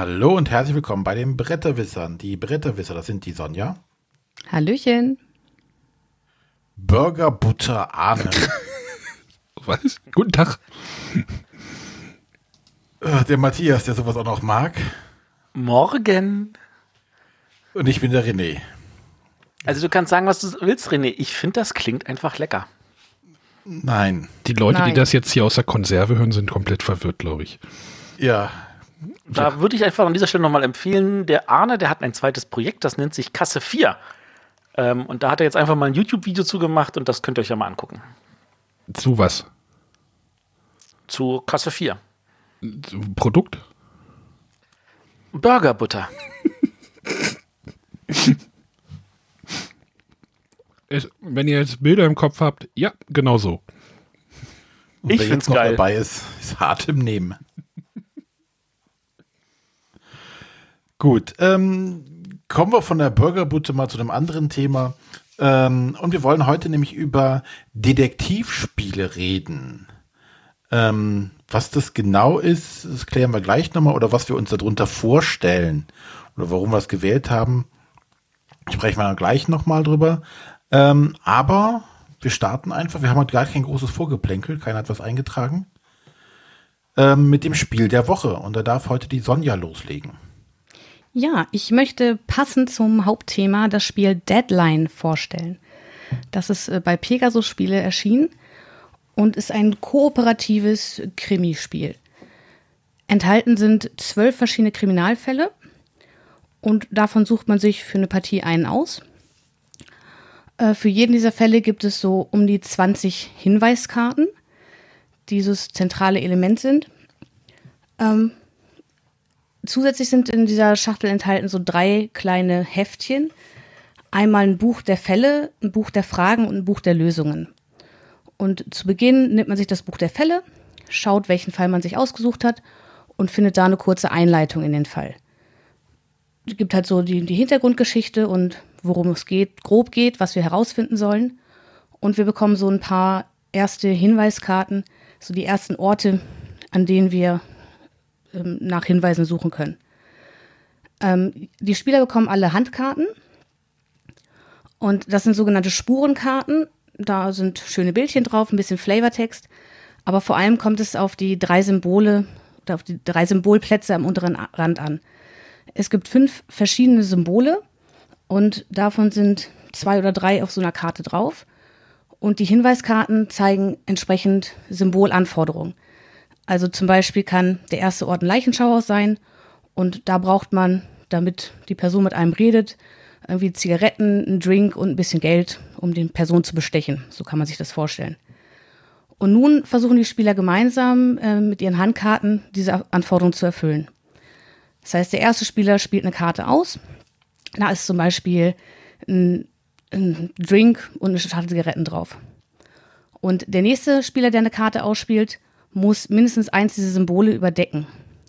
Hallo und herzlich willkommen bei den Bretterwissern. Die Bretterwisser, das sind die Sonja. Hallöchen. Burger Butter Arne. Was? Guten Tag. Äh, Der Matthias, der sowas auch noch mag. Morgen. Und ich bin der René. Also du kannst sagen, was du willst, René. Ich finde, das klingt einfach lecker. Nein. Die Leute, Nein. die das jetzt hier aus der Konserve hören, sind komplett verwirrt, glaube ich. Ja. Da würde ich einfach an dieser Stelle nochmal empfehlen, der Arne, der hat ein zweites Projekt, das nennt sich Kasse 4. Ähm, und da hat er jetzt einfach mal ein YouTube-Video zugemacht und das könnt ihr euch ja mal angucken. Zu was? Zu Kasse 4. Zu Produkt? Burgerbutter. Es, wenn ihr jetzt Bilder im Kopf habt, ja, genau so. Und Ich jetzt noch geil. dabei ist, ist hart im Nehmen. Gut, ähm, kommen wir von der Burgerbutte mal zu einem anderen Thema. Ähm, und wir wollen heute nämlich über Detektivspiele reden. Ähm, was das genau ist, das klären wir gleich nochmal oder was wir uns darunter vorstellen oder warum wir es gewählt haben, sprechen wir dann gleich nochmal drüber. Ähm, aber wir starten einfach. Wir haben heute gar kein großes Vorgeplänkel. Keiner hat was eingetragen. Ähm, mit dem Spiel der Woche. Und da darf heute die Sonja loslegen. Ja, ich möchte passend zum Hauptthema das Spiel Deadline vorstellen. Das ist äh, bei Pegasus Spiele erschienen und ist ein kooperatives Krimispiel. Enthalten sind zwölf verschiedene Kriminalfälle und davon sucht man sich für eine Partie einen aus. Äh, Für jeden dieser Fälle gibt es so um die 20 Hinweiskarten, die dieses zentrale Element sind. Ähm, Zusätzlich sind in dieser Schachtel enthalten so drei kleine Heftchen. Einmal ein Buch der Fälle, ein Buch der Fragen und ein Buch der Lösungen. Und zu Beginn nimmt man sich das Buch der Fälle, schaut, welchen Fall man sich ausgesucht hat und findet da eine kurze Einleitung in den Fall. Es gibt halt so die, die Hintergrundgeschichte und worum es geht, grob geht, was wir herausfinden sollen. Und wir bekommen so ein paar erste Hinweiskarten, so die ersten Orte, an denen wir ähm, nach Hinweisen suchen können. Ähm, die Spieler bekommen alle Handkarten und das sind sogenannte Spurenkarten. Da sind schöne Bildchen drauf, ein bisschen Flavortext, aber vor allem kommt es auf die drei Symbole auf die drei Symbolplätze am unteren Rand an. Es gibt fünf verschiedene Symbole und davon sind zwei oder drei auf so einer Karte drauf. Und die Hinweiskarten zeigen entsprechend Symbolanforderungen. Also zum Beispiel kann der erste Ort ein Leichenschauhaus sein und da braucht man, damit die Person mit einem redet, irgendwie Zigaretten, einen Drink und ein bisschen Geld, um die Person zu bestechen. So kann man sich das vorstellen. Und nun versuchen die Spieler gemeinsam äh, mit ihren Handkarten diese Anforderungen zu erfüllen. Das heißt, der erste Spieler spielt eine Karte aus. Da ist zum Beispiel ein, ein Drink und eine Schachtel Zigaretten drauf. Und der nächste Spieler, der eine Karte ausspielt, muss mindestens eins dieser Symbole überdecken.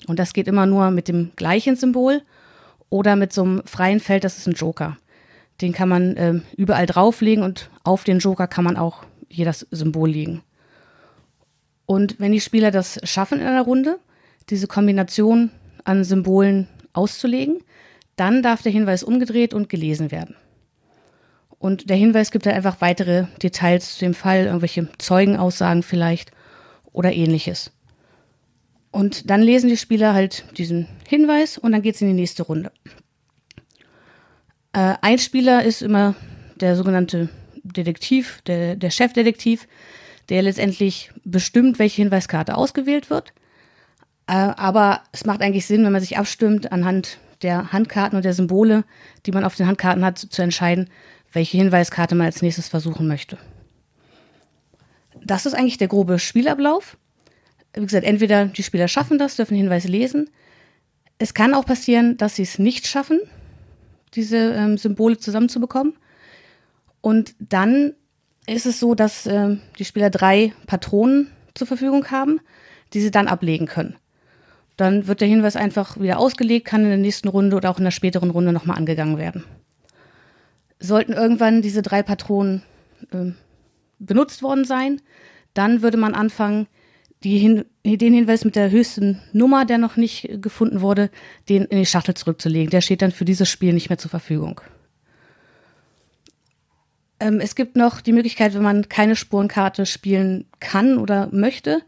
Und das geht immer nur mit dem gleichen Symbol oder mit so einem freien Feld, das ist ein Joker. Den kann man ähm, überall drauflegen und auf den Joker kann man auch jedes Symbol legen. Und wenn die Spieler das schaffen in einer Runde, diese Kombination an Symbolen auszulegen, dann darf der Hinweis umgedreht und gelesen werden. Und der Hinweis gibt dann einfach weitere Details zu dem Fall, irgendwelche Zeugenaussagen vielleicht oder ähnliches. Und dann lesen die Spieler halt diesen Hinweis und dann geht es in die nächste Runde. Äh, ein Spieler ist immer der sogenannte Detektiv, der, der Chefdetektiv, der letztendlich bestimmt, welche Hinweiskarte ausgewählt wird. Äh, aber es macht eigentlich Sinn, wenn man sich abstimmt, anhand der Handkarten und der Symbole, die man auf den Handkarten hat, zu entscheiden, welche Hinweiskarte man als nächstes versuchen möchte. Das ist eigentlich der grobe Spielablauf. Wie gesagt, entweder die Spieler schaffen das, dürfen den Hinweis lesen. Es kann auch passieren, dass sie es nicht schaffen, diese ähm, Symbole zusammenzubekommen. Und dann ist es so, dass ähm, die Spieler drei Patronen zur Verfügung haben, die sie dann ablegen können. Dann wird der Hinweis einfach wieder ausgelegt, kann in der nächsten Runde oder auch in der späteren Runde nochmal angegangen werden. Sollten irgendwann diese drei Patronen ähm, benutzt worden sein, dann würde man anfangen, hin, den Hinweis mit der höchsten Nummer, der noch nicht gefunden wurde, den in die Schachtel zurückzulegen. Der steht dann für dieses Spiel nicht mehr zur Verfügung. Ähm, es gibt noch die Möglichkeit, wenn man keine Spurenkarte spielen kann oder möchte,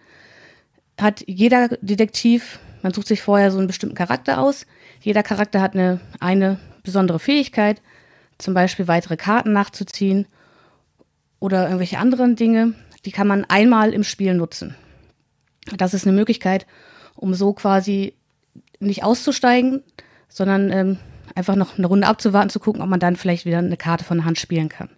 hat jeder Detektiv, man sucht sich vorher so einen bestimmten Charakter aus. Jeder Charakter hat eine, eine besondere Fähigkeit, zum Beispiel weitere Karten nachzuziehen oder irgendwelche anderen Dinge. Die kann man einmal im Spiel nutzen. Das ist eine Möglichkeit, um so quasi nicht auszusteigen, sondern ähm, einfach noch eine Runde abzuwarten, zu gucken, ob man dann vielleicht wieder eine Karte von der Hand spielen kann.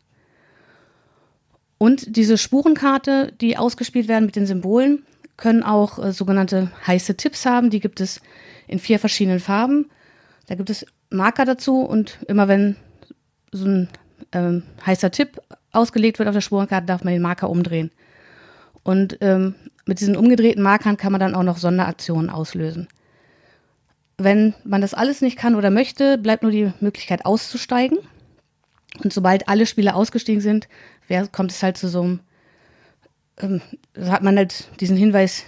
Und diese Spurenkarte, die ausgespielt werden mit den Symbolen, können auch äh, sogenannte heiße Tipps haben. Die gibt es in vier verschiedenen Farben. Da gibt es Marker dazu und immer wenn so ein ähm, heißer Tipp ausgelegt wird auf der Spurenkarte, darf man den Marker umdrehen. Und ähm, mit diesen umgedrehten Markern kann man dann auch noch Sonderaktionen auslösen. Wenn man das alles nicht kann oder möchte, bleibt nur die Möglichkeit auszusteigen. Und sobald alle Spieler ausgestiegen sind, kommt es halt zu so einem, ähm, hat man halt diesen Hinweis,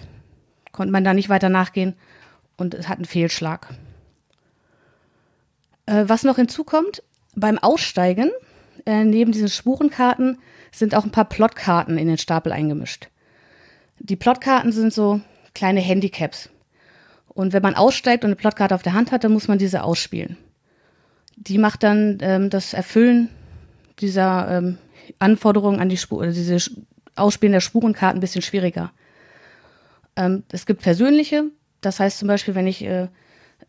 konnte man da nicht weiter nachgehen und es hat einen Fehlschlag. Äh, was noch hinzukommt, beim Aussteigen, äh, neben diesen Spurenkarten, sind auch ein paar Plotkarten in den Stapel eingemischt. Die Plotkarten sind so kleine Handicaps. Und wenn man aussteigt und eine Plotkarte auf der Hand hat, dann muss man diese ausspielen. Die macht dann ähm, das Erfüllen dieser ähm, Anforderungen an die Spur, oder diese Ausspielen der Spurenkarten ein bisschen schwieriger. Ähm, es gibt persönliche, das heißt zum Beispiel, wenn ich äh,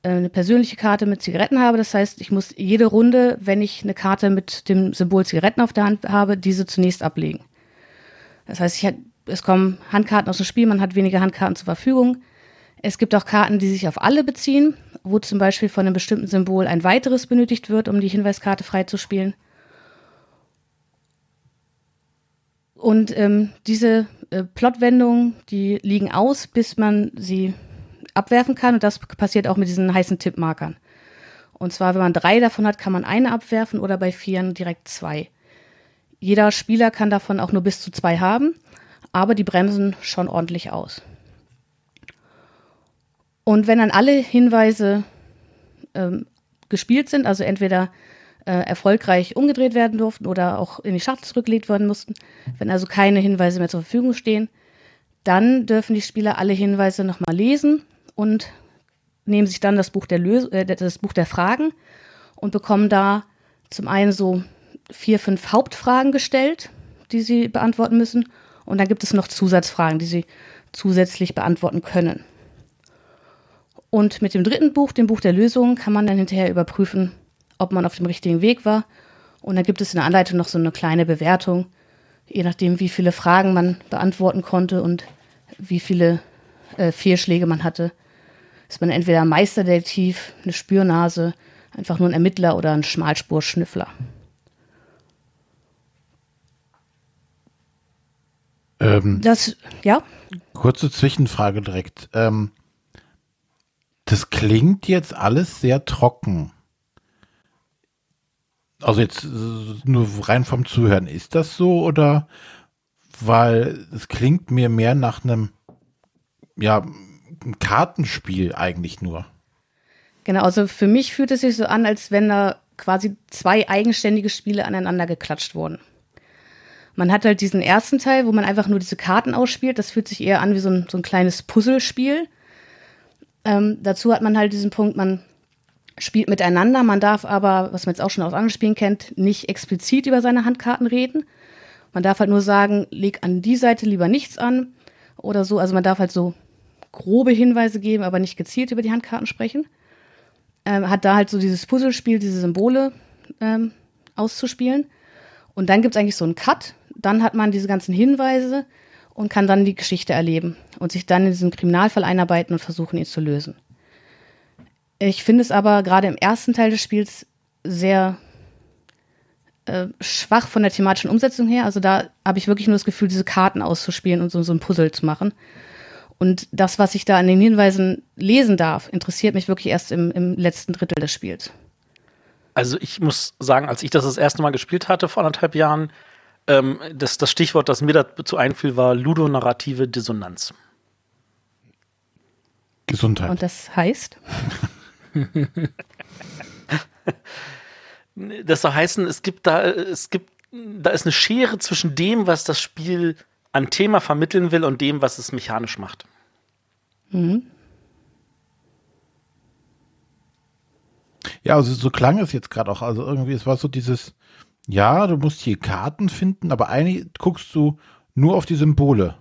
eine persönliche Karte mit Zigaretten habe, das heißt, ich muss jede Runde, wenn ich eine Karte mit dem Symbol Zigaretten auf der Hand habe, diese zunächst ablegen. Das heißt, ich, es kommen Handkarten aus dem Spiel, man hat weniger Handkarten zur Verfügung. Es gibt auch Karten, die sich auf alle beziehen, wo zum Beispiel von einem bestimmten Symbol ein weiteres benötigt wird, um die Hinweiskarte freizuspielen. Und ähm, diese äh, Plotwendungen, die liegen aus, bis man sie abwerfen kann. Und das passiert auch mit diesen heißen Tippmarkern. Und zwar, wenn man drei davon hat, kann man eine abwerfen oder bei vieren direkt zwei. Jeder Spieler kann davon auch nur bis zu zwei haben, aber die bremsen schon ordentlich aus. Und wenn dann alle Hinweise ähm, gespielt sind, also entweder äh, erfolgreich umgedreht werden durften oder auch in die Schachtel zurückgelegt werden mussten. Wenn also keine Hinweise mehr zur Verfügung stehen, dann dürfen die Spieler alle Hinweise nochmal lesen und nehmen sich dann das Buch der, Lös äh, das Buch der Fragen und bekommen da zum einen so vier, fünf Hauptfragen gestellt, die sie beantworten müssen. Und dann gibt es noch Zusatzfragen, die sie zusätzlich beantworten können. Und mit dem dritten Buch, dem Buch der Lösungen, kann man dann hinterher überprüfen, ob man auf dem richtigen Weg war. Und dann gibt es in der Anleitung noch so eine kleine Bewertung, je nachdem, wie viele Fragen man beantworten konnte und wie viele äh, Fehlschläge man hatte. Ist man entweder ein Meisterdetektiv, eine Spürnase, einfach nur ein Ermittler oder ein Schmalspurschnüffler. Ähm, das, ja? Kurze Zwischenfrage direkt. Ähm, das klingt jetzt alles sehr trocken. Also jetzt äh, nur rein vom Zuhören, ist das so oder weil es klingt mir mehr nach einem ja Kartenspiel eigentlich nur. Genau, also für mich fühlt es sich so an, als wenn da quasi zwei eigenständige Spiele aneinander geklatscht wurden. Man hat halt diesen ersten Teil, wo man einfach nur diese Karten ausspielt. Das fühlt sich eher an wie so ein, so ein kleines Puzzlespiel. Ähm, dazu hat man halt diesen Punkt, man spielt miteinander. Man darf aber, was man jetzt auch schon aus anderen Spielen kennt, nicht explizit über seine Handkarten reden. Man darf halt nur sagen, leg an die Seite lieber nichts an oder so. Also man darf halt so grobe Hinweise geben, aber nicht gezielt über die Handkarten sprechen. Ähm, hat da halt so dieses Puzzlespiel, diese Symbole ähm, auszuspielen. Und dann gibt es eigentlich so einen Cut. Dann hat man diese ganzen Hinweise und kann dann die Geschichte erleben und sich dann in diesen Kriminalfall einarbeiten und versuchen, ihn zu lösen. Ich finde es aber gerade im ersten Teil des Spiels sehr äh, schwach von der thematischen Umsetzung her. Also da habe ich wirklich nur das Gefühl, diese Karten auszuspielen und so, so ein Puzzle zu machen. Und das, was ich da an den Hinweisen lesen darf, interessiert mich wirklich erst im, im letzten Drittel des Spiels. Also ich muss sagen, als ich das das erste Mal gespielt hatte vor anderthalb Jahren, ähm, das, das Stichwort, das mir dazu einfiel, war ludonarrative Dissonanz. Gesundheit. Und das heißt, Das soll heißen, es gibt da, es gibt, da ist eine Schere zwischen dem, was das Spiel an Thema vermitteln will und dem, was es mechanisch macht. Ja, also so klang es jetzt gerade auch. Also irgendwie, es war so dieses, ja, du musst hier Karten finden, aber eigentlich guckst du nur auf die Symbole.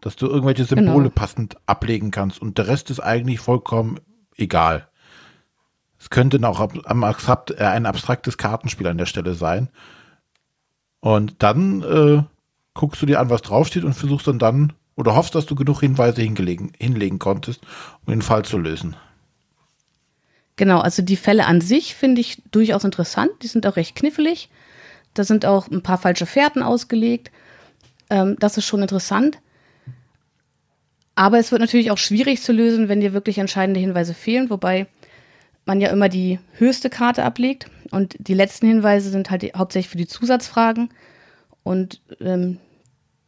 Dass du irgendwelche Symbole Genau. passend ablegen kannst und der Rest ist eigentlich vollkommen egal. Es könnte auch ab- am abstrakt, äh, ein abstraktes Kartenspiel an der Stelle sein. Und dann äh, guckst du dir an, was draufsteht und versuchst dann dann oder hoffst, dass du genug Hinweise hingelegen, hinlegen konntest, um den Fall zu lösen. genau, also die Fälle an sich finde ich durchaus interessant. Die sind auch recht knifflig. Da sind auch ein paar falsche Fährten ausgelegt. Ähm, das ist schon interessant. Aber es wird natürlich auch schwierig zu lösen, wenn dir wirklich entscheidende Hinweise fehlen, wobei man ja immer die höchste Karte ablegt und die letzten Hinweise sind halt hauptsächlich für die Zusatzfragen und ähm,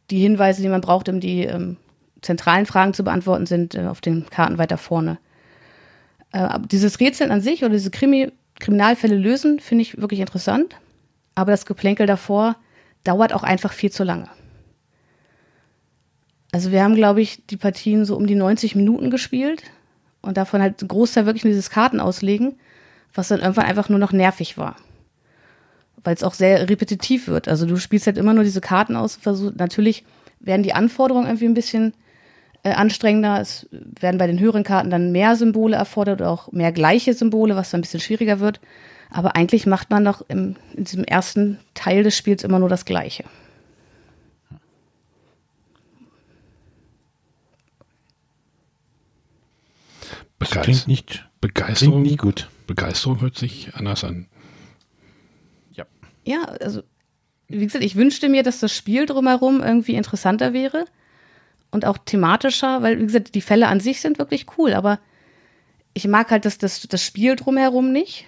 die Hinweise, die man braucht, um die ähm, zentralen Fragen zu beantworten, sind äh, auf den Karten weiter vorne. Äh, dieses Rätseln an sich oder diese Krimi Kriminalfälle lösen, finde ich wirklich interessant. Aber das Geplänkel davor dauert auch einfach viel zu lange. Also wir haben, glaube ich, die Partien so um die 90 Minuten gespielt und davon halt ein Großteil wirklich nur dieses Kartenauslegen, was dann irgendwann einfach nur noch nervig war. Weil es auch sehr repetitiv wird. Also du spielst halt immer nur diese Karten aus. Versuch, natürlich werden die Anforderungen irgendwie ein bisschen äh, anstrengender. Es werden bei den höheren Karten dann mehr Symbole erfordert oder auch mehr gleiche Symbole, was dann ein bisschen schwieriger wird. Aber eigentlich macht man doch im, in diesem ersten Teil des Spiels immer nur das Gleiche. Das klingt nicht, klingt Begeisterung, nicht gut. Begeisterung hört sich anders an. Ja. Also, wie gesagt, ich wünschte mir, dass das Spiel drumherum irgendwie interessanter wäre und auch thematischer, weil, wie gesagt, die Fälle an sich sind wirklich cool, aber ich mag halt das, das, das Spiel drumherum nicht.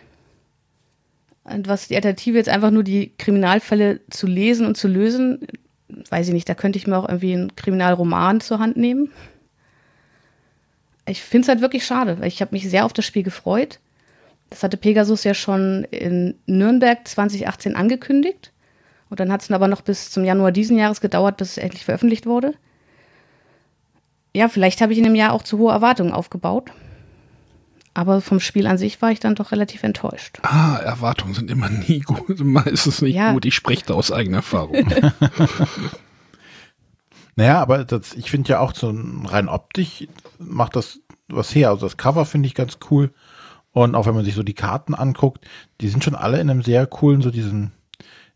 Und was die Alternative jetzt einfach nur die Kriminalfälle zu lesen und zu lösen, weiß ich nicht, da könnte ich mir auch irgendwie einen Kriminalroman zur Hand nehmen. Ich finde es halt wirklich schade, weil ich habe mich sehr auf das Spiel gefreut. Das hatte Pegasus ja schon in Nürnberg 2018 angekündigt. Und dann hat es aber noch bis zum Januar diesen Jahres gedauert, bis es endlich veröffentlicht wurde. Ja, vielleicht habe ich in dem Jahr auch zu hohe Erwartungen aufgebaut. Aber vom Spiel an sich war ich dann doch relativ enttäuscht. Ah, Erwartungen sind immer nie gut. Meistens nicht Ja. gut. Ich spreche da aus eigener Erfahrung. Naja, aber das, ich finde ja auch so rein optisch macht das was her. Also das Cover finde ich ganz cool. Und auch wenn man sich so die Karten anguckt, die sind schon alle in einem sehr coolen, so diesen,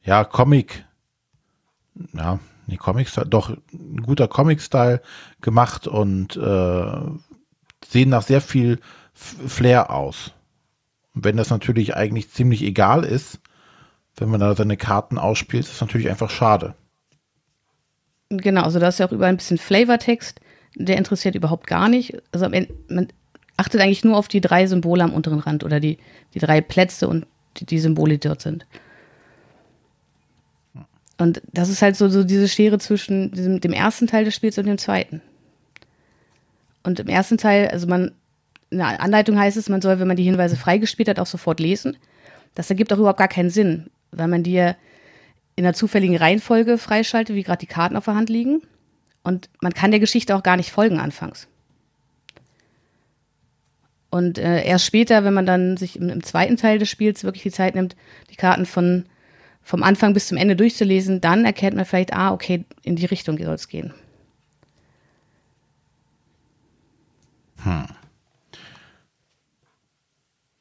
ja, Comic, ja, nee, Comic-Style, doch ein guter Comic-Style gemacht und äh, sehen nach sehr viel Flair aus. Wenn das natürlich eigentlich ziemlich egal ist, wenn man da seine Karten ausspielt, ist das natürlich einfach schade. Genau, also da ist ja auch überall ein bisschen Flavortext. Der interessiert überhaupt gar nicht. Also am Ende, man achtet eigentlich nur auf die drei Symbole am unteren Rand oder die, die drei Plätze und die, die Symbole, die dort sind. Und das ist halt so, so diese Schere zwischen diesem, dem ersten Teil des Spiels und dem zweiten. Und im ersten Teil, also man, in der Anleitung heißt es, man soll, wenn man die Hinweise freigespielt hat, auch sofort lesen. Das ergibt auch überhaupt gar keinen Sinn, weil man die ja in einer zufälligen Reihenfolge freischaltet, wie gerade die Karten auf der Hand liegen. Und man kann der Geschichte auch gar nicht folgen anfangs. Und äh, erst später, wenn man dann sich im, im zweiten Teil des Spiels wirklich die Zeit nimmt, die Karten von, vom Anfang bis zum Ende durchzulesen, dann erkennt man vielleicht, ah, okay, in die Richtung soll es gehen.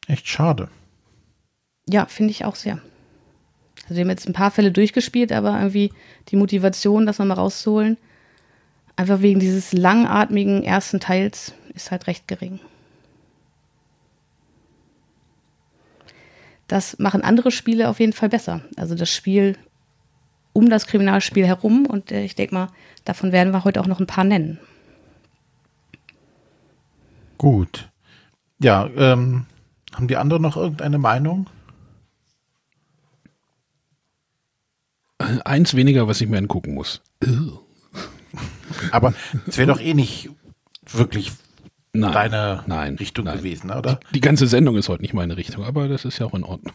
Echt schade. Ja, finde ich auch sehr. Also wir haben jetzt ein paar Fälle durchgespielt, aber irgendwie die Motivation, das nochmal rauszuholen, einfach wegen dieses langatmigen ersten Teils, ist halt recht gering. Das machen andere Spiele auf jeden Fall besser. Also das Spiel um das Kriminalspiel herum und äh, ich denke mal, davon werden wir heute auch noch ein paar nennen. Gut. Ja, ähm, haben die anderen noch irgendeine Meinung? Eins weniger, was ich mir angucken muss. Aber es wäre doch eh nicht wirklich Nein, deine nein, Richtung nein. gewesen, oder? Die ganze Sendung ist heute nicht meine Richtung, aber das ist ja auch in Ordnung.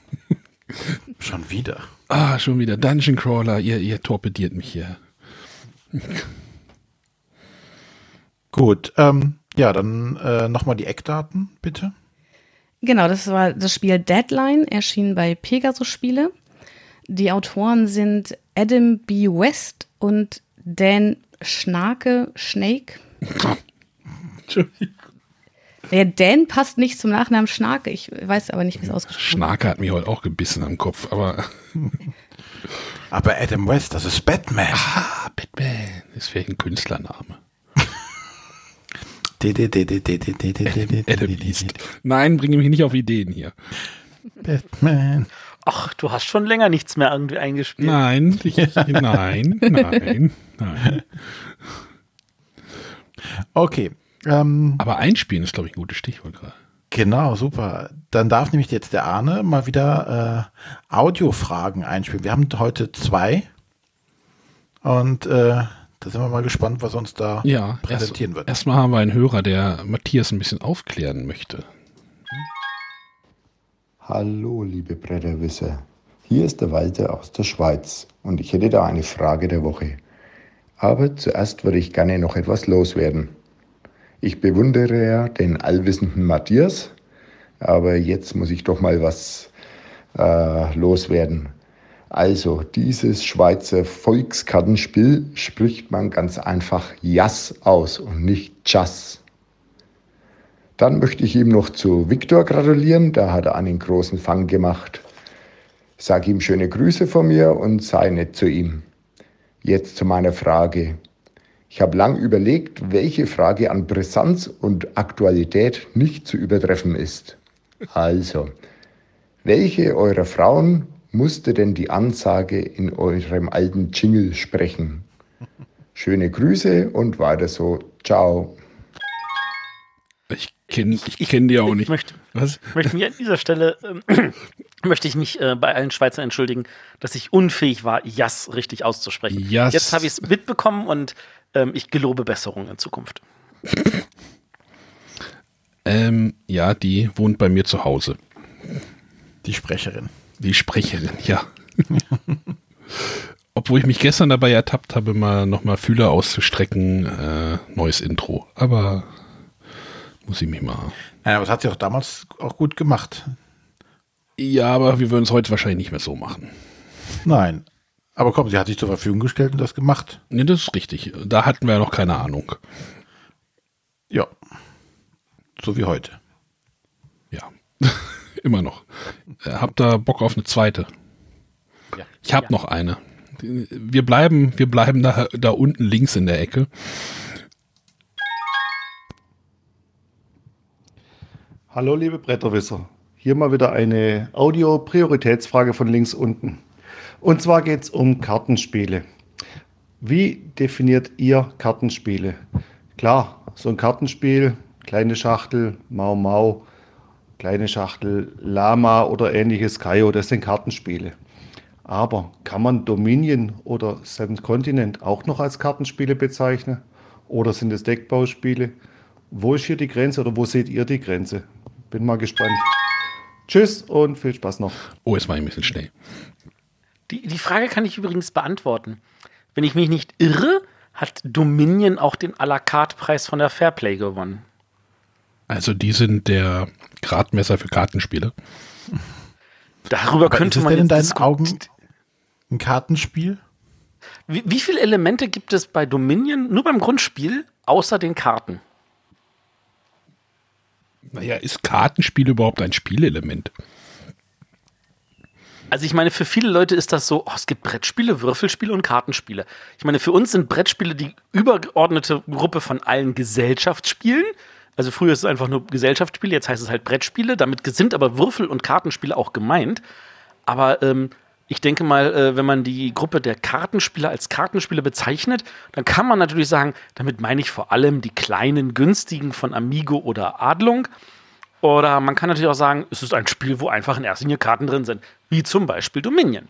Schon wieder. Ah, schon wieder Dungeon Crawler, ihr, ihr torpediert mich hier. Gut, ähm, ja, dann äh, nochmal die Eckdaten, bitte. Genau, das war das Spiel Deadline, erschien bei Pegasus Spiele. Die Autoren sind Adam B. West und Dan Schnake, Schnake. Der Dan passt nicht zum Nachnamen Schnake. Ich weiß aber nicht, wie es ausgesprochen wird. Schnake hat mich heute auch gebissen am Kopf, aber Aber Adam West, das ist Batman. ah, Batman ist vielleicht ein Künstlername. Adam East. Nein, bringe mich nicht auf Ideen hier. Batman. Ach, du hast schon länger nichts mehr irgendwie eingespielt. Nein, ich, nein, nein, nein. Okay, ähm, Aber einspielen ist, glaube ich, ein gutes Stichwort gerade. genau, super. Dann darf nämlich jetzt der Arne mal wieder äh, Audiofragen einspielen. Wir haben heute zwei und äh, da sind wir mal gespannt, was uns da Ja, präsentieren erst, wird. Erstmal haben wir einen Hörer, der Matthias ein bisschen aufklären möchte. Hallo, liebe Bretterwisser. Hier ist der Walter aus der Schweiz und ich hätte da eine Frage der Woche. Aber zuerst würde ich gerne noch etwas loswerden. Ich bewundere ja den allwissenden Matthias, aber jetzt muss ich doch mal was äh, loswerden. Also, dieses Schweizer Volkskartenspiel spricht man ganz einfach Jass aus und nicht Jass. Dann möchte ich ihm noch zu Viktor gratulieren, da hat er einen großen Fang gemacht. Sag ihm schöne Grüße von mir und sei nett zu ihm. Jetzt zu meiner Frage. Ich habe lang überlegt, welche Frage an Brisanz und Aktualität nicht zu übertreffen ist. Also, welche eurer Frauen musste denn die Ansage in eurem alten Jingle sprechen? Schöne Grüße und weiter so. Ciao. Ich kenne ich kenn die auch ich nicht. möchte- Was? Ich möchte mich an dieser Stelle ähm, möchte ich mich äh, bei allen Schweizern entschuldigen, dass ich unfähig war, Jas richtig auszusprechen. Jas. Jetzt habe ich es mitbekommen und ähm, ich gelobe Besserung in Zukunft. Ähm, ja, die wohnt bei mir zu Hause. Die Sprecherin. Die Sprecherin, ja. Obwohl ich mich gestern dabei ertappt habe, mal nochmal Fühler auszustrecken, äh, neues Intro. Aber muss ich mich mal. Ja, aber das hat sie auch damals auch gut gemacht. Ja, aber wir würden es heute wahrscheinlich nicht mehr so machen. Nein. Aber komm, sie hat sich zur Verfügung gestellt und das gemacht. Ne, das ist richtig. Da hatten wir ja noch keine Ahnung. Ja. So wie heute. Ja. Immer noch. Äh, habt ihr Bock auf eine zweite? Ja. Ich habe noch eine. Wir bleiben, wir bleiben da, da unten links in der Ecke. Hallo liebe Bretterwisser, hier mal wieder eine Audio-Prioritätsfrage von links unten. Und zwar geht es um Kartenspiele. Wie definiert ihr Kartenspiele? Klar, so ein Kartenspiel, kleine Schachtel, Mau Mau, kleine Schachtel, Lama oder ähnliches Kaio, das sind Kartenspiele. Aber kann man Dominion oder Seven Continent auch noch als Kartenspiele bezeichnen? Oder sind es Deckbauspiele? Wo ist hier die Grenze oder wo seht ihr die Grenze? Bin mal gespannt. Tschüss und viel Spaß noch. Oh, jetzt war ein bisschen schnell. Die, die Frage kann ich übrigens beantworten. Wenn ich mich nicht irre, hat Dominion auch den à la carte Preis von der Fairplay gewonnen. Also die sind der Gradmesser für Kartenspiele. Darüber Aber könnte ist man denn in deinen Augen ein Kartenspiel? Wie, wie viele Elemente gibt es bei Dominion nur beim Grundspiel außer den Karten? Naja, ist Kartenspiel überhaupt ein Spielelement? Also ich meine, für viele Leute ist das so, oh, es gibt Brettspiele, Würfelspiele und Kartenspiele. Ich meine, für uns sind Brettspiele die übergeordnete Gruppe von allen Gesellschaftsspielen. Also früher ist es einfach nur Gesellschaftsspiele, jetzt heißt es halt Brettspiele. Damit sind aber Würfel- und Kartenspiele auch gemeint. Aber ähm, ich denke mal, äh, wenn man die Gruppe der Kartenspieler als Kartenspiele bezeichnet, dann kann man natürlich sagen, damit meine ich vor allem die kleinen, günstigen von Amigo oder Adlung. Oder man kann natürlich auch sagen, es ist ein Spiel, wo einfach in erster Linie Karten drin sind, wie zum Beispiel Dominion.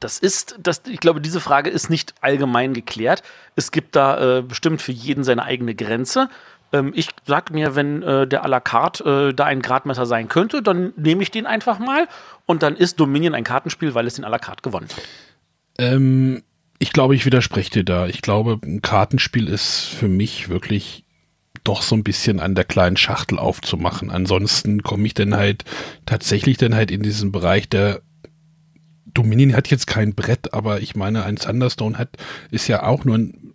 Das ist, das, ich glaube, diese Frage ist nicht allgemein geklärt. Es gibt da äh, bestimmt für jeden seine eigene Grenze. Ähm, ich sag mir, wenn äh, der à la carte äh, da ein Gradmesser sein könnte, dann nehme ich den einfach mal und dann ist Dominion ein Kartenspiel, weil es den à la carte gewonnen hat. Ähm, ich glaube, ich widerspreche dir da. Ich glaube, ein Kartenspiel ist für mich wirklich doch so ein bisschen an der kleinen Schachtel aufzumachen. Ansonsten komme ich dann halt tatsächlich dann halt in diesen Bereich der Dominion hat jetzt kein Brett, aber ich meine, ein Thunderstone hat, ist ja auch nur ein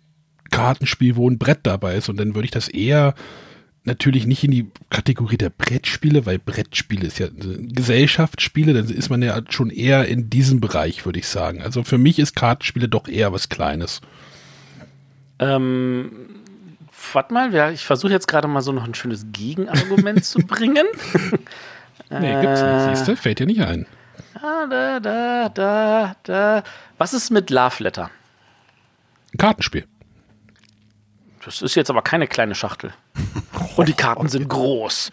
Kartenspiel, wo ein Brett dabei ist. Und dann würde ich das eher natürlich nicht in die Kategorie der Brettspiele, weil Brettspiele ist ja Gesellschaftsspiele, dann ist man ja schon eher in diesem Bereich, würde ich sagen. Also für mich ist Kartenspiele doch eher was Kleines. Ähm, warte mal, ich versuche jetzt gerade mal so noch ein schönes Gegenargument zu bringen. nee, gibt's nicht, siehst du? Fällt dir nicht ein. Da, da, da, da, da. Was ist mit Love Letter? Ein Kartenspiel. Das ist jetzt aber keine kleine Schachtel. Und die Karten sind groß.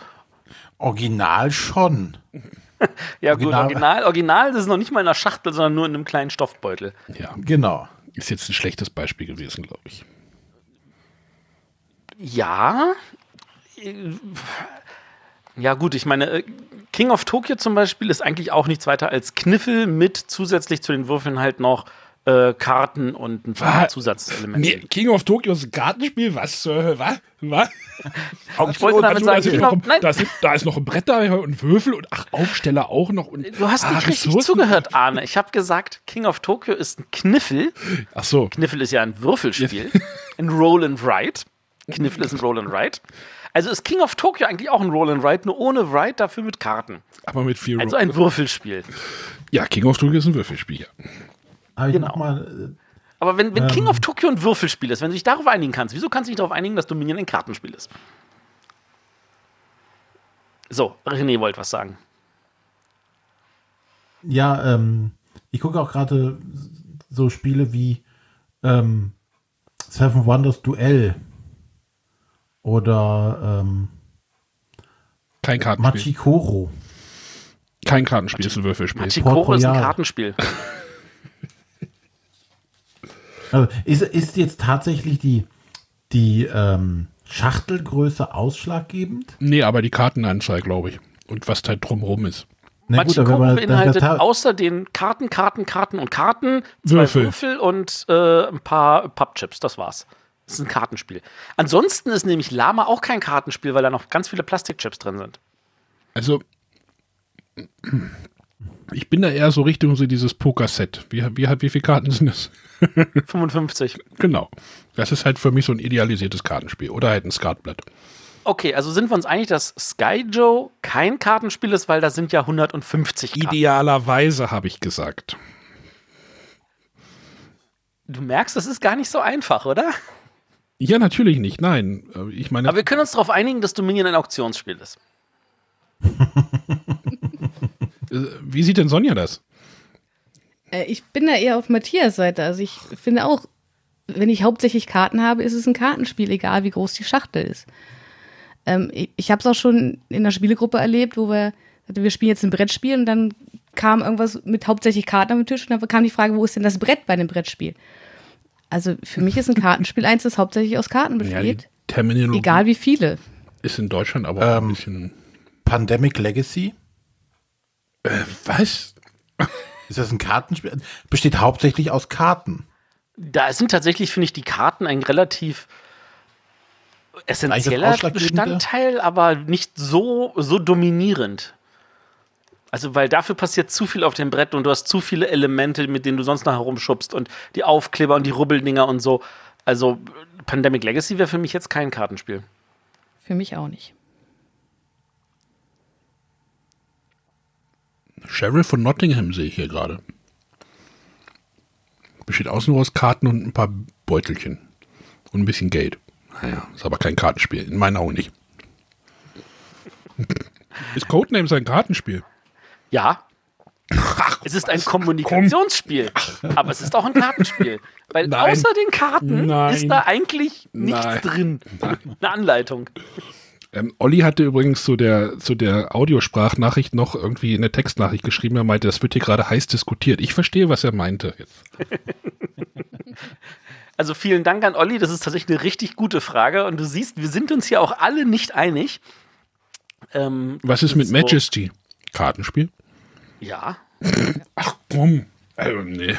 Original schon. ja, gut, Original, Original das ist noch nicht mal in einer Schachtel, sondern nur in einem kleinen Stoffbeutel. Ja. Genau. Ist jetzt ein schlechtes Beispiel gewesen, glaube ich. Ja. Ja, gut, ich meine, äh, King of Tokyo zum Beispiel ist eigentlich auch nichts weiter als Kniffel mit zusätzlich zu den Würfeln halt noch äh, Karten und ein paar was? Zusatzelemente. Nee, King of Tokyo ist ein Kartenspiel? Was? Äh, was? Was? ich wollte damit sagen, King of, nein. Da, ist, da ist noch ein Brett da und Würfel und ach, Aufsteller auch noch. Und, du hast ah, nicht richtig Ressourcen. zugehört, Arne. Ich habe gesagt, King of Tokyo ist ein Kniffel. Ach so. Kniffel ist ja ein Würfelspiel. ein Roll and Write. Kniffel ist ein Roll and Write. Also ist King of Tokyo eigentlich auch ein Roll and Write, nur ohne Write, dafür mit Karten. Aber mit viel Also ein Würfelspiel. Ja, King of Tokyo ist ein Würfelspiel, ja. Genau. mal. Äh, Aber wenn, wenn ähm, King of Tokyo ein Würfelspiel ist, wenn du dich darauf einigen kannst, wieso kannst du dich darauf einigen, dass Dominion ein Kartenspiel ist? So, René wollte was sagen. Ja, ähm, ich gucke auch gerade so Spiele wie ähm, Seven Wonders Duell oder ähm, kein Kartenspiel. Machikoro. Kein Kartenspiel, ist ein Würfelspiel. Machikoro ist ein Kartenspiel. Also ist, ist jetzt tatsächlich die, die ähm, Schachtelgröße ausschlaggebend? Nee, aber die Kartenanzahl, glaube ich. Und was da drumherum ist. Na gut, Machikoro beinhaltet außer den Karten, Karten, Karten und Karten zwei Würfel, Würfel und äh, ein paar Pappchips. Das war's. Das ist ein Kartenspiel. Ansonsten ist nämlich Lama auch kein Kartenspiel, weil da noch ganz viele Plastikchips drin sind. Also, ich bin da eher so Richtung so dieses Poker-Set. Wie, wie, wie viele Karten sind das? 55. Genau. Das ist halt für mich so ein idealisiertes Kartenspiel. Oder halt ein Skatblatt. Okay, also sind wir uns einig, dass Sky Joe kein Kartenspiel ist, weil da sind ja 150 Karten. Idealerweise, habe ich gesagt. Du merkst, das ist gar nicht so einfach, oder? Ja, natürlich nicht, nein. Ich meine, Aber wir können uns darauf einigen, dass Dominion ein Auktionsspiel ist. Äh, wie sieht denn Sonja das? Äh, ich bin da eher auf Matthias Seite. Also ich finde auch, wenn ich hauptsächlich Karten habe, ist es ein Kartenspiel, egal wie groß die Schachtel ist. Ähm, ich ich habe es auch schon in der Spielegruppe erlebt, wo wir, also wir spielen jetzt ein Brettspiel und dann kam irgendwas mit hauptsächlich Karten am Tisch und dann kam die Frage, wo ist denn das Brett bei dem Brettspiel? Also für mich ist ein Kartenspiel eins, das hauptsächlich aus Karten besteht. Ja, egal wie viele. Ist in Deutschland aber auch ähm, ein bisschen. Pandemic Legacy? Äh, was? Ist das ein Kartenspiel? Besteht hauptsächlich aus Karten. Da sind tatsächlich, finde ich, die Karten ein relativ essentieller Bestandteil, aber nicht so, so dominierend. Also, weil dafür passiert zu viel auf dem Brett und du hast zu viele Elemente, mit denen du sonst noch herumschubst und die Aufkleber und die Rubbeldinger und so. Also, Pandemic Legacy wäre für mich jetzt kein Kartenspiel. Für mich auch nicht. Sheriff von Nottingham sehe ich hier gerade. Besteht außen nur aus Karten und ein paar Beutelchen. Und ein bisschen Geld. Naja, ist aber kein Kartenspiel. In meinen Augen nicht. ist Codenames ein Kartenspiel? Ja. Ach, es ist ein Kommunikationsspiel, aber es ist auch ein Kartenspiel. Weil Nein. außer den Karten Nein. ist da eigentlich nichts Nein. drin. Eine Anleitung. Ähm, Olli hatte übrigens zu der, zu der Audiosprachnachricht noch irgendwie eine Textnachricht geschrieben. Er meinte, das wird hier gerade heiß diskutiert. Ich verstehe, was er meinte jetzt. Also vielen Dank an Olli, das ist tatsächlich eine richtig gute Frage und du siehst, wir sind uns hier auch alle nicht einig. Ähm, Was ist mit so, Majesty? Kartenspiel? Ja. Ach komm. Also, nee.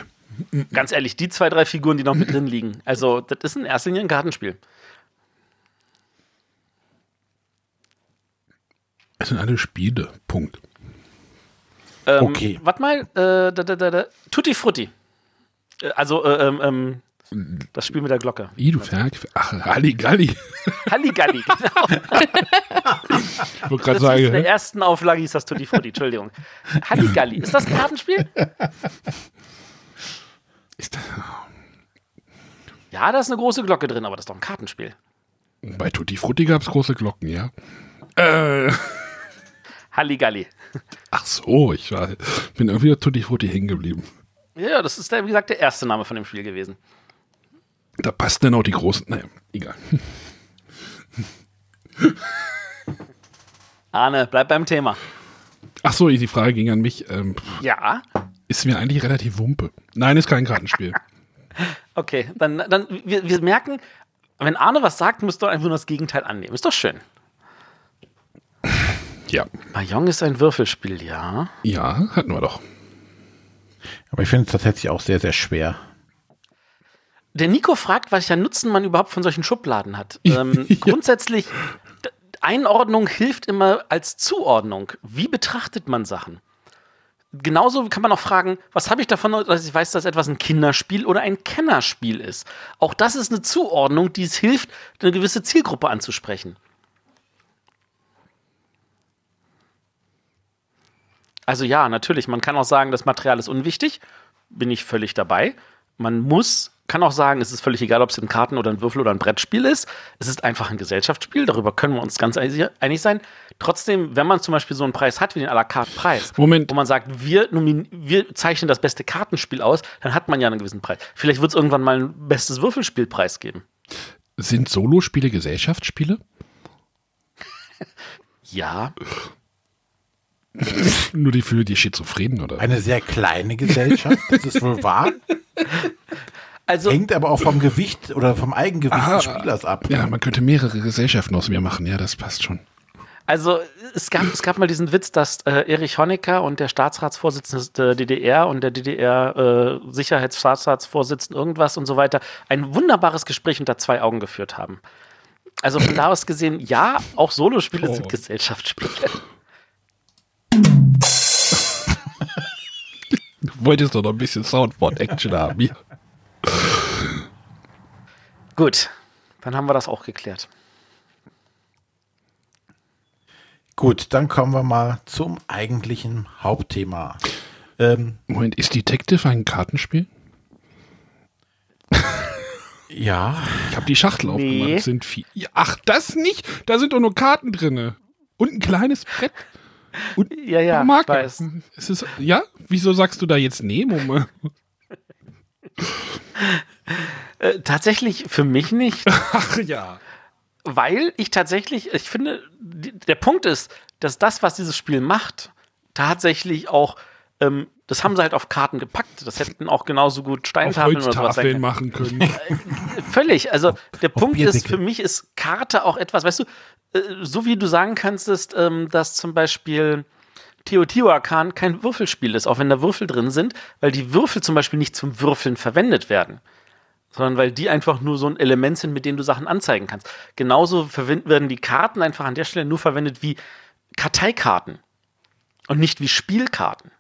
Ganz ehrlich, die zwei, drei Figuren, die noch mit drin liegen. Also, das ist in erster Linie ein Kartenspiel. Es sind alle Spiele. Punkt. Ähm, okay. Warte mal, äh, da, da, da, Tutti Frutti. Äh, also, äh, ähm, ähm, das Spiel mit der Glocke. I, du Ferg. Ach, Halligalli. Halligalli, genau. ich wollte gerade sagen. In der ersten Auflage hieß das Tutti Frutti, Entschuldigung. Halligalli. Ist das ein Kartenspiel? Ist das. Ja, da ist eine große Glocke drin, aber das ist doch ein Kartenspiel. Bei Tutti Frutti gab es große Glocken, ja. Äh. Halligalli. Ach so, ich war, bin irgendwie Tutti Frutti hängen geblieben. Ja, das ist, der, wie gesagt, der erste Name von dem Spiel gewesen. Da passt dann auch die großen. Naja, egal. Arne, bleib beim Thema. Ach so, die Frage ging an mich. Ähm, ja. Ist mir eigentlich relativ wumpe. Nein, ist kein Kartenspiel. okay, dann, dann wir, wir merken, wenn Arne was sagt, musst du einfach nur das Gegenteil annehmen. Ist doch schön. Ja. Mahjong ist ein Würfelspiel, ja. Ja, hatten wir doch. Aber ich finde es tatsächlich auch sehr, sehr schwer. Der Nico fragt, welcher Nutzen man überhaupt von solchen Schubladen hat. Ähm, ja. Grundsätzlich, Einordnung hilft immer als Zuordnung. Wie betrachtet man Sachen? Genauso kann man auch fragen, was habe ich davon, dass ich weiß, dass etwas ein Kinderspiel oder ein Kennerspiel ist. Auch das ist eine Zuordnung, die es hilft, eine gewisse Zielgruppe anzusprechen. Also ja, natürlich, man kann auch sagen, das Material ist unwichtig, bin ich völlig dabei. Man muss, kann auch sagen, es ist völlig egal, ob es ein Karten- oder ein Würfel- oder ein Brettspiel ist. Es ist einfach ein Gesellschaftsspiel, darüber können wir uns ganz einig sein. Trotzdem, wenn man zum Beispiel so einen Preis hat wie den à la carte Preis, Moment. wo man sagt, wir, wir zeichnen das beste Kartenspiel aus, dann hat man ja einen gewissen Preis. Vielleicht wird es irgendwann mal ein bestes Würfelspielpreis geben. Sind Solospiele Gesellschaftsspiele? ja. Nur die für die Schizophrenen, oder? Eine sehr kleine Gesellschaft, das ist wohl wahr. Also, Hängt aber auch vom Gewicht oder vom Eigengewicht aha, des Spielers ab. Ja, man könnte mehrere Gesellschaften aus mir machen, ja, das passt schon. Also es gab, es gab mal diesen Witz, dass äh, Erich Honecker und der Staatsratsvorsitzende der DDR und der DDR äh, Sicherheitsstaatsratsvorsitzende irgendwas und so weiter ein wunderbares Gespräch unter zwei Augen geführt haben. Also von da aus gesehen, ja, auch Solospiele oh. sind Gesellschaftsspiele. Du wolltest doch noch ein bisschen Soundboard-Action haben. Ja. Gut, dann haben wir das auch geklärt. Gut, dann kommen wir mal zum eigentlichen Hauptthema. Ähm, Moment, ist Detective ein Kartenspiel? ja. Ich habe die Schachtel nee. aufgemacht. Sind vier. Ach, das nicht? Da sind doch nur Karten drin. Und ein kleines Brett. Und ja, ja, ich weiß. Es ist, ja? Wieso sagst du da jetzt Nemo? äh, tatsächlich für mich nicht. Ach ja. Weil ich tatsächlich, ich finde, der Punkt ist, dass das, was dieses Spiel macht, tatsächlich auch, ähm, das haben sie halt auf Karten gepackt. Das hätten auch genauso gut Steintafeln oder sowas sein machen können. Äh, völlig. Also der Punkt ist, für mich ist Karte auch etwas, weißt du, äh, so wie du sagen kannst, ist, ähm, dass zum Beispiel Teotihuacan kein Würfelspiel ist, auch wenn da Würfel drin sind, weil die Würfel zum Beispiel nicht zum Würfeln verwendet werden, sondern weil die einfach nur so ein Element sind, mit dem du Sachen anzeigen kannst. Genauso werden die Karten einfach an der Stelle nur verwendet wie Karteikarten und nicht wie Spielkarten.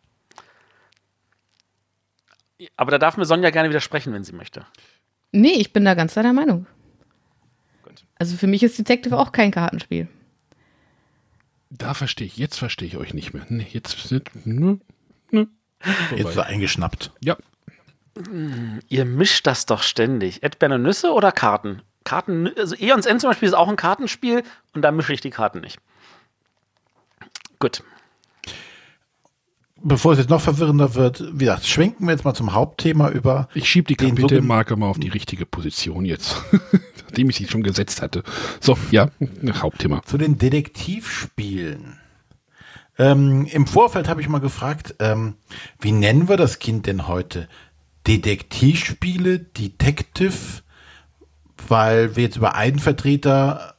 Aber da darf mir Sonja gerne widersprechen, wenn sie möchte. Nee, ich bin da ganz deiner Meinung. Also für mich ist Detective auch kein Kartenspiel. Da verstehe ich, jetzt verstehe ich euch nicht mehr. Nee, jetzt ne, ne. Jetzt so eingeschnappt. Ja. Ihr mischt das doch ständig. Erdbeeren und Nüsse oder Karten? Karten, also Eons End zum Beispiel ist auch ein Kartenspiel und da mische ich die Karten nicht. Gut bevor es jetzt noch verwirrender wird, wie gesagt, schwenken wir jetzt mal zum Hauptthema über. Ich schiebe die Kapitelmarke mal auf die richtige Position jetzt, nachdem ich sie schon gesetzt hatte. So, ja, Hauptthema. Zu den Detektivspielen. Ähm, Im Vorfeld habe ich mal gefragt, ähm, wie nennen wir das Kind denn heute? Detektivspiele, Detective, weil wir jetzt über einen Vertreter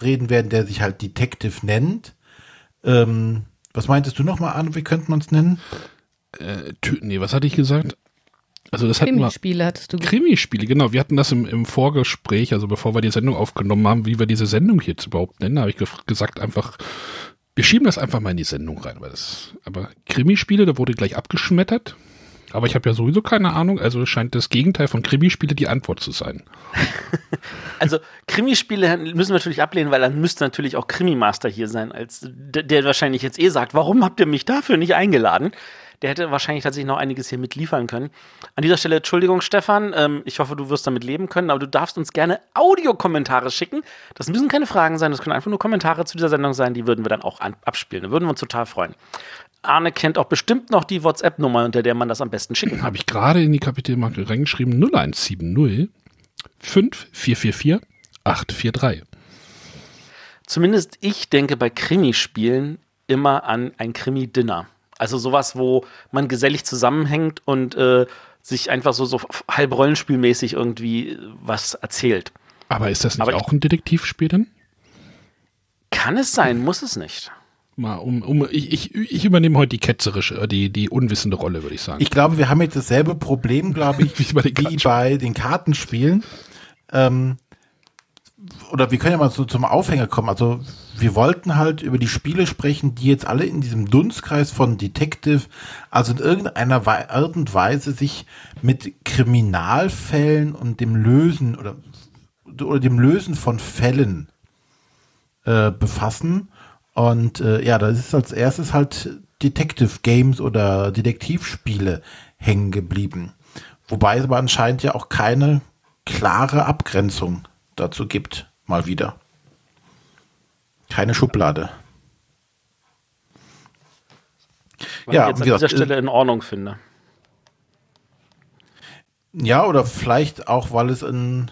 reden werden, der sich halt Detective nennt. Ähm, was meintest du nochmal an? Wie könnte man es nennen? Äh, nee, was hatte ich gesagt? Also das hatten Krimispiele hattest du gesagt. Krimispiele, genau. Wir hatten das im, im, Vorgespräch, also bevor wir die Sendung aufgenommen haben, wie wir diese Sendung jetzt überhaupt nennen, habe ich ge gesagt einfach, wir schieben das einfach mal in die Sendung rein. Weil das, aber Krimispiele, da wurde gleich abgeschmettert. Aber ich habe ja sowieso keine Ahnung, also scheint das Gegenteil von Krimispiele die Antwort zu sein. also Krimispiele müssen wir natürlich ablehnen, weil dann müsste natürlich auch Krimi-Master hier sein, als der, der wahrscheinlich jetzt eh sagt, warum habt ihr mich dafür nicht eingeladen? Der hätte wahrscheinlich tatsächlich noch einiges hier mitliefern können. An dieser Stelle, Entschuldigung, Stefan, ähm, ich hoffe, du wirst damit leben können, aber du darfst uns gerne Audiokommentare schicken. Das müssen keine Fragen sein, das können einfach nur Kommentare zu dieser Sendung sein, die würden wir dann auch abspielen. Da würden wir uns total freuen. Arne kennt auch bestimmt noch die WhatsApp-Nummer, unter der man das am besten schicken kann. Habe ich gerade in die Kapitelmarke reingeschrieben, 0170 5444 843. Zumindest ich denke bei Krimispielen immer an ein Krimi-Dinner. Also sowas, wo man gesellig zusammenhängt und äh, sich einfach so, so halb rollenspielmäßig irgendwie was erzählt. Aber ist das nicht Aber auch ein Detektivspiel denn? Kann es sein, muss es nicht. Mal um, um ich, ich, ich übernehme heute die ketzerische, äh, die, die unwissende Rolle, würde ich sagen. Ich glaube, wir haben jetzt dasselbe Problem, glaube ich, wie, bei den, wie bei den Kartenspielen. Ähm, oder wir können ja mal so zum Aufhänger kommen. Also wir wollten halt über die Spiele sprechen, die jetzt alle in diesem Dunstkreis von Detective, also in irgendeiner Art und Weise sich mit Kriminalfällen und dem Lösen oder, oder dem Lösen von Fällen äh, befassen. Und äh, ja, da ist als erstes halt Detective Games oder Detektivspiele hängen geblieben. Wobei es aber anscheinend ja auch keine klare Abgrenzung dazu gibt, mal wieder. Keine Schublade. Was ja, ich jetzt an dieser Stelle in Ordnung finde. Ja, oder vielleicht auch, weil es ein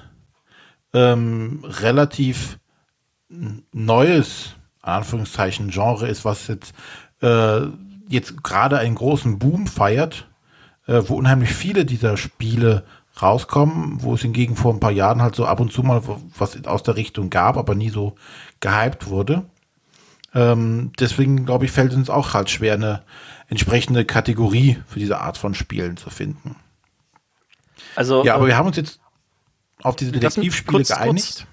ähm, relativ neues, Anführungszeichen, Genre ist, was jetzt, äh, jetzt gerade einen großen Boom feiert, äh, wo unheimlich viele dieser Spiele rauskommen, wo es hingegen vor ein paar Jahren halt so ab und zu mal was aus der Richtung gab, aber nie so gehypt wurde. Ähm, deswegen, glaube ich, fällt es uns auch halt schwer, eine entsprechende Kategorie für diese Art von Spielen zu finden. Also, ja, aber äh, wir haben uns jetzt auf diese Detektivspiele kurz, geeinigt. Kurz,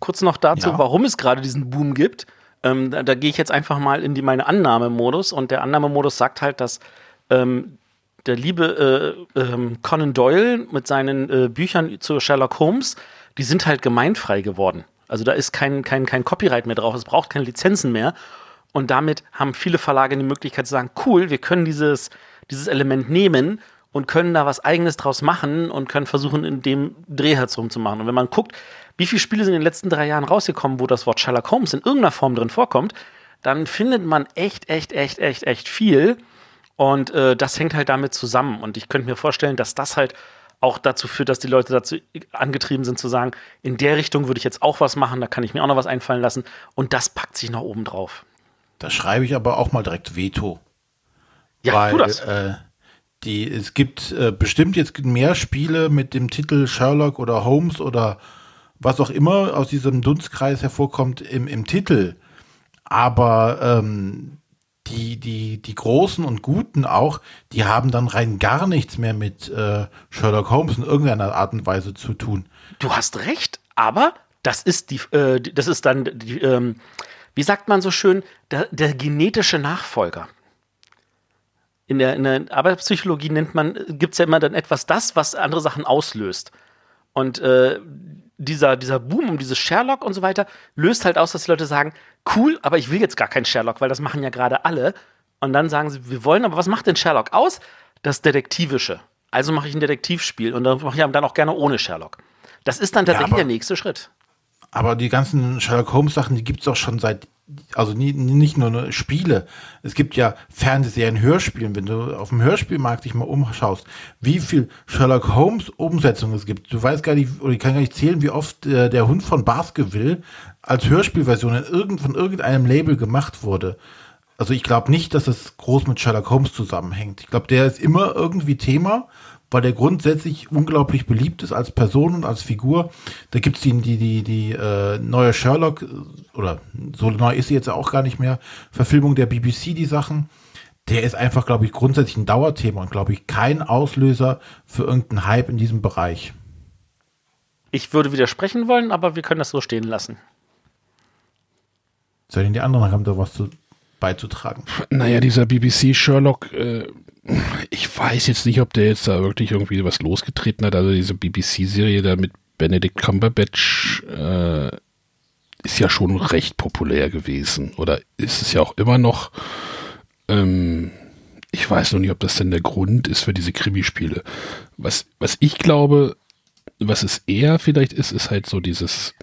kurz, noch dazu, ja. warum es gerade diesen Boom gibt. Ähm, da, da gehe ich jetzt einfach mal in die, meine Annahmemodus und der Annahmemodus sagt halt, dass ähm, der liebe äh, äh, Conan Doyle mit seinen äh, Büchern zu Sherlock Holmes, die sind halt gemeinfrei geworden. Also da ist kein, kein, kein Copyright mehr drauf, es braucht keine Lizenzen mehr. Und damit haben viele Verlage die Möglichkeit zu sagen, cool, wir können dieses, dieses Element nehmen und können da was eigenes draus machen und können versuchen, in dem Dreh herum zu machen. Und wenn man guckt, wie viele Spiele sind in den letzten drei Jahren rausgekommen, wo das Wort Sherlock Holmes in irgendeiner Form drin vorkommt, dann findet man echt, echt, echt, echt, echt viel. Und äh, das hängt halt damit zusammen. Und ich könnte mir vorstellen, dass das halt auch dazu führt, dass die Leute dazu angetrieben sind zu sagen, in der Richtung würde ich jetzt auch was machen, da kann ich mir auch noch was einfallen lassen. Und das packt sich noch oben drauf. Da schreibe ich aber auch mal direkt Veto. Ja, weil, tu das. Äh, die, es gibt äh, bestimmt jetzt mehr Spiele mit dem Titel Sherlock oder Holmes oder was auch immer aus diesem Dunstkreis hervorkommt im, im Titel. Aber ähm, die, die, die Großen und Guten auch, die haben dann rein gar nichts mehr mit äh, Sherlock Holmes in irgendeiner Art und Weise zu tun. Du hast recht, aber das ist die, äh, das ist dann die, ähm, wie sagt man so schön, der, der genetische Nachfolger. In der, in der Arbeitspsychologie nennt man, gibt es ja immer dann etwas das, was andere Sachen auslöst. Und äh, dieser, dieser Boom um dieses Sherlock und so weiter löst halt aus, dass die Leute sagen, cool, aber ich will jetzt gar keinen Sherlock, weil das machen ja gerade alle. Und dann sagen sie, wir wollen, aber was macht denn Sherlock aus? Das Detektivische. Also mache ich ein Detektivspiel und dann mache ich dann auch gerne ohne Sherlock. Das ist dann tatsächlich ja, der nächste Schritt. Aber die ganzen Sherlock Holmes Sachen, die gibt es doch schon seit also nie, nicht nur Spiele. Es gibt ja Fernsehserien, Hörspielen. Wenn du auf dem Hörspielmarkt dich mal umschaust, wie viel Sherlock Holmes Umsetzungen es gibt. Du weißt gar nicht, oder ich kann gar nicht zählen, wie oft äh, der Hund von Baskerville als Hörspielversion in irgend, von irgendeinem Label gemacht wurde. Also ich glaube nicht, dass es groß mit Sherlock Holmes zusammenhängt. Ich glaube, der ist immer irgendwie Thema, weil der grundsätzlich unglaublich beliebt ist als Person und als Figur. Da gibt's die, die, die, die äh, neue Sherlock, oder so neu ist sie jetzt auch gar nicht mehr, Verfilmung der BBC, die Sachen. Der ist einfach, glaube ich, grundsätzlich ein Dauerthema und, glaube ich, kein Auslöser für irgendeinen Hype in diesem Bereich. Ich würde widersprechen wollen, aber wir können das so stehen lassen. Soll denn die anderen haben da was zu, beizutragen? Naja, dieser BBC Sherlock, äh, ich weiß jetzt nicht, ob der jetzt da wirklich irgendwie was losgetreten hat. Also diese BBC-Serie da mit Benedict Cumberbatch äh, ist ja schon recht populär gewesen. Oder ist es ja auch immer noch. Ähm, ich weiß noch nicht, ob das denn der Grund ist für diese Krimispiele. Was, was ich glaube, was es eher vielleicht ist, ist halt so dieses,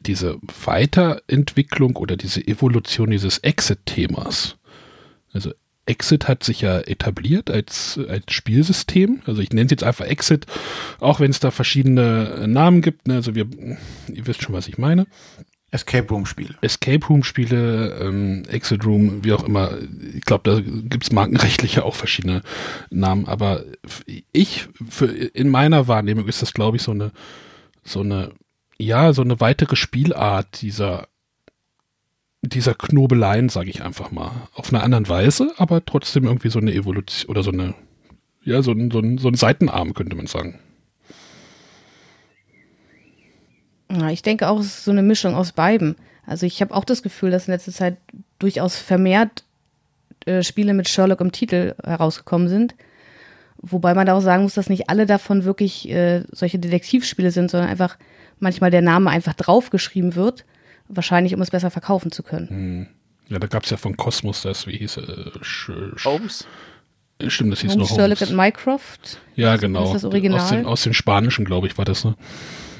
diese Weiterentwicklung oder diese Evolution dieses Exit-Themas. Also Exit hat sich ja etabliert als, als Spielsystem. Also ich nenne es jetzt einfach Exit, auch wenn es da verschiedene Namen gibt. Ne? Also wir, ihr wisst schon, was ich meine. Escape Room Spiele. Escape Room Spiele, ähm, Exit Room, wie auch immer. Ich glaube, da gibt es markenrechtliche auch verschiedene Namen. Aber ich, für, in meiner Wahrnehmung ist das, glaube ich, so eine, so eine, ja, so eine weitere Spielart dieser, dieser Knobeleien, sage ich einfach mal. Auf einer anderen Weise, aber trotzdem irgendwie so eine Evolution oder so eine, ja, so ein, so ein, so ein Seitenarm, könnte man sagen. Ja, ich denke auch, es ist so eine Mischung aus beiden. Also ich habe auch das Gefühl, dass in letzter Zeit durchaus vermehrt äh, Spiele mit Sherlock im Titel herausgekommen sind. Wobei man da auch sagen muss, dass nicht alle davon wirklich äh, solche Detektivspiele sind, sondern einfach manchmal der Name einfach draufgeschrieben wird. Wahrscheinlich, um es besser verkaufen zu können. Hm. Ja, da gab es ja von Cosmos das, wie hieß es? Holmes? Stimmt, das hieß Holmes, noch Sherlock Holmes. and Mycroft. Ja, genau. ist das Original? Aus den, aus den Spanischen, glaube ich, war das, ne?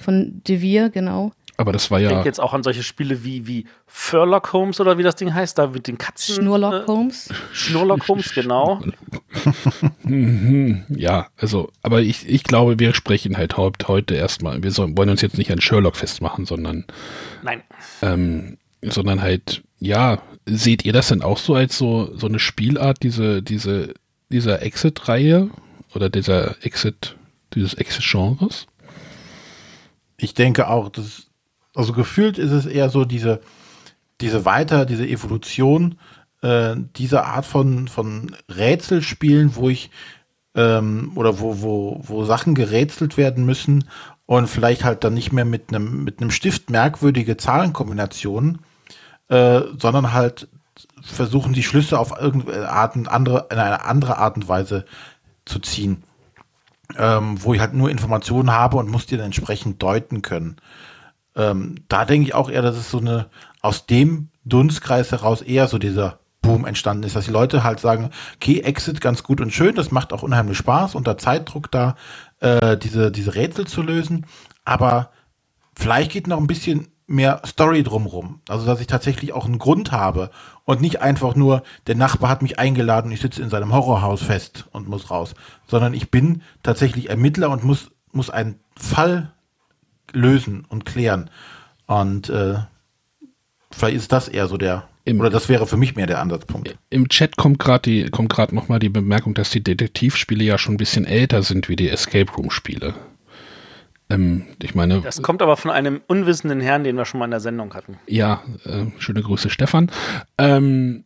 Von De Vere, genau. Aber das war Ich ja. denke jetzt auch an solche Spiele wie, wie Furlock Holmes oder wie das Ding heißt, da mit den Katzen. Schnurlock äh, Holmes. Schnurlock Holmes, genau. Mhm, ja, also, aber ich, ich glaube, wir sprechen halt haupt heute erstmal. Wir sollen, wollen uns jetzt nicht an Sherlock festmachen, sondern, Nein. ähm, sondern halt, ja, seht ihr das denn auch so als so, so eine Spielart, diese, diese, dieser Exit-Reihe oder dieser Exit, dieses Exit-Genres? Ich denke auch, dass, also gefühlt ist es eher so diese, diese Weiter, diese Evolution äh, dieser Art von, von Rätselspielen, wo ich ähm, oder wo, wo, wo Sachen gerätselt werden müssen und vielleicht halt dann nicht mehr mit einem mit Stift merkwürdige Zahlenkombinationen, äh, sondern halt versuchen die Schlüsse auf irgendeine Art und andere, in eine andere Art und Weise zu ziehen. Ähm, wo ich halt nur Informationen habe und muss die dann entsprechend deuten können. Ähm, da denke ich auch eher, dass es so eine, aus dem Dunstkreis heraus eher so dieser Boom entstanden ist, dass die Leute halt sagen, okay, Exit ganz gut und schön, das macht auch unheimlich Spaß, unter Zeitdruck da äh, diese, diese Rätsel zu lösen, aber vielleicht geht noch ein bisschen mehr Story drumrum. Also, dass ich tatsächlich auch einen Grund habe und nicht einfach nur, der Nachbar hat mich eingeladen ich sitze in seinem Horrorhaus fest und muss raus, sondern ich bin tatsächlich Ermittler und muss, muss einen Fall lösen und klären. Und äh, vielleicht ist das eher so der, Im- oder das wäre für mich mehr der Ansatzpunkt. Im Chat kommt gerade die kommt gerade noch mal die Bemerkung, dass die Detektivspiele ja schon ein bisschen älter sind wie die Escape Room Spiele. Ähm, ich meine, Das kommt aber von einem unwissenden Herrn, den wir schon mal in der Sendung hatten. ja, äh, schöne Grüße Stefan. Ähm,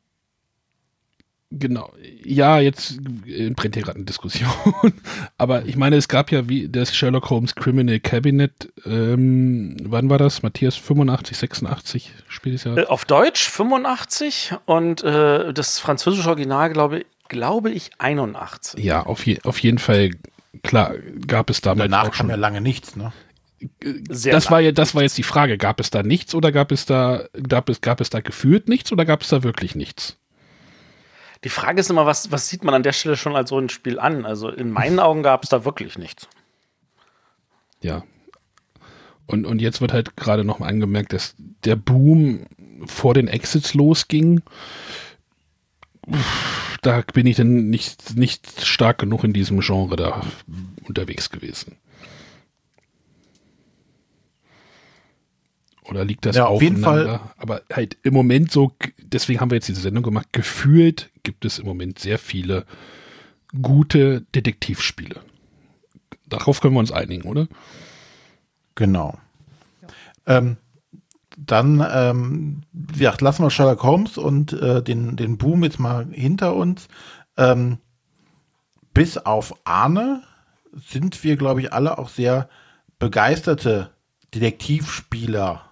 genau, ja, jetzt äh, brennt hier gerade eine Diskussion. Aber ich meine, es gab ja wie das Sherlock Holmes Criminal Cabinet. Ähm, wann war das? Matthias 85, 86 Spieljahr? Äh, auf Deutsch 85 und äh, das französische Original, glaube, glaube ich, 81. Ja, auf, je, auf jeden Fall. Klar, gab es damals Danach auch kam schon. ja lange nichts, ne? Sehr das lang. war ja, das war jetzt die Frage. Gab es da nichts oder gab es da, gab es, gab es da gefühlt nichts oder gab es da wirklich nichts? Die Frage ist immer, was, was sieht man an der Stelle schon als so ein Spiel an? Also in meinen Augen gab es da wirklich nichts. Ja. Und, und jetzt wird halt gerade noch mal angemerkt, dass der Boom vor den Exits losging. Da bin ich dann nicht, nicht stark genug in diesem Genre da unterwegs gewesen. Oder liegt das Ja, auf jeden aufeinander? Aber halt im Moment so, deswegen haben wir jetzt diese Sendung gemacht, gefühlt gibt es im Moment sehr viele gute Detektivspiele. darauf können wir uns einigen, oder? Genau. Ähm, dann ähm, ja, lassen wir Sherlock Holmes und äh, den, den Boom jetzt mal hinter uns. Ähm, bis auf Arne sind wir, glaube ich, alle auch sehr begeisterte Detektivspieler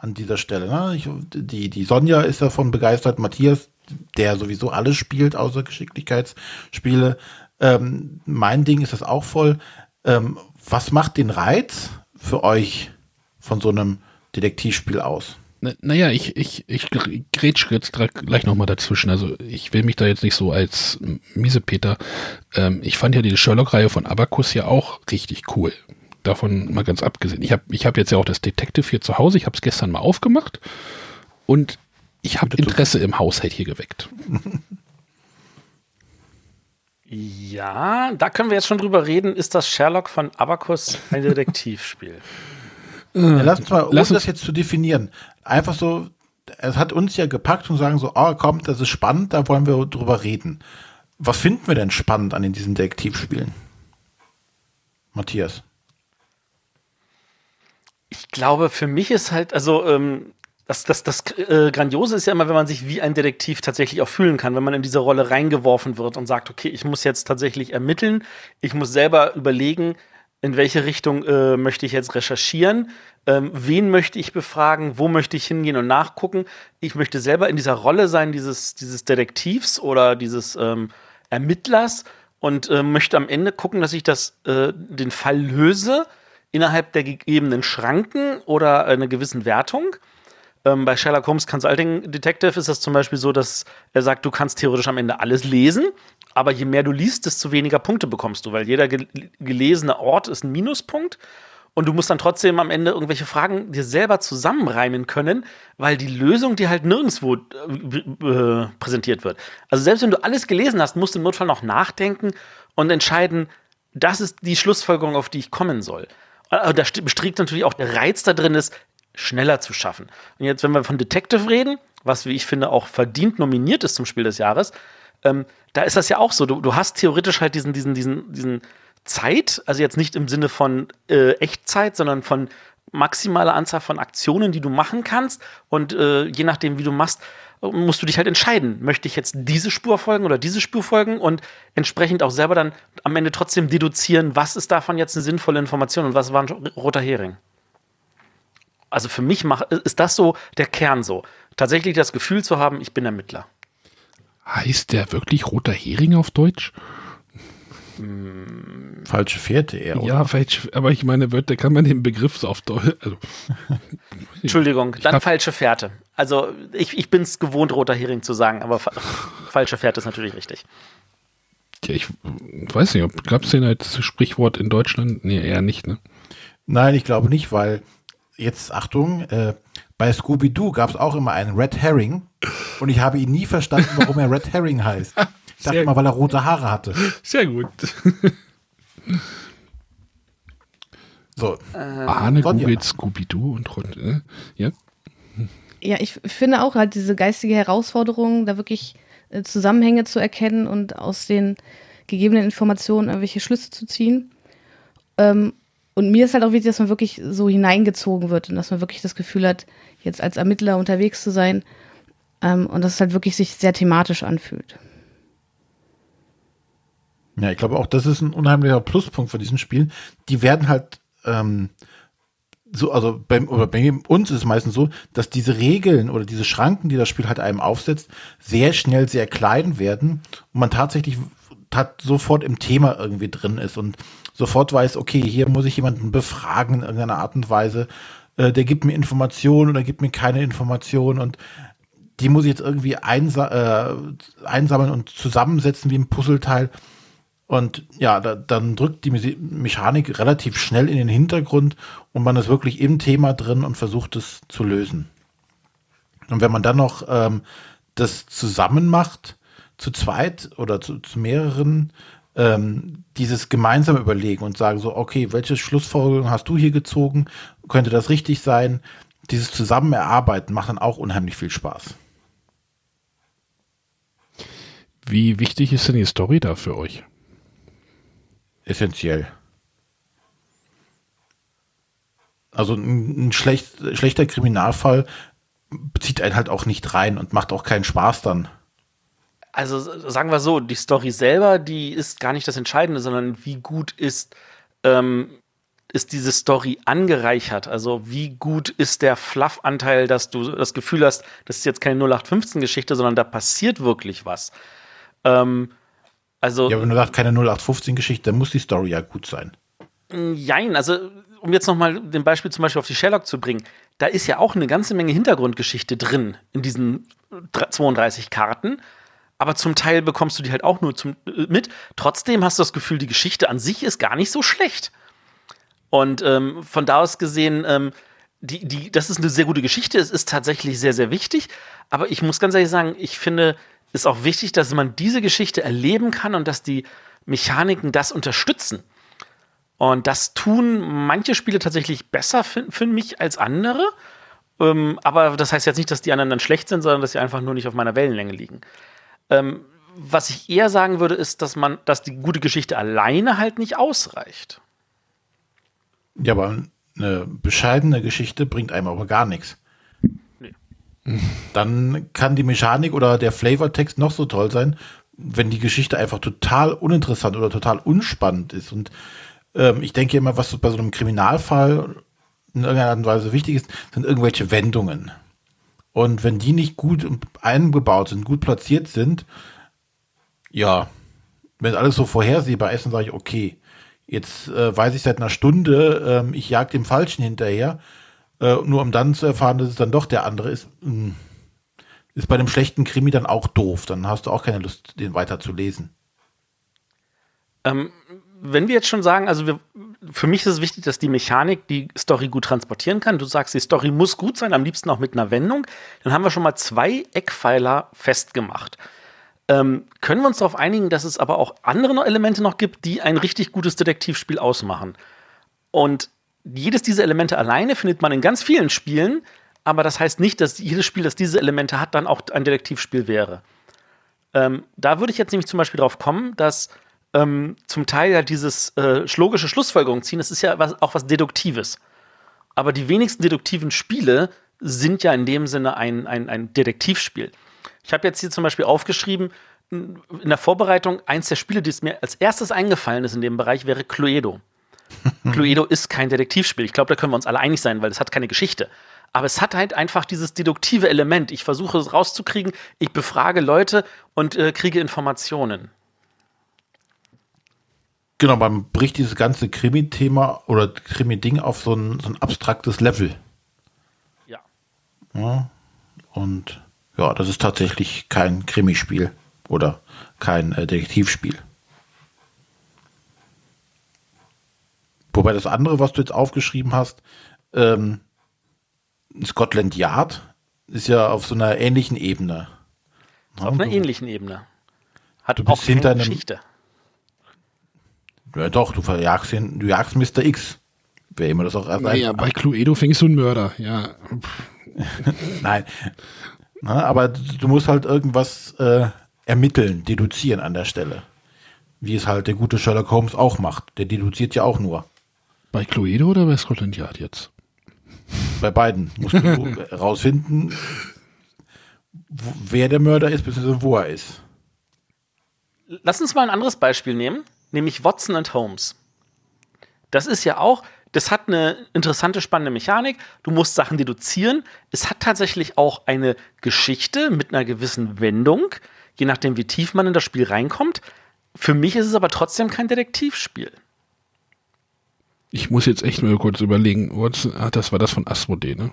an dieser Stelle. Ne? Ich, die, die Sonja ist davon begeistert, Matthias, der sowieso alles spielt, außer Geschicklichkeitsspiele. Ähm, mein Ding ist das auch voll. Ähm, was macht den Reiz für euch von so einem Detektivspiel aus? Naja, ich, ich, ich grätsch jetzt gleich nochmal dazwischen. Also ich will mich da jetzt nicht so als Miesepeter. Ähm, ich fand ja die Sherlock-Reihe von Abacus ja auch richtig cool. Davon mal ganz abgesehen. Ich habe ich hab jetzt ja auch das Detective hier zu Hause. Ich habe es gestern mal aufgemacht und ich habe Interesse im Haushalt hier geweckt. Ja, da können wir jetzt schon drüber reden. Ist das Sherlock von Abacus ein Detektivspiel? Ja, lass uns mal, ohne das jetzt zu definieren, einfach so, es hat uns ja gepackt und sagen so, oh komm, das ist spannend, da wollen wir drüber reden. Was finden wir denn spannend an in diesen Detektivspielen? Matthias. Ich glaube, für mich ist halt, also ähm, das, das, das äh, Grandiose ist ja immer, wenn man sich wie ein Detektiv tatsächlich auch fühlen kann, wenn man in diese Rolle reingeworfen wird und sagt, okay, ich muss jetzt tatsächlich ermitteln, ich muss selber überlegen, in welche Richtung äh, möchte ich jetzt recherchieren, ähm, wen möchte ich befragen, wo möchte ich hingehen und nachgucken. Ich möchte selber in dieser Rolle sein, dieses, dieses Detektivs oder dieses ähm, Ermittlers und äh, möchte am Ende gucken, dass ich das, äh, den Fall löse innerhalb der gegebenen Schranken oder einer gewissen Wertung. Ähm, bei Sherlock Holmes Consulting Detective ist das zum Beispiel so, dass er sagt, du kannst theoretisch am Ende alles lesen aber je mehr du liest, desto weniger Punkte bekommst du, weil jeder gel gelesene Ort ist ein Minuspunkt. Und du musst dann trotzdem am Ende irgendwelche Fragen dir selber zusammenreimen können, weil die Lösung dir halt nirgendwo äh, äh, präsentiert wird. Also selbst wenn du alles gelesen hast, musst du im Notfall noch nachdenken und entscheiden, das ist die Schlussfolgerung, auf die ich kommen soll. Aber da bestriegt natürlich auch der Reiz da drin ist, schneller zu schaffen. Und jetzt, wenn wir von Detective reden, was, wie ich finde, auch verdient nominiert ist zum Spiel des Jahres, ähm, da ist das ja auch so. Du, du hast theoretisch halt diesen, diesen, diesen, diesen Zeit, also jetzt nicht im Sinne von äh, Echtzeit, sondern von maximaler Anzahl von Aktionen, die du machen kannst. Und äh, je nachdem, wie du machst, musst du dich halt entscheiden. Möchte ich jetzt diese Spur folgen oder diese Spur folgen und entsprechend auch selber dann am Ende trotzdem deduzieren, was ist davon jetzt eine sinnvolle Information und was war ein roter Hering. Also für mich ist das so der Kern so. Tatsächlich das Gefühl zu haben, ich bin Ermittler. Heißt der wirklich roter Hering auf Deutsch? Falsche Fährte eher. Oder? Ja, falsch, aber ich meine, da kann man den Begriff so auf Deutsch. Also, Entschuldigung, dann falsche Fährte. Also ich, ich bin es gewohnt, roter Hering zu sagen, aber fa falsche Fährte ist natürlich richtig. Ja, ich weiß nicht, gab es den als Sprichwort in Deutschland? Nee, eher nicht, ne? Nein, ich glaube nicht, weil jetzt, Achtung, äh, bei Scooby-Doo gab es auch immer einen Red Herring und ich habe ihn nie verstanden, warum er Red Herring heißt. Ich dachte mal, weil er rote Haare hatte. Sehr gut. So. Ähm, Arne googelt Scooby-Doo und ne? ja. Ja, ich finde auch halt diese geistige Herausforderung, da wirklich äh, Zusammenhänge zu erkennen und aus den gegebenen Informationen irgendwelche Schlüsse zu ziehen. Ähm, und mir ist halt auch wichtig, dass man wirklich so hineingezogen wird und dass man wirklich das Gefühl hat, jetzt als Ermittler unterwegs zu sein ähm, und dass es halt wirklich sich sehr thematisch anfühlt. Ja, ich glaube auch, das ist ein unheimlicher Pluspunkt von diesen Spielen. Die werden halt ähm, so, also bei, oder bei uns ist es meistens so, dass diese Regeln oder diese Schranken, die das Spiel halt einem aufsetzt, sehr schnell sehr klein werden und man tatsächlich tat sofort im Thema irgendwie drin ist und sofort weiß, okay, hier muss ich jemanden befragen in irgendeiner Art und Weise äh, der gibt mir Informationen oder gibt mir keine Informationen und die muss ich jetzt irgendwie einsa äh, einsammeln und zusammensetzen wie ein Puzzleteil. Und ja, da, dann drückt die Mechanik relativ schnell in den Hintergrund und man ist wirklich im Thema drin und versucht es zu lösen. Und wenn man dann noch ähm, das zusammen macht, zu zweit oder zu, zu mehreren, ähm, dieses gemeinsam überlegen und sagen so, okay, welche Schlussfolgerung hast du hier gezogen? Könnte das richtig sein? Dieses zusammen erarbeiten macht dann auch unheimlich viel Spaß. Wie wichtig ist denn die Story da für euch? Essentiell. Also ein, schlecht, schlechter Kriminalfall zieht einen halt auch nicht rein und macht auch keinen Spaß dann. Also sagen wir so, die Story selber, die ist gar nicht das Entscheidende, sondern wie gut ist, ähm, ist diese Story angereichert? Also wie gut ist der Fluff-Anteil, dass du das Gefühl hast, das ist jetzt keine 0815-Geschichte, sondern da passiert wirklich was. Ähm, also, ja, wenn du sagst, keine 0815-Geschichte, dann muss die Story ja gut sein. Jein, also um jetzt nochmal den Beispiel zum Beispiel auf die Sherlock zu bringen, da ist ja auch eine ganze Menge Hintergrundgeschichte drin in diesen 32 Karten. Aber zum Teil bekommst du die halt auch nur zum, äh, mit. Trotzdem hast du das Gefühl, die Geschichte an sich ist gar nicht so schlecht. Und ähm, von da aus gesehen, ähm, die, die, das ist eine sehr gute Geschichte. Es ist tatsächlich sehr, sehr wichtig. Aber ich muss ganz ehrlich sagen, ich finde, ist auch wichtig, dass man diese Geschichte erleben kann und dass die Mechaniken das unterstützen. Und das tun manche Spiele tatsächlich besser für, für mich als andere. Ähm, aber das heißt jetzt nicht, dass die anderen dann schlecht sind, sondern dass sie einfach nur nicht auf meiner Wellenlänge liegen. Ähm, was ich eher sagen würde, ist, dass man, dass die gute Geschichte alleine halt nicht ausreicht. Ja, aber eine bescheidene Geschichte bringt einem aber gar nichts. Dann kann die Mechanik oder der Flavortext noch so toll sein, wenn die Geschichte einfach total uninteressant oder total unspannend ist. Und ähm, ich denke immer, was bei so einem Kriminalfall in irgendeiner Art und Weise wichtig ist, sind irgendwelche Wendungen. Und wenn die nicht gut eingebaut sind, gut platziert sind, ja, wenn alles so vorhersehbar ist, dann sage ich, okay, Jetzt äh, weiß ich seit einer Stunde, äh, ich jag dem Falschen hinterher, äh, nur um dann zu erfahren, dass es dann doch der andere ist. Mh, hm, ist bei einem schlechten Krimi dann auch doof. Dann hast du auch keine Lust, den weiter zu lesen. Ähm, wenn wir jetzt schon sagen, also wir, für mich ist es wichtig, dass die Mechanik die Story gut transportieren kann. Du sagst, die Story muss gut sein, am liebsten auch mit einer Wendung. Dann haben wir schon mal zwei Eckpfeiler festgemacht. Ähm, können wir uns darauf einigen, dass es aber auch andere Elemente noch gibt, die ein richtig gutes Detektivspiel ausmachen? Und jedes dieser Elemente alleine findet man in ganz vielen Spielen, aber das heißt nicht, dass jedes Spiel, das diese Elemente hat, dann auch ein Detektivspiel wäre. Ähm, da würde ich jetzt nämlich zum Beispiel drauf kommen, dass ähm, zum Teil ja dieses äh, logische Schlussfolgerung ziehen, das ist ja was, auch was Deduktives. Aber die wenigsten deduktiven Spiele sind ja in dem Sinne ein, ein, ein Detektivspiel. Ich habe jetzt hier zum Beispiel aufgeschrieben, in der Vorbereitung, eins der Spiele, die es mir als erstes eingefallen ist in dem Bereich, wäre Cluedo. Cluedo ist kein Detektivspiel. Ich glaube, da können wir uns alle einig sein, weil es hat keine Geschichte. Aber es hat halt einfach dieses deduktive Element. Ich versuche es rauszukriegen, ich befrage Leute und äh, kriege Informationen. Genau, man bricht dieses ganze Krimi-Thema oder Krimi-Ding auf so ein, so ein abstraktes Level. Ja. ja. Und ja, das ist tatsächlich kein Krimispiel oder kein äh, Detektivspiel. Wobei das andere, was du jetzt aufgeschrieben hast, ähm, Scotland Yard, ist ja auf so einer ähnlichen Ebene. Ja, auf einer du, ähnlichen Ebene. Hat du bist auch hinter eine Geschichte. Ja, doch, du verjagst ihn, du jagst Mr. X. Wer immer das auch erreicht. Naja, bei Cluedo fängst du einen Mörder, ja. Nein, na, aber du musst halt irgendwas äh, ermitteln, deduzieren an der Stelle. Wie es halt der gute Sherlock Holmes auch macht. Der deduziert ja auch nur. Bei Cluedo oder bei Scotland Yard jetzt? Bei beiden musst du herausfinden, wer der Mörder ist, bzw. wo er ist. Lass uns mal ein anderes Beispiel nehmen, nämlich Watson und Holmes. Das ist ja auch, das hat eine interessante, spannende Mechanik. Du musst Sachen deduzieren. Es hat tatsächlich auch eine Geschichte mit einer gewissen Wendung, je nachdem, wie tief man in das Spiel reinkommt. Für mich ist es aber trotzdem kein Detektivspiel. Ich muss jetzt echt mal kurz überlegen. Ach, das war das von Asmodee, ne?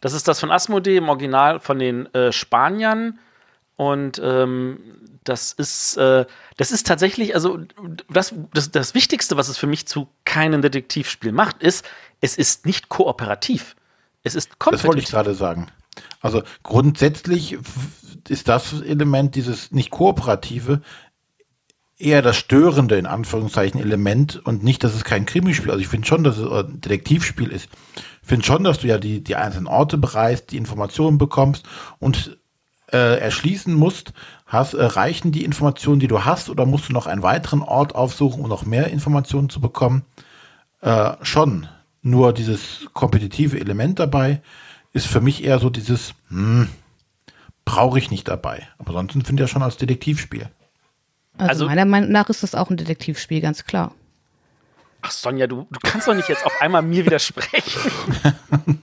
Das ist das von Asmodee im Original von den äh, Spaniern. Und ähm, das ist, äh, das ist tatsächlich, also das, das, das Wichtigste, was es für mich zu keinem Detektivspiel macht, ist, es ist nicht kooperativ. Es ist kompetitiv. Das wollte ich gerade sagen. Also grundsätzlich ist das Element, dieses nicht kooperative, eher das störende, in Anführungszeichen, Element und nicht, dass es kein Krimispiel. Also ich finde schon, dass es ein Detektivspiel ist. Ich finde schon, dass du ja die, die einzelnen Orte bereist, die Informationen bekommst und äh, erschließen musst, hast, äh, reichen die Informationen, die du hast, oder musst du noch einen weiteren Ort aufsuchen, um noch mehr Informationen zu bekommen? Äh, schon. nur dieses kompetitive Element dabei, ist für mich eher so dieses, hm, brauche ich nicht dabei. Aber sonst finde ich ja schon als Detektivspiel. Also, Also- meiner Meinung nach ist das auch ein Detektivspiel, ganz klar. Ach Sonja, du, du kannst doch nicht jetzt auf einmal mir widersprechen.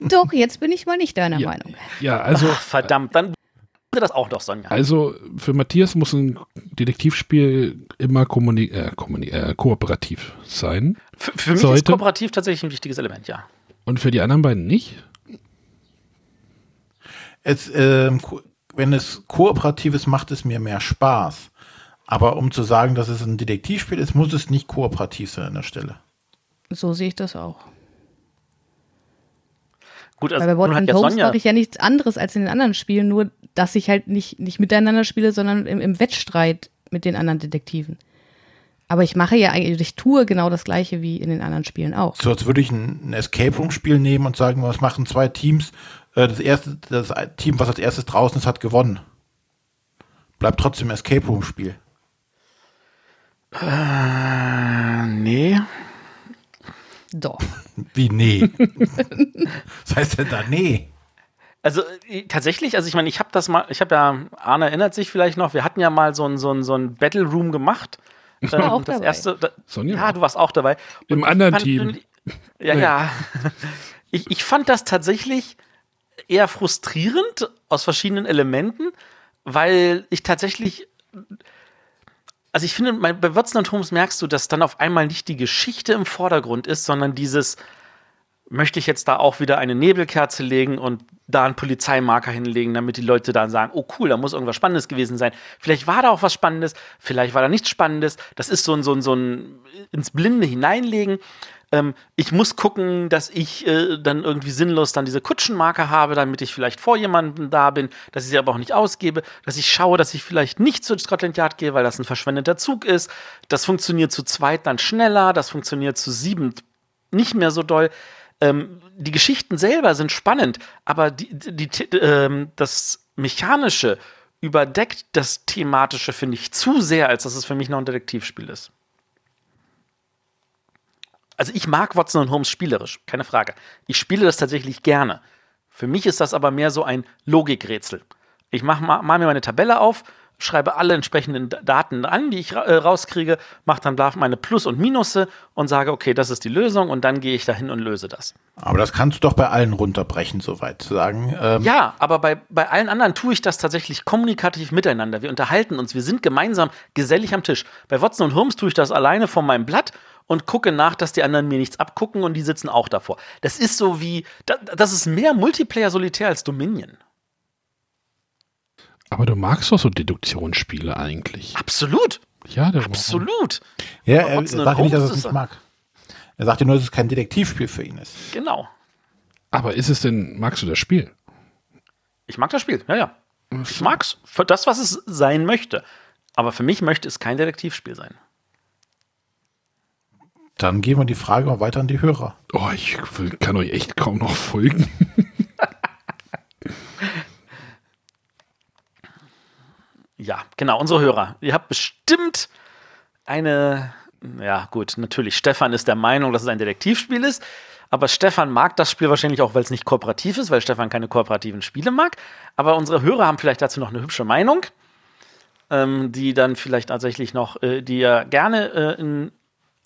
Doch, jetzt bin ich mal nicht deiner Ja. Meinung. Ja, also, Ach, verdammt, dann das auch doch, Sonja. also für Matthias muss ein Detektivspiel immer kommuni äh, kommuni äh, kooperativ sein. Für, für mich ist Sollte- kooperativ tatsächlich ein wichtiges Element, ja. Und für die anderen beiden nicht? Es, ko- wenn es kooperativ ist, macht es mir mehr Spaß. Aber um zu sagen, dass es ein Detektivspiel ist, muss es nicht kooperativ sein an der Stelle. So sehe ich das auch. Gut, also Weil bei What and Homes mache ich ja nichts anderes als in den anderen Spielen, nur dass ich halt nicht, nicht miteinander spiele, sondern im, im Wettstreit mit den anderen Detektiven. Aber ich mache ja eigentlich, ich tue genau das gleiche wie in den anderen Spielen auch. So als würde ich ein, ein Escape Room Spiel nehmen und sagen, was machen zwei Teams? Äh, Das erste, das Team, was als erstes draußen ist, hat gewonnen. Bleibt trotzdem Escape Room Spiel. Äh, nee. Doch. Wie nee? was heißt denn da nee? Also äh, tatsächlich, also ich meine, ich habe das mal, ich habe ja, Arne erinnert sich vielleicht noch, wir hatten ja mal so ein, so ein, so ein Battle Room gemacht. Ich war auch das dabei. erste, da, Sonja ja, du warst auch dabei. Im ich anderen fand- Team. Ja, Nee. ja. Ich, ich fand das tatsächlich eher frustrierend aus verschiedenen Elementen, weil ich tatsächlich also ich finde, bei Watson und Holmes merkst du, dass dann auf einmal nicht die Geschichte im Vordergrund ist, sondern dieses, möchte ich jetzt da auch wieder eine Nebelkerze legen und da einen Polizeimarker hinlegen, damit die Leute dann sagen, oh cool, da muss irgendwas Spannendes gewesen sein. Vielleicht war da auch was Spannendes, vielleicht war da nichts Spannendes. Das ist so ein, so ein, so ein ins Blinde hineinlegen. Ähm, ich muss gucken, dass ich äh, dann irgendwie sinnlos dann diese Kutschenmarker habe, damit ich vielleicht vor jemandem da bin, dass ich sie aber auch nicht ausgebe, dass ich schaue, dass ich vielleicht nicht zu Scotland Yard gehe, weil das ein verschwendeter Zug ist. Das funktioniert zu zweit dann schneller, das funktioniert zu sieben nicht mehr so doll. Ähm, die Geschichten selber sind spannend, aber die, die, die, ähm, das Mechanische überdeckt das Thematische, finde ich, zu sehr, als dass es für mich noch ein Detektivspiel ist. Also ich mag Watson und Holmes spielerisch, keine Frage. Ich spiele das tatsächlich gerne. Für mich ist das aber mehr so ein Logikrätsel. Ich mach, mal, mal mir meine Tabelle auf, schreibe alle entsprechenden Daten an, die ich äh, rauskriege, mache dann da meine Plus und Minusse und sage, okay, das ist die Lösung und dann gehe ich dahin und löse das. Aber das kannst du doch bei allen runterbrechen, soweit zu sagen. Ähm, Ja, aber bei, bei allen anderen tue ich das tatsächlich kommunikativ miteinander. Wir unterhalten uns, wir sind gemeinsam gesellig am Tisch. Bei Watson und Holmes tue ich das alleine von meinem Blatt und gucke nach, dass die anderen mir nichts abgucken und die sitzen auch davor. Das ist so wie, da- das ist mehr Multiplayer-Solitär als Dominion. Aber du magst doch so Deduktionsspiele eigentlich. Absolut, Ja, der absolut. ja er sagt ja nicht, dass er es ist nicht mag. Er sagt ja nur, dass es kein Detektivspiel für ihn ist. Genau. Aber ist es denn, magst du das Spiel? Ich mag das Spiel, ja, ja. Ich mag's für das, was es sein möchte. Aber für mich möchte es kein Detektivspiel sein. Dann gehen wir die Frage mal weiter an die Hörer. Oh, ich kann euch echt kaum noch folgen. Ja, genau, unsere Hörer. Ihr habt bestimmt eine, ja gut, natürlich, Stefan ist der Meinung, dass es ein Detektivspiel ist, aber Stefan mag das Spiel wahrscheinlich auch, weil es nicht kooperativ ist, weil Stefan keine kooperativen Spiele mag. Aber unsere Hörer haben vielleicht dazu noch eine hübsche Meinung, ähm, die dann vielleicht tatsächlich noch, äh, die ihr gerne äh, in,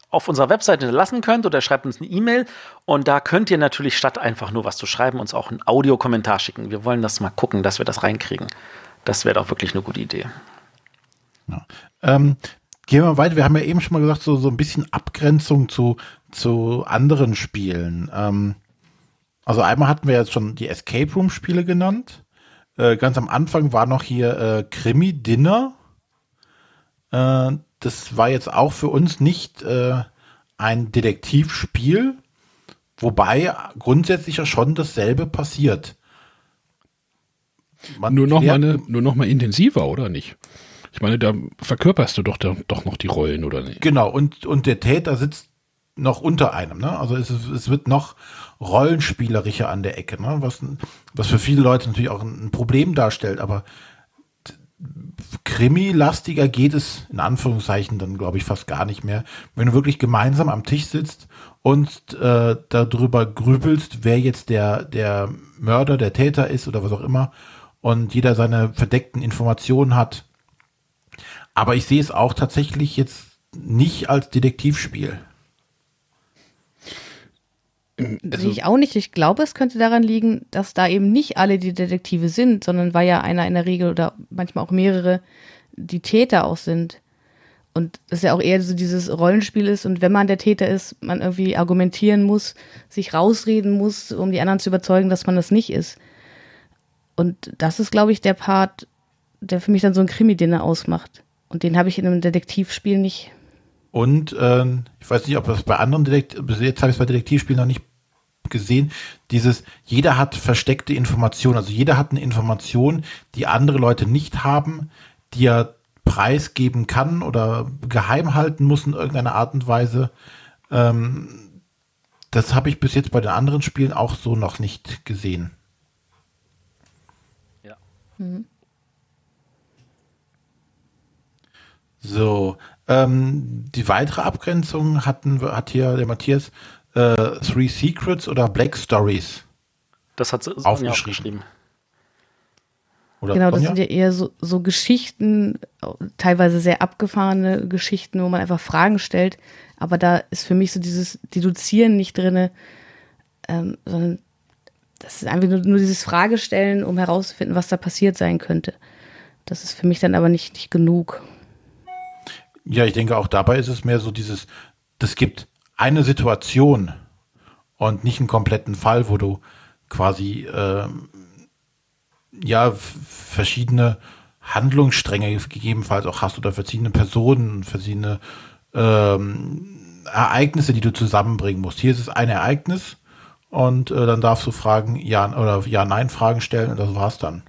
auf unserer Webseite hinterlassen könnt oder schreibt uns eine E-Mail und da könnt ihr natürlich statt einfach nur was zu schreiben, uns auch einen Audiokommentar schicken. Wir wollen das mal gucken, dass wir das reinkriegen. Das wäre doch wirklich eine gute Idee. Ähm, gehen wir weiter. Wir haben ja eben schon mal gesagt, so, so ein bisschen Abgrenzung zu, zu anderen Spielen. Ähm, also einmal hatten wir jetzt schon die Escape Room Spiele genannt. Äh, ganz am Anfang war noch hier äh, Krimi Dinner. Äh, das war jetzt auch für uns nicht äh, ein Detektivspiel, wobei grundsätzlich ja schon dasselbe passiert. Man nur, noch mal klärt- eine, nur noch mal intensiver, oder nicht? Ich meine, da verkörperst du doch, da, doch noch die Rollen, oder nicht? Genau, und, und der Täter sitzt noch unter einem, ne? Also es, es wird noch rollenspielerischer an der Ecke, ne? Was, was für viele Leute natürlich auch ein Problem darstellt, aber Krimi-lastiger geht es in Anführungszeichen dann, glaube ich, fast gar nicht mehr. Wenn du wirklich gemeinsam am Tisch sitzt und äh, darüber grübelst, wer jetzt der, der Mörder, der Täter ist oder was auch immer und jeder seine verdeckten Informationen hat. Aber ich sehe es auch tatsächlich jetzt nicht als Detektivspiel. Also, Sehe ich auch nicht. Ich glaube, es könnte daran liegen, dass da eben nicht alle die Detektive sind, sondern weil ja einer in der Regel oder manchmal auch mehrere die Täter auch sind. Und das ja auch eher so dieses Rollenspiel ist und wenn man der Täter ist, man irgendwie argumentieren muss, sich rausreden muss, um die anderen zu überzeugen, dass man das nicht ist. Und das ist, glaube ich, der Part, der für mich dann so ein Krimi-Dinner ausmacht. Und den habe ich in einem Detektivspiel nicht. Und äh, ich weiß nicht, ob das bei anderen Detektiv, bis jetzt habe ich es bei Detektivspielen noch nicht gesehen, dieses, jeder hat versteckte Informationen, also jeder hat eine Information, die andere Leute nicht haben, die er preisgeben kann oder geheim halten muss in irgendeiner Art und Weise. Ähm, das habe ich bis jetzt bei den anderen Spielen auch so noch nicht gesehen. Ja. Mhm. So, ähm, die weitere Abgrenzung hatten, hat hier der Matthias äh, Three Secrets oder Black Stories. Das hat sie aufgeschrieben. Oder genau, das sind ja eher so, so Geschichten, teilweise sehr abgefahrene Geschichten, wo man einfach Fragen stellt. Aber da ist für mich so dieses Deduzieren nicht drin, ähm, sondern das ist einfach nur, nur, dieses Fragestellen, um herauszufinden, was da passiert sein könnte. Das ist für mich dann aber nicht, nicht genug. Ja, ich denke auch dabei ist es mehr so dieses, das gibt eine Situation und nicht einen kompletten Fall, wo du quasi äh, ja verschiedene Handlungsstränge gegebenenfalls auch hast oder verschiedene Personen, verschiedene ähm, Ereignisse, die du zusammenbringen musst. Hier ist es ein Ereignis und äh, dann darfst du Fragen, ja oder ja, nein Fragen stellen und das war's dann.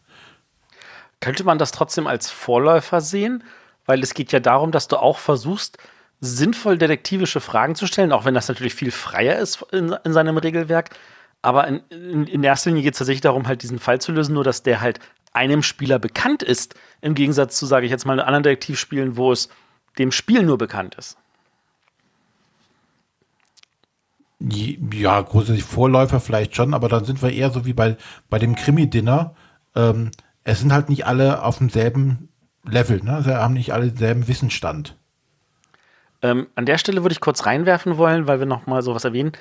Könnte man das trotzdem als Vorläufer sehen? Weil es geht ja darum, dass du auch versuchst, sinnvoll detektivische Fragen zu stellen, auch wenn das natürlich viel freier ist in, in seinem Regelwerk. Aber in, in, in erster Linie geht es tatsächlich darum, halt diesen Fall zu lösen, nur dass der halt einem Spieler bekannt ist, im Gegensatz zu, sage ich jetzt mal, anderen Detektivspielen, wo es dem Spiel nur bekannt ist. Ja, grundsätzlich Vorläufer vielleicht schon, aber dann sind wir eher so wie bei, bei dem Krimi-Dinner. Ähm, es sind halt nicht alle auf demselben Level, ne? Sie haben nicht alle denselben Wissensstand. Ähm, an der Stelle würde ich kurz reinwerfen wollen, weil wir noch mal sowas erwähnen.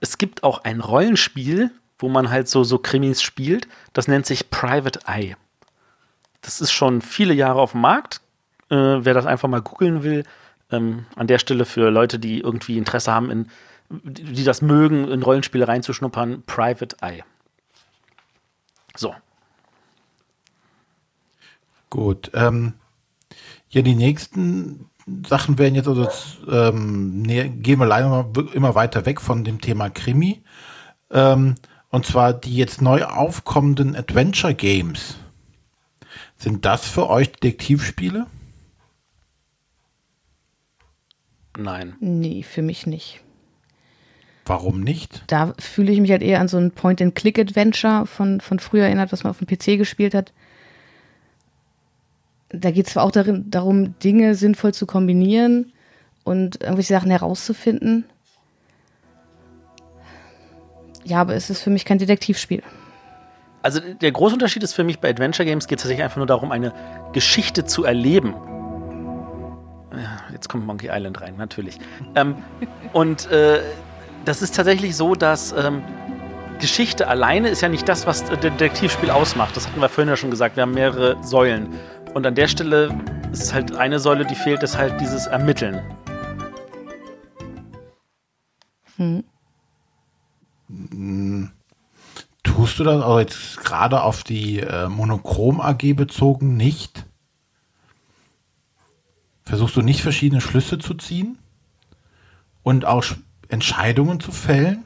Es gibt auch ein Rollenspiel, wo man halt so, so Krimis spielt. Das nennt sich Private Eye. Das ist schon viele Jahre auf dem Markt. Äh, wer das einfach mal googeln will, ähm, an der Stelle für Leute, die irgendwie Interesse haben, in, die das mögen, in Rollenspiele reinzuschnuppern, Private Eye. So, Gut. Ähm, ja, die nächsten Sachen werden jetzt also ähm, nee, gehen wir leider immer weiter weg von dem Thema Krimi. Ähm, und zwar die jetzt neu aufkommenden Adventure Games. Sind das für euch Detektivspiele? Nein. Nee, für mich nicht. Warum nicht? Da fühle ich mich halt eher an so ein Point-and-Click-Adventure von, von früher erinnert, was man auf dem PC gespielt hat da geht es zwar auch darin, darum, Dinge sinnvoll zu kombinieren und irgendwelche Sachen herauszufinden. Ja, aber es ist für mich kein Detektivspiel. Also der große Unterschied ist für mich, bei Adventure Games geht es tatsächlich einfach nur darum, eine Geschichte zu erleben. Ja, jetzt kommt Monkey Island rein, natürlich. ähm, und äh, das ist tatsächlich so, dass ähm, Geschichte alleine ist ja nicht das, was Detektivspiel ausmacht. Das hatten wir vorhin ja schon gesagt. Wir haben mehrere Säulen. Und an der Stelle ist halt eine Säule, die fehlt, ist halt dieses Ermitteln. Hm. Tust du das auch jetzt gerade auf die äh, Monochrom AG bezogen nicht? Versuchst du nicht verschiedene Schlüsse zu ziehen und auch Entscheidungen zu fällen?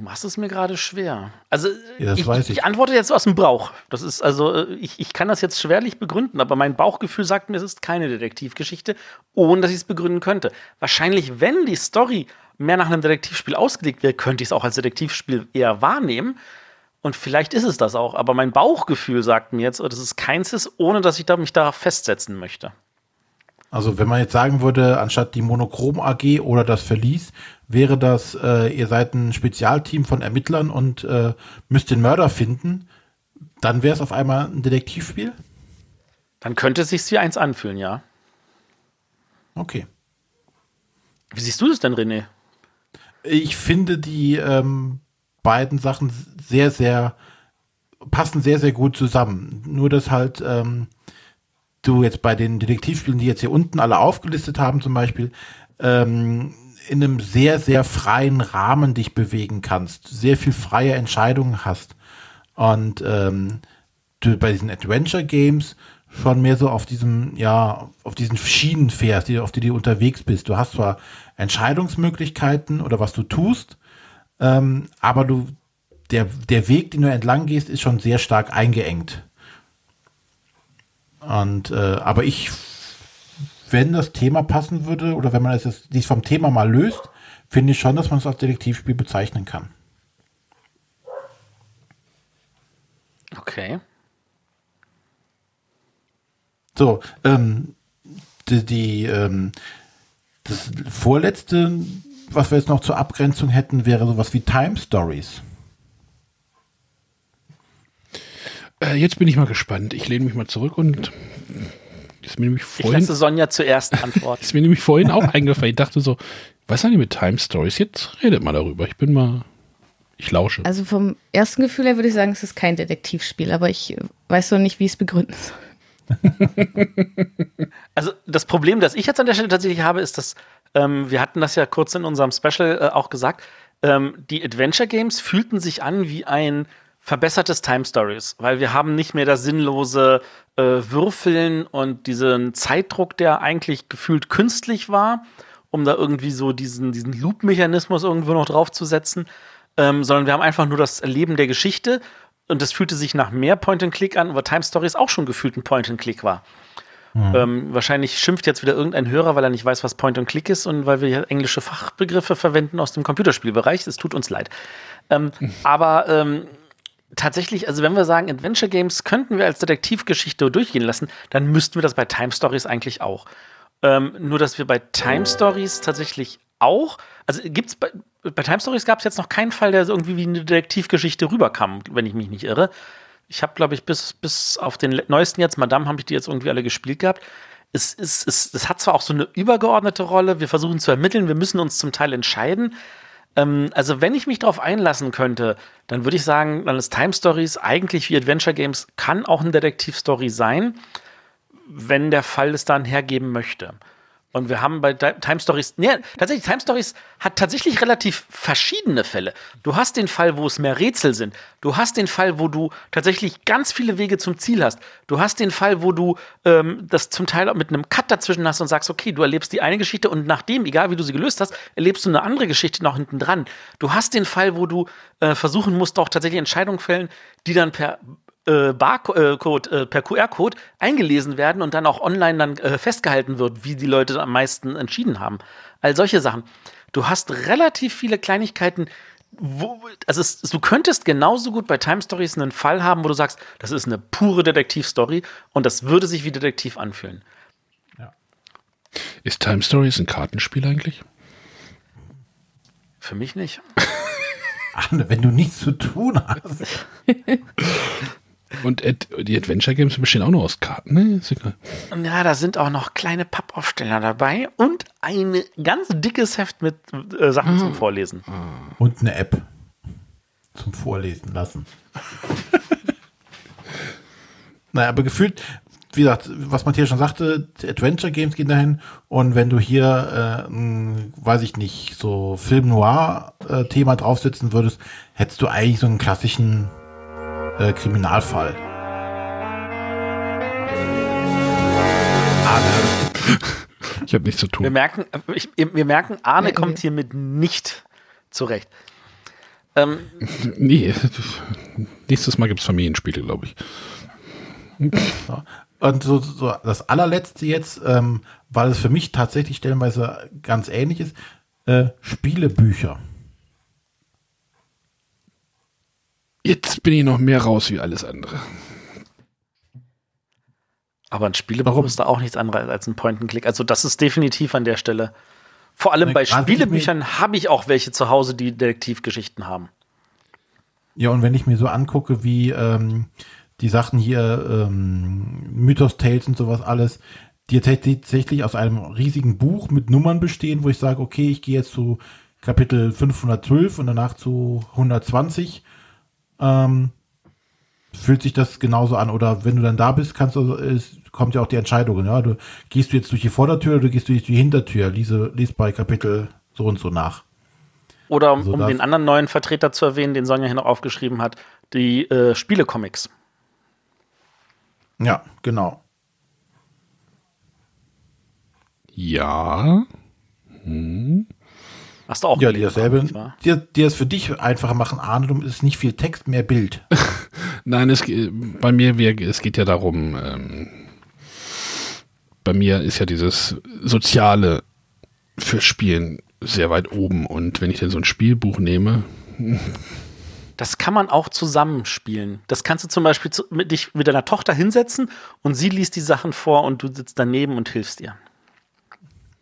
Du machst es mir gerade schwer. Also ja, ich, ich. ich, antworte jetzt aus dem Bauch. Das ist also, äh, ich, ich kann das jetzt schwerlich begründen, aber mein Bauchgefühl sagt mir, es ist keine Detektivgeschichte, ohne dass ich es begründen könnte. Wahrscheinlich, wenn die Story mehr nach einem Detektivspiel ausgelegt wäre, könnte ich es auch als Detektivspiel eher wahrnehmen. Und vielleicht ist es das auch, aber mein Bauchgefühl sagt mir jetzt, dass es keins ist, ohne dass ich da mich darauf festsetzen möchte. Also wenn man jetzt sagen würde, anstatt die Monochrom AG oder das Verlies, wäre das, äh, ihr seid ein Spezialteam von Ermittlern und äh, müsst den Mörder finden, dann wäre es auf einmal ein Detektivspiel? Dann könnte es sich wie eins anfühlen, ja. Okay. Wie siehst du das denn, René? Ich finde die ähm, beiden Sachen sehr, sehr passen sehr, sehr gut zusammen. Nur dass halt ähm, du jetzt bei den Detektivspielen, die jetzt hier unten alle aufgelistet haben, zum Beispiel, ähm, in einem sehr, sehr freien Rahmen dich bewegen kannst, sehr viel freie Entscheidungen hast. Und ähm, du bei diesen Adventure Games schon mehr so auf diesem, ja, auf diesen Schienen fährst, die, auf die du unterwegs bist. Du hast zwar Entscheidungsmöglichkeiten oder was du tust, ähm, aber du, der, der Weg, den du entlang gehst, ist schon sehr stark eingeengt. Und, äh, aber ich, wenn das Thema passen würde oder wenn man es jetzt dies vom Thema mal löst, finde ich schon, dass man es als Detektivspiel bezeichnen kann. Okay. So, ähm, die, die ähm, das vorletzte, was wir jetzt noch zur Abgrenzung hätten, wäre sowas wie Time Stories. Äh, jetzt bin ich mal gespannt. Ich lehne mich mal zurück und ist mir nämlich Ich vorhin, lasse Sonja zuerst antworten. ist mir nämlich vorhin auch eingefallen. Ich dachte so, was haben die mit Time Stories? Jetzt redet mal darüber. Ich bin mal, ich lausche. Also vom ersten Gefühl her würde ich sagen, es ist kein Detektivspiel, aber ich weiß noch nicht, wie ich es begründen soll. Also das Problem, das ich jetzt an der Stelle tatsächlich habe, ist, dass ähm, wir hatten das ja kurz in unserem Special äh, auch gesagt, ähm, die Adventure Games fühlten sich an wie ein verbessertes Time Stories, weil wir haben nicht mehr das sinnlose äh, Würfeln und diesen Zeitdruck, der eigentlich gefühlt künstlich war, um da irgendwie so diesen, diesen Loop-Mechanismus irgendwo noch draufzusetzen, ähm, sondern wir haben einfach nur das Erleben der Geschichte und das fühlte sich nach mehr Point-and-Click an, weil Time Stories auch schon gefühlt ein Point-and-Click war. Ähm, wahrscheinlich schimpft jetzt wieder irgendein Hörer, weil er nicht weiß, was Point-and-Click ist und weil wir hier englische Fachbegriffe verwenden aus dem Computerspielbereich. Es tut uns leid. Ähm, aber ähm, tatsächlich, also wenn wir sagen, Adventure Games könnten wir als Detektivgeschichte durchgehen lassen, dann müssten wir das bei Time Stories eigentlich auch. Ähm, nur, dass wir bei Time Stories tatsächlich auch, also gibt's bei, bei Time Stories gab es jetzt noch keinen Fall, der irgendwie wie eine Detektivgeschichte rüberkam, wenn ich mich nicht irre. Ich habe, glaube ich, bis, bis auf den neuesten jetzt, Madame, habe ich die jetzt irgendwie alle gespielt gehabt. Es, es, es, es hat zwar auch so eine übergeordnete Rolle, wir versuchen zu ermitteln, wir müssen uns zum Teil entscheiden. Ähm, also, wenn ich mich darauf einlassen könnte, dann würde ich sagen, dann ist Time Stories eigentlich wie Adventure Games, kann auch eine Detektivstory sein, wenn der Fall es dann hergeben möchte. Und wir haben bei Time Stories, nee, tatsächlich, Time Stories hat tatsächlich relativ verschiedene Fälle. Du hast den Fall, wo es mehr Rätsel sind. Du hast den Fall, wo du tatsächlich ganz viele Wege zum Ziel hast. Du hast den Fall, wo du ähm, das zum Teil auch mit einem Cut dazwischen hast und sagst, okay, du erlebst die eine Geschichte und nachdem, egal wie du sie gelöst hast, erlebst du eine andere Geschichte noch hinten dran. Du hast den Fall, wo du äh, versuchen musst, auch tatsächlich Entscheidungen fällen, die dann per äh, Barcode, äh, per QR-Code eingelesen werden und dann auch online dann äh, festgehalten wird, wie die Leute am meisten entschieden haben. All solche Sachen. Du hast relativ viele Kleinigkeiten, wo, also es, du könntest genauso gut bei Time Stories einen Fall haben, wo du sagst, das ist eine pure Detektivstory und das würde sich wie Detektiv anfühlen. Ist Time Stories ein Kartenspiel eigentlich? Für mich nicht. Arne, wenn du nichts zu tun hast. Und Ad die Adventure Games bestehen auch nur aus Karten. Ne? Ja, da sind auch noch kleine Pappaufsteller dabei und ein ganz dickes Heft mit äh, Sachen zum Vorlesen. Und eine App zum Vorlesen lassen. naja, aber gefühlt, wie gesagt, was Matthias schon sagte, die Adventure Games gehen dahin und wenn du hier, äh, ein, weiß ich nicht, so Film Noir äh, draufsetzen würdest, hättest du eigentlich so einen klassischen äh, Kriminalfall. Ich habe nichts zu Wir tun. merken, äh, ich, wir merken, Arne Ja, kommt okay. hiermit nicht zurecht. Ähm, Nee, nächstes Mal gibt es Familienspiele, glaube ich. Und so, so das allerletzte jetzt, ähm, weil es für mich tatsächlich stellenweise ganz ähnlich ist, äh, Spielebücher. Jetzt bin ich noch mehr raus wie alles andere. Aber ein Spielebuch ist da auch nichts anderes als ein Point-and-Click. Also das ist definitiv an der Stelle. Vor allem Na, bei Spielebüchern habe ich auch welche zu Hause, die Detektivgeschichten haben. Ja, und wenn ich mir so angucke, wie ähm, die Sachen hier, ähm, Mythos Tales und sowas alles, die tatsächlich aus einem riesigen Buch mit Nummern bestehen, wo ich sage, okay, ich gehe jetzt zu Kapitel 512 und danach zu 120, ähm, fühlt sich das genauso an. Oder wenn du dann da bist, kannst du, es kommt ja auch die Entscheidung, ja, du gehst du jetzt durch die Vordertür oder gehst du durch die Hintertür, liese, lies bei Kapitel so und so nach. Oder um, Also um den anderen neuen Vertreter zu erwähnen, den Sonja hier noch aufgeschrieben hat, die äh, Spielecomics. Ja, genau. Ja. Hast du auch Ja, die gelesen, dasselbe, die, die es für dich einfacher machen, du ist nicht viel Text, mehr Bild. Nein, es, bei mir, wir, es geht ja darum, ähm, bei mir ist ja dieses Soziale für Spielen sehr weit oben. Und wenn ich dann so ein Spielbuch nehme, Das kann man auch zusammenspielen. Das kannst du zum Beispiel zu, mit dich mit deiner Tochter hinsetzen und sie liest die Sachen vor und du sitzt daneben und hilfst ihr.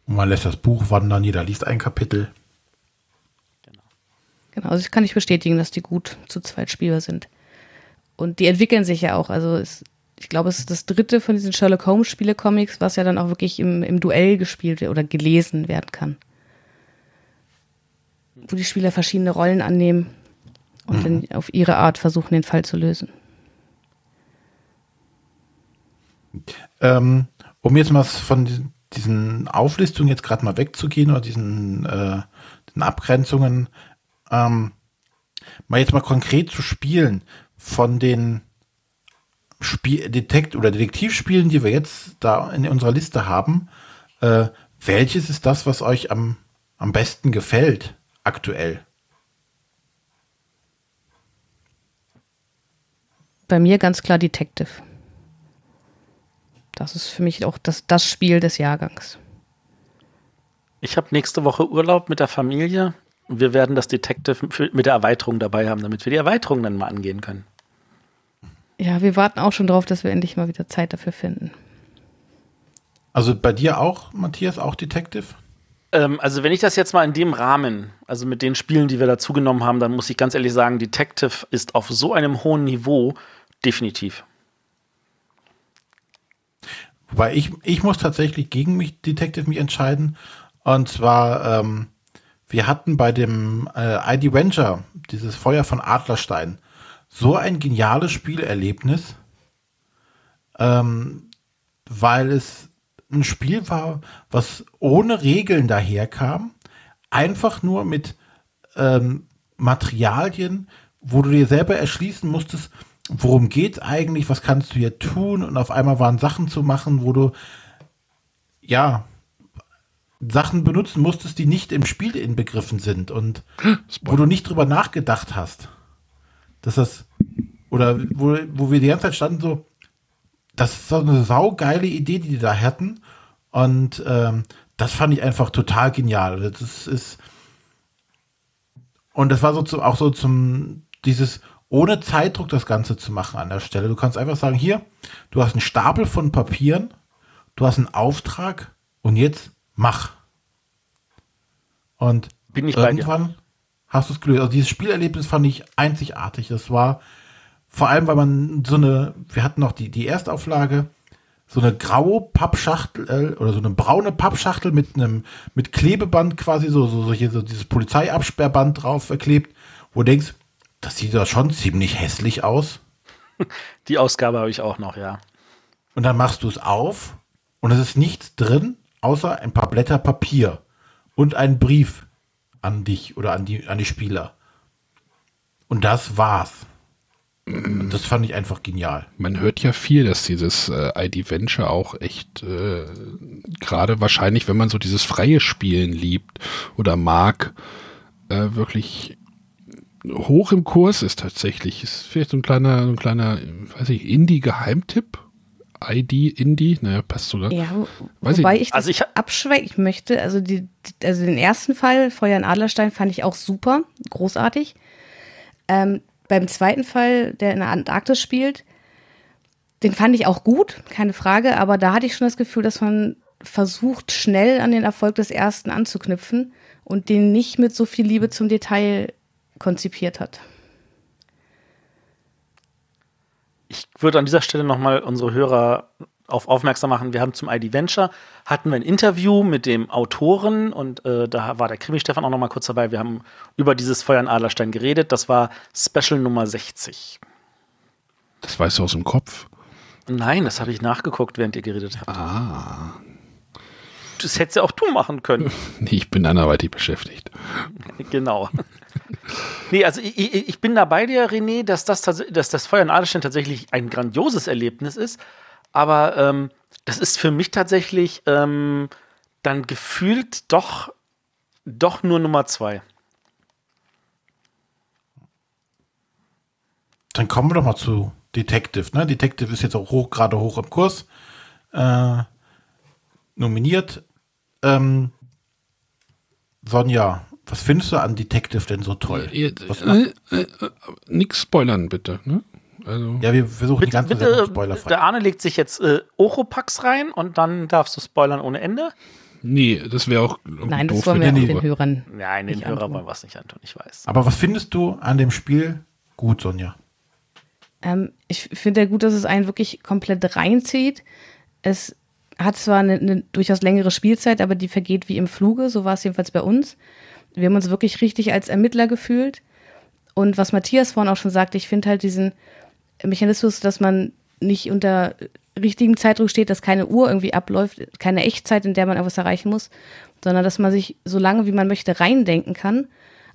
Und man lässt das Buch wandern, jeder liest ein Kapitel. Genau, also das kann ich bestätigen, dass die gut zu zweit spielbar sind. Und die entwickeln sich ja auch. Also es, ich glaube, es ist das dritte von diesen Sherlock Holmes Spiele-Comics, was ja dann auch wirklich im, im Duell gespielt wird oder gelesen werden kann. Wo die Spieler verschiedene Rollen annehmen und dann auf ihre Art versuchen, den Fall zu lösen. Ähm, um jetzt mal von diesen, Auflistungen jetzt gerade mal wegzugehen oder diesen, äh, diesen Abgrenzungen, ähm, mal jetzt mal konkret zu spielen von den Spiel Detekt oder Detektivspielen, die wir jetzt da in unserer Liste haben, äh, welches ist das, was euch am, am besten gefällt aktuell? Bei mir ganz klar Detective. Das ist für mich auch das, das Spiel des Jahrgangs. Ich habe nächste Woche Urlaub mit der Familie. Wir werden das Detective für, mit der Erweiterung dabei haben, damit wir die Erweiterung dann mal angehen können. Ja, wir warten auch schon drauf, dass wir endlich mal wieder Zeit dafür finden. Also bei dir auch, Matthias, auch Detective? Ähm, also wenn ich das jetzt mal in dem Rahmen, also mit den Spielen, die wir dazugenommen haben, dann muss ich ganz ehrlich sagen, Detective ist auf so einem hohen Niveau definitiv. Wobei ich, ich muss tatsächlich gegen mich Detective mich entscheiden. Und zwar, ähm, wir hatten bei dem äh, ID Venture, dieses Feuer von Adlerstein, so ein geniales Spielerlebnis, ähm, weil es ein Spiel war, was ohne Regeln daherkam, einfach nur mit ähm, Materialien, wo du dir selber erschließen musstest, worum geht's eigentlich, was kannst du hier tun? Und auf einmal waren Sachen zu machen, wo du ja Sachen benutzen musstest, die nicht im Spiel inbegriffen sind und wo du nicht drüber nachgedacht hast. Dass das oder wo, wo wir die ganze Zeit standen so, das ist so eine saugeile Idee, die die da hatten und ähm, das fand ich einfach total genial. Das ist und das war so zu, auch so zum dieses ohne Zeitdruck das Ganze zu machen an der Stelle. Du kannst einfach sagen, hier, du hast einen Stapel von Papieren, du hast einen Auftrag und jetzt mach. Und irgendwann hast du es gelöst. Also dieses Spielerlebnis fand ich einzigartig. Das war vor allem, weil man so eine, wir hatten noch die, die Erstauflage, so eine graue Pappschachtel äh, oder so eine braune Pappschachtel mit einem mit Klebeband quasi so so, so, hier, so dieses Polizeiabsperrband drauf verklebt, wo du denkst, das sieht doch schon ziemlich hässlich aus. Die Ausgabe habe ich auch noch, ja. Und dann machst du es auf und es ist nichts drin, außer ein paar Blätter Papier und ein Brief an dich oder an die, an die Spieler. Und das war's. Und das fand ich einfach genial. Man hört ja viel, dass dieses äh, ID Venture auch echt äh, gerade wahrscheinlich, wenn man so dieses freie Spielen liebt oder mag, äh, wirklich hoch im Kurs ist tatsächlich. Ist vielleicht so ein kleiner, so ein kleiner, weiß ich, Indie-Geheimtipp. ID, Indie, naja, passt sogar. Ja, Weiß ich wobei nicht. ich, das Also ich abschwächen möchte. Also, die- also den ersten Fall, Feuer in Adlerstein, fand ich auch super, großartig. Ähm, beim zweiten Fall, der in der Antarktis spielt, den fand ich auch gut, keine Frage, aber da hatte ich schon das Gefühl, dass man versucht, schnell an den Erfolg des ersten anzuknüpfen und den nicht mit so viel Liebe zum Detail konzipiert hat. Ich würde an dieser Stelle nochmal unsere Hörer auf aufmerksam machen. Wir haben zum ID Venture hatten wir ein Interview mit dem Autoren und äh, da war der Krimi Stefan auch noch mal kurz dabei. Wir haben über dieses Feuer in Adlerstein geredet. Das war Special Nummer 60. Das weißt du aus dem Kopf. Nein, das habe ich nachgeguckt, während ihr geredet habt. Ah. Das hättest ja auch du machen können. Ich bin anderweitig beschäftigt. genau. Nee, also ich, ich, bin da bei dir, René, dass das, dass das Feuer in Adlerstein tatsächlich ein grandioses Erlebnis ist. Aber ähm, das ist für mich tatsächlich ähm, dann gefühlt doch, doch nur Nummer zwei. Dann kommen wir doch mal zu Detective. Ne? Detective ist jetzt auch hoch, gerade hoch im Kurs. Äh, nominiert. Ähm, Sonja, was findest du an Detective denn so toll? Äh, äh, äh, nix spoilern, bitte. Ne? Also ja, wir versuchen bitte, die ganze bitte, Spoilerfrei. Der Arne legt sich jetzt äh, Oropax rein und dann darfst du spoilern ohne Ende. Nee, das wäre auch Nein, das wollen wir nee, den Hörern. Nein, den Hörern wollen wir es nicht antun, ich weiß. Aber was findest du an dem Spiel gut, Sonja? Ähm, ich finde ja gut, dass es einen wirklich komplett reinzieht. Es hat zwar eine, eine, durchaus längere Spielzeit, aber die vergeht wie im Fluge, so war es jedenfalls bei uns. Wir haben uns wirklich richtig als Ermittler gefühlt. Und was Matthias vorhin auch schon sagte, ich finde halt diesen Mechanismus, dass man nicht unter richtigem Zeitdruck steht, dass keine Uhr irgendwie abläuft, keine Echtzeit, in der man etwas erreichen muss, sondern dass man sich so lange wie man möchte reindenken kann,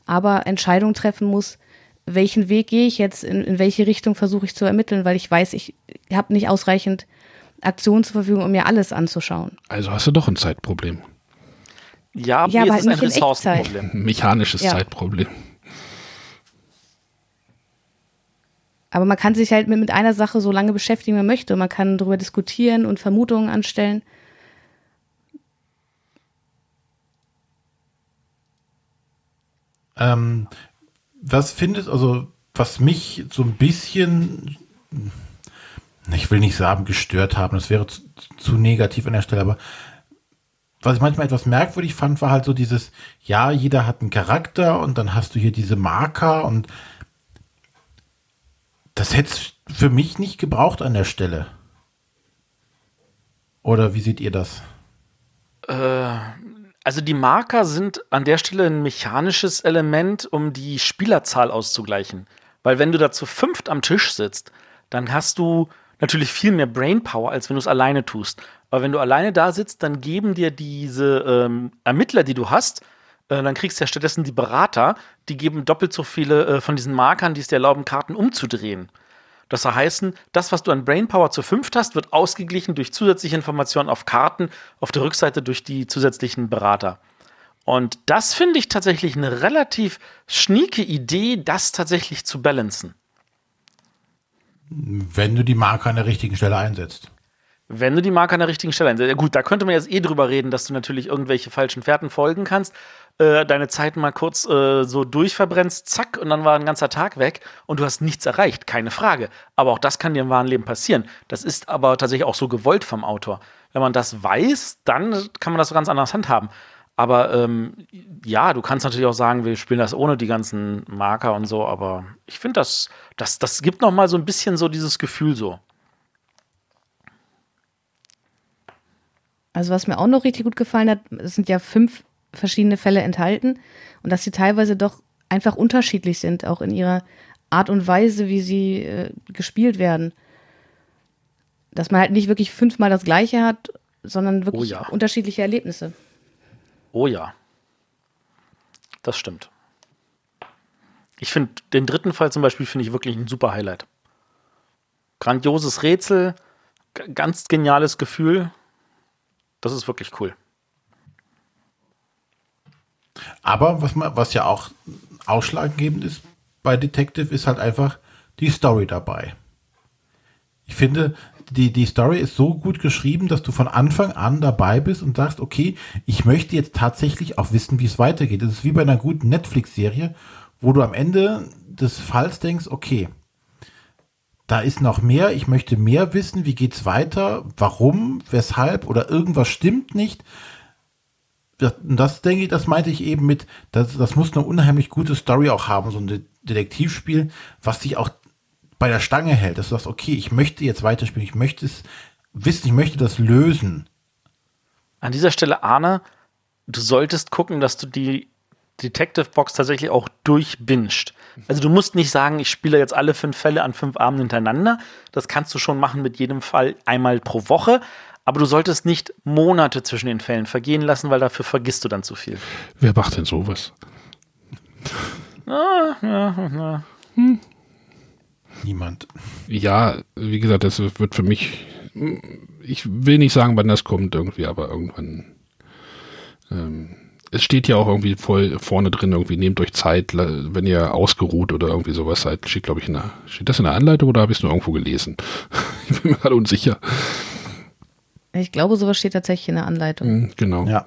aber Entscheidungen treffen muss, welchen Weg gehe ich jetzt, in, in welche Richtung versuche ich zu ermitteln, weil ich weiß, ich habe nicht ausreichend Aktionen zur Verfügung, um mir alles anzuschauen. Also hast du doch ein Zeitproblem. Ja, ja aber ist halt ein Ressourcenproblem. Mechanisches ja. Zeitproblem. Aber man kann sich halt mit, mit einer Sache so lange beschäftigen, wie man möchte. Man kann darüber diskutieren und Vermutungen anstellen. Ähm, was findest, also was mich so ein bisschen, ich will nicht sagen gestört haben, das wäre zu, zu negativ an der Stelle, aber was ich manchmal etwas merkwürdig fand, war halt so dieses, ja, jeder hat einen Charakter und dann hast du hier diese Marker und das hätte es für mich nicht gebraucht an der Stelle. Oder wie seht ihr das? Äh, also die Marker sind an der Stelle ein mechanisches Element, um die Spielerzahl auszugleichen. Weil wenn du da zu fünft am Tisch sitzt, dann hast du natürlich viel mehr Brainpower, als wenn du es alleine tust. Aber wenn du alleine da sitzt, dann geben dir diese ähm, Ermittler, die du hast, äh, dann kriegst du ja stattdessen die Berater, die geben doppelt so viele äh, von diesen Markern, die es dir erlauben, Karten umzudrehen. Das soll heißen, das, was du an Brainpower zu fünft hast, wird ausgeglichen durch zusätzliche Informationen auf Karten, auf der Rückseite durch die zusätzlichen Berater. Und das finde ich tatsächlich eine relativ schnieke Idee, das tatsächlich zu balancen. Wenn du die Marker an der richtigen Stelle einsetzt. Wenn du die Marker an der richtigen Stelle einsetzt. Ja, gut, da könnte man jetzt eh drüber reden, dass du natürlich irgendwelche falschen Fährten folgen kannst äh, deine Zeit mal kurz äh, so durchverbrennst, zack, und dann war ein ganzer Tag weg und du hast nichts erreicht, keine Frage. Aber auch das kann dir im wahren Leben passieren. Das ist aber tatsächlich auch so gewollt vom Autor. Wenn man das weiß, dann kann man das so ganz anders handhaben. Aber ähm, ja, du kannst natürlich auch sagen, wir spielen das ohne die ganzen Marker und so, aber ich finde, das, das, das gibt noch mal so ein bisschen so dieses Gefühl so. Also was mir auch noch richtig gut gefallen hat, es sind ja fünf verschiedene Fälle enthalten und dass sie teilweise doch einfach unterschiedlich sind, auch in ihrer Art und Weise, wie sie äh, gespielt werden. Dass man halt nicht wirklich fünfmal das Gleiche hat, sondern wirklich oh ja. unterschiedliche Erlebnisse. Oh ja. Das stimmt. Ich finde den dritten Fall zum Beispiel finde ich wirklich ein super Highlight. Grandioses Rätsel, ganz geniales Gefühl. Das ist wirklich cool. Aber was, man, was ja auch ausschlaggebend ist bei Detective, ist halt einfach die Story dabei. Ich finde, die, die Story ist so gut geschrieben, dass du von Anfang an dabei bist und sagst, okay, ich möchte jetzt tatsächlich auch wissen, wie es weitergeht. Das ist wie bei einer guten Netflix-Serie, wo du am Ende des Falls denkst, okay, da ist noch mehr, ich möchte mehr wissen, wie geht's weiter, warum, weshalb? Oder irgendwas stimmt nicht. Das, das denke ich, das meinte ich eben mit, das, das muss eine unheimlich gute Story auch haben, so ein Detektivspiel, was dich auch bei der Stange hält, dass du sagst, okay, ich möchte jetzt weiterspielen, ich möchte es wissen, ich möchte das lösen. An dieser Stelle, Arne, du solltest gucken, dass du die Detective Box tatsächlich auch durchbinscht. Also du musst nicht sagen, ich spiele jetzt alle fünf Fälle an fünf Abenden hintereinander. Das kannst du schon machen mit jedem Fall einmal pro Woche. Aber du solltest nicht Monate zwischen den Fällen vergehen lassen, weil dafür vergisst du dann zu viel. Wer macht denn sowas? Ah, ja, ja. Hm. Niemand. Ja, wie gesagt, das wird für mich, ich will nicht sagen, wann das kommt irgendwie, aber irgendwann. Ähm, es steht ja auch irgendwie voll vorne drin, irgendwie nehmt euch Zeit, wenn ihr ausgeruht oder irgendwie sowas seid. Steht, glaube ich, in der, steht das in der Anleitung oder habe ich es nur irgendwo gelesen? ich bin mir gerade unsicher. Ich glaube, sowas steht tatsächlich in der Anleitung. Mhm, genau. Ja.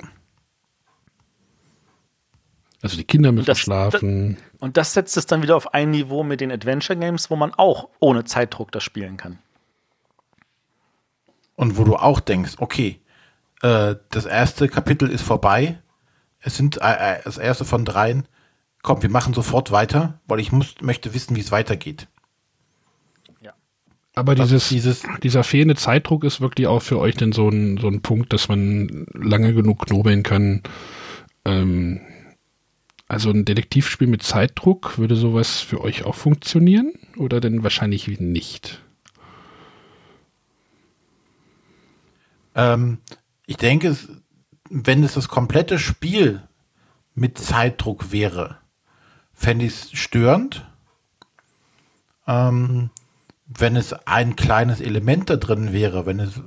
Also die Kinder müssen das, schlafen. Das, und das setzt es dann wieder auf ein Niveau mit den Adventure Games, wo man auch ohne Zeitdruck das spielen kann. Und wo du auch denkst, okay, äh, das erste Kapitel ist vorbei, es sind äh, äh, das erste von dreien. Komm, wir machen sofort weiter, weil ich muss, möchte wissen, wie es weitergeht. Ja. Aber dieses, dieses, dieser fehlende Zeitdruck ist wirklich auch für euch denn so ein, so ein Punkt, dass man lange genug knobeln kann. Ähm, also ein Detektivspiel mit Zeitdruck, würde sowas für euch auch funktionieren? Oder denn wahrscheinlich nicht? Ähm, ich denke, es wenn es das komplette Spiel mit Zeitdruck wäre, fände ich es störend. Ähm, wenn es ein kleines Element da drin wäre, wenn es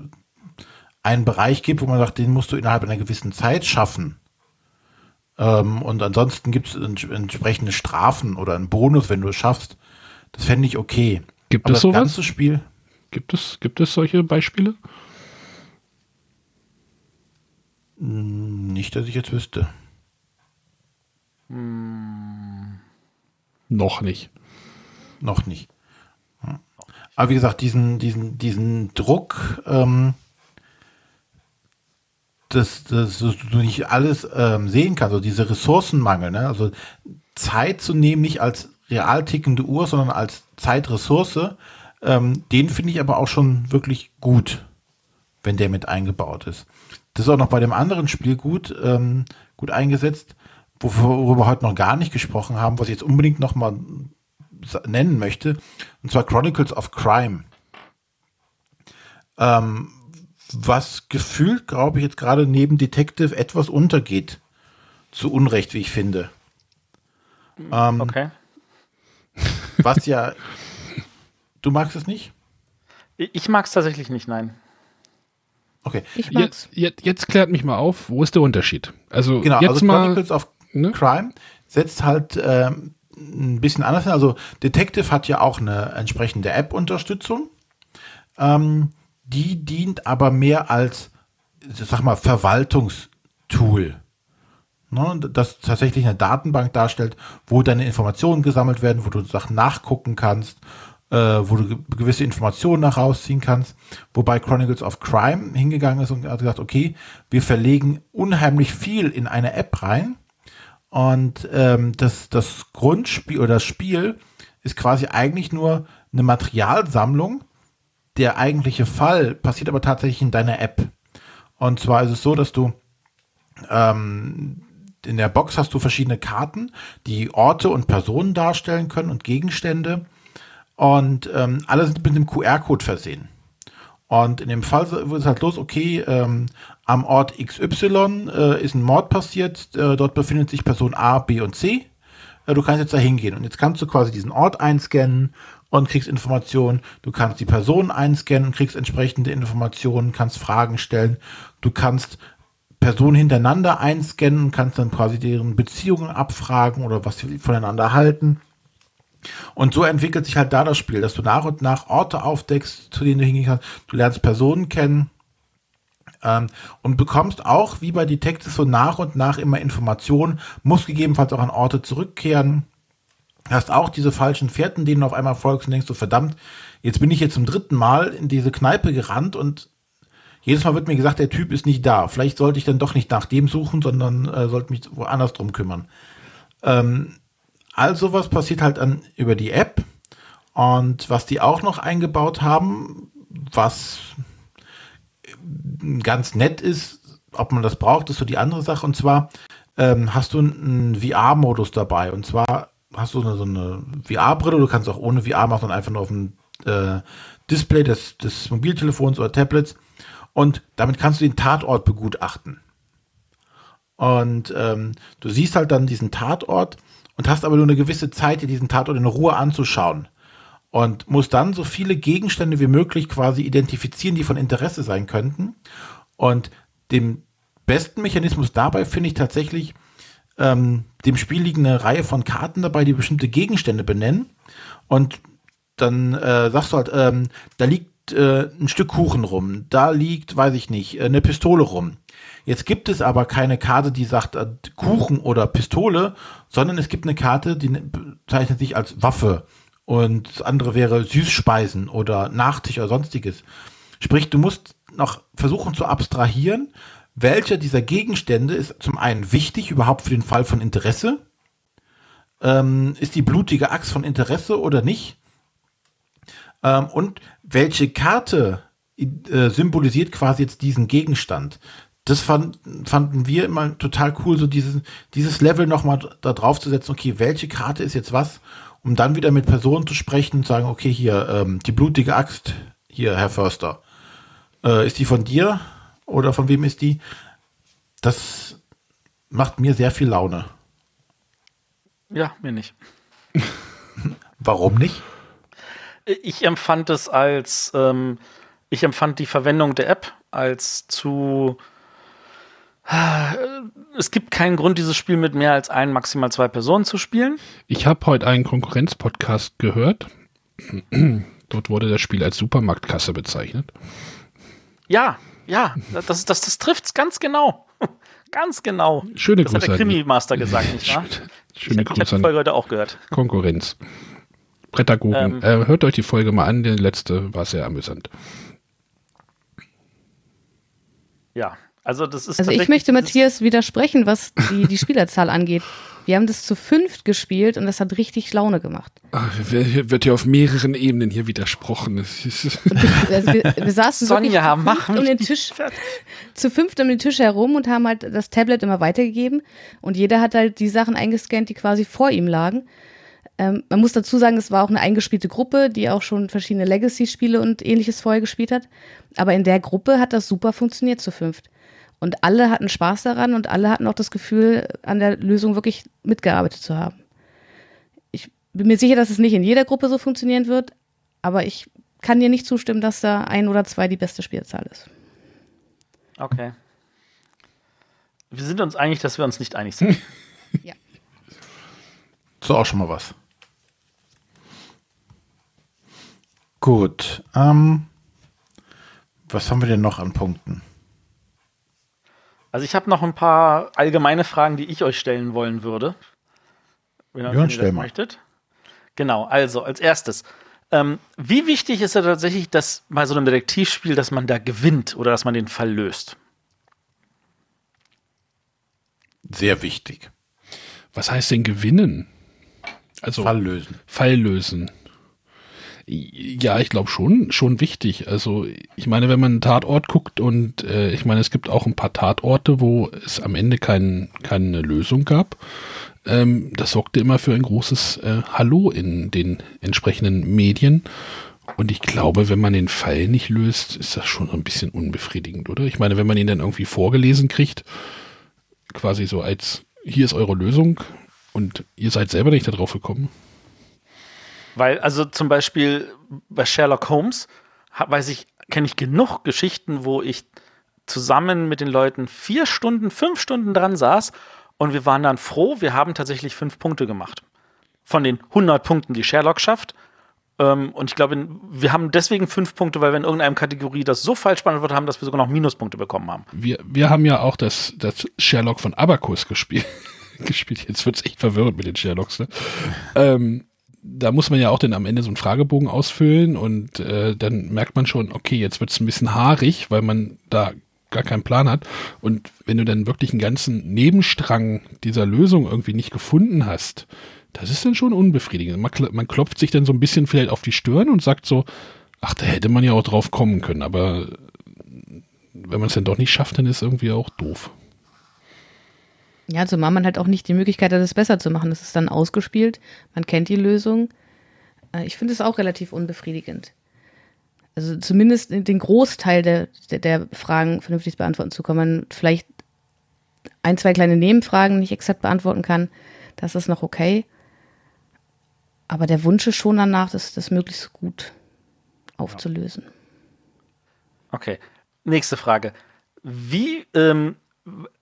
einen Bereich gibt, wo man sagt, den musst du innerhalb einer gewissen Zeit schaffen. Ähm, und ansonsten gibt es entsprechende Strafen oder einen Bonus, wenn du es schaffst. Das fände ich okay. Gibt Aber es sowas? ganze Spiel. Gibt es, gibt es solche Beispiele? Nicht, dass ich jetzt wüsste. Hm. Noch nicht. Noch nicht. Aber wie gesagt, diesen, diesen, diesen Druck, ähm, dass, dass du nicht alles ähm, sehen kannst, also diese Ressourcenmangel, ne? also Zeit zu nehmen, nicht als real tickende Uhr, sondern als Zeitressource, ähm, den finde ich aber auch schon wirklich gut, wenn der mit eingebaut ist. Das ist auch noch bei dem anderen Spiel gut, ähm, gut eingesetzt, worüber wir heute noch gar nicht gesprochen haben, was ich jetzt unbedingt noch mal nennen möchte, und zwar Chronicles of Crime. Ähm, was gefühlt, glaube ich, jetzt gerade neben Detective etwas untergeht. Zu Unrecht, wie ich finde. Ähm, okay. Was ja. Du magst es nicht? Ich mag es tatsächlich nicht, nein. Okay. Ich mag's. Jetzt, jetzt, klärt mich mal auf, wo ist der Unterschied? Also genau, jetzt also mal, Chronicles of ne? Crime setzt halt ähm, ein bisschen anders an. Also Detective hat ja auch eine entsprechende App-Unterstützung. Ähm, die dient aber mehr als, sag mal, Verwaltungstool. Ne, das tatsächlich eine Datenbank darstellt, wo deine Informationen gesammelt werden, wo du Sachen nachgucken kannst, äh, wo du gewisse Informationen nach rausziehen kannst. Wobei Chronicles of Crime hingegangen ist und hat gesagt, okay, wir verlegen unheimlich viel in eine App rein. Und ähm, das, das Grundspiel oder das Spiel ist quasi eigentlich nur eine Materialsammlung. Der eigentliche Fall passiert aber tatsächlich in deiner App. Und zwar ist es so, dass du ähm, in der Box hast du verschiedene Karten, die Orte und Personen darstellen können und Gegenstände. Und ähm, alle sind mit einem QR-Code versehen. Und in dem Fall es halt los, okay, ähm, am Ort XY äh, ist ein Mord passiert, äh, dort befindet sich Person A, B und C. Äh, du kannst jetzt da hingehen und jetzt kannst du quasi diesen Ort einscannen und kriegst Informationen. Du kannst die Person einscannen und kriegst entsprechende Informationen, kannst Fragen stellen. Du kannst Personen hintereinander einscannen kannst dann quasi deren Beziehungen abfragen oder was sie voneinander halten. Und so entwickelt sich halt da das Spiel, dass du nach und nach Orte aufdeckst, zu denen du hingehen kannst. Du lernst Personen kennen ähm, und bekommst auch, wie bei Detectives, so nach und nach immer Informationen, musst gegebenenfalls auch an Orte zurückkehren hast auch diese falschen Fährten, denen du auf einmal folgst und denkst so, verdammt, jetzt bin ich jetzt zum dritten Mal in diese Kneipe gerannt und jedes Mal wird mir gesagt, der Typ ist nicht da. Vielleicht sollte ich dann doch nicht nach dem suchen, sondern äh, sollte mich woanders drum kümmern. Ähm, all sowas passiert halt dann über die App. Und was die auch noch eingebaut haben, was ganz nett ist, ob man das braucht, ist so die andere Sache. Und zwar ähm, hast du einen VR-Modus dabei. Und zwar hast du eine, so eine VR-Brille, du kannst auch ohne VR machen, sondern einfach nur auf dem äh, Display des, des Mobiltelefons oder Tablets. Und damit kannst du den Tatort begutachten. Und ähm, du siehst halt dann diesen Tatort und hast aber nur eine gewisse Zeit, dir diesen Tatort in Ruhe anzuschauen. Und musst dann so viele Gegenstände wie möglich quasi identifizieren, die von Interesse sein könnten. Und dem besten Mechanismus dabei finde ich tatsächlich, ähm, dem Spiel liegen eine Reihe von Karten dabei, die bestimmte Gegenstände benennen. Und dann äh, sagst du halt, ähm, da liegt äh, ein Stück Kuchen rum, da liegt, weiß ich nicht, eine Pistole rum. Jetzt gibt es aber keine Karte, die sagt äh, Kuchen oder Pistole, sondern es gibt eine Karte, die bezeichnet sich als Waffe. Und das andere wäre Süßspeisen oder Nachtisch oder sonstiges. Sprich, du musst noch versuchen zu abstrahieren, welcher dieser Gegenstände ist zum einen wichtig überhaupt für den Fall von Interesse. Ähm, ist die blutige Axt von Interesse oder nicht? Ähm, und welche Karte äh, symbolisiert quasi jetzt diesen Gegenstand? Das fand, fanden wir immer total cool, so dieses, dieses Level nochmal da drauf zu setzen, okay, welche Karte ist jetzt was, um dann wieder mit Personen zu sprechen und sagen, okay, hier, ähm, die blutige Axt, hier, Herr Förster, äh, ist die von dir oder von wem ist die? Das macht mir sehr viel Laune. Ja, mir nicht. Warum nicht? Ich empfand es als, ähm, ich empfand die Verwendung der App als zu. Es gibt keinen Grund, dieses Spiel mit mehr als ein, maximal zwei Personen zu spielen. Ich habe heute einen Konkurrenzpodcast gehört. Dort wurde das Spiel als Supermarktkasse bezeichnet. Ja, ja, das, das, das trifft es ganz genau. ganz genau. Schöne das Grüße. hat der Krimi-Master gesagt, nicht wahr? Schöne ich, Grüße ich habe die Folge heute auch gehört. Konkurrenz. Brettergurken. Ähm, äh, hört euch die Folge mal an, die letzte war sehr amüsant. Ja, also das ist. Also ich möchte Matthias widersprechen, was die, die Spielerzahl angeht. Wir haben das zu fünft gespielt und das hat richtig Laune gemacht. Ach, wird ja auf mehreren Ebenen hier widersprochen. also wir, wir, saßen Sonja, mach um den Tisch, zu fünft um den Tisch herum und haben halt das Tablet immer weitergegeben und jeder hat halt die Sachen eingescannt, die quasi vor ihm lagen. Ähm, man muss dazu sagen, es war auch eine eingespielte Gruppe, die auch schon verschiedene Legacy-Spiele und ähnliches vorher gespielt hat. Aber in der Gruppe hat das super funktioniert zu fünft. Und alle hatten Spaß daran und alle hatten auch das Gefühl, an der Lösung wirklich mitgearbeitet zu haben. Ich bin mir sicher, dass es nicht in jeder Gruppe so funktionieren wird, aber ich kann dir nicht zustimmen, dass da ein oder zwei die beste Spielzahl ist. Okay. Wir sind uns einig, dass wir uns nicht einig sind. ja. So auch schon mal was. Gut. Ähm, was haben wir denn noch an Punkten? Also ich habe noch ein paar allgemeine Fragen, die ich euch stellen wollen würde. Wenn, ja, ihr das möchtet. Genau, also als erstes. Ähm, wie wichtig ist es tatsächlich, dass bei so einem Detektivspiel, dass man da gewinnt oder dass man den Fall löst? Sehr wichtig. Was heißt denn gewinnen? Also Fall lösen. Fall lösen. Ja, ich glaube schon, schon wichtig. Also ich meine, wenn man einen Tatort guckt und äh, ich meine, es gibt auch ein paar Tatorte, wo es am Ende kein, keine Lösung gab. Ähm, das sorgte immer für ein großes äh, Hallo in den entsprechenden Medien. Und ich glaube, wenn man den Fall nicht löst, ist das schon ein bisschen unbefriedigend, oder? Ich meine, wenn man ihn dann irgendwie vorgelesen kriegt, quasi so als hier ist eure Lösung und ihr seid selber nicht darauf gekommen. Weil, also zum Beispiel bei Sherlock Holmes, weiß ich, kenne ich genug Geschichten, wo ich zusammen mit den Leuten vier Stunden, fünf Stunden dran saß und wir waren dann froh, wir haben tatsächlich fünf Punkte gemacht. Von den 100 Punkten, die Sherlock schafft. Ähm, und ich glaube, wir haben deswegen fünf Punkte, weil wir in irgendeiner Kategorie das so falsch beantwortet haben, dass wir sogar noch Minuspunkte bekommen haben. Wir, wir haben ja auch das, das Sherlock von Abacus gespielt gespielt. Jetzt wird's echt verwirrend mit den Sherlocks. Ne? ähm, da muss man ja auch dann am Ende so einen Fragebogen ausfüllen und äh, dann merkt man schon, okay, jetzt wird's ein bisschen haarig, weil man da gar keinen Plan hat. Und wenn du dann wirklich einen ganzen Nebenstrang dieser Lösung irgendwie nicht gefunden hast, das ist dann schon unbefriedigend. Man, man klopft sich dann so ein bisschen vielleicht auf die Stirn und sagt so, ach, da hätte man ja auch drauf kommen können, aber wenn man es dann doch nicht schafft, dann ist irgendwie auch doof. Ja, zumal man halt auch nicht die Möglichkeit hat, es besser zu machen. Das ist dann ausgespielt, man kennt die Lösung. Äh, ich finde es auch relativ unbefriedigend. Also zumindest den Großteil der, der, der Fragen vernünftig beantworten zu können. Man vielleicht ein, zwei kleine Nebenfragen nicht exakt beantworten kann, das ist noch okay. Aber der Wunsch ist schon danach, das, das möglichst gut aufzulösen. Okay. Nächste Frage. Wie, ähm,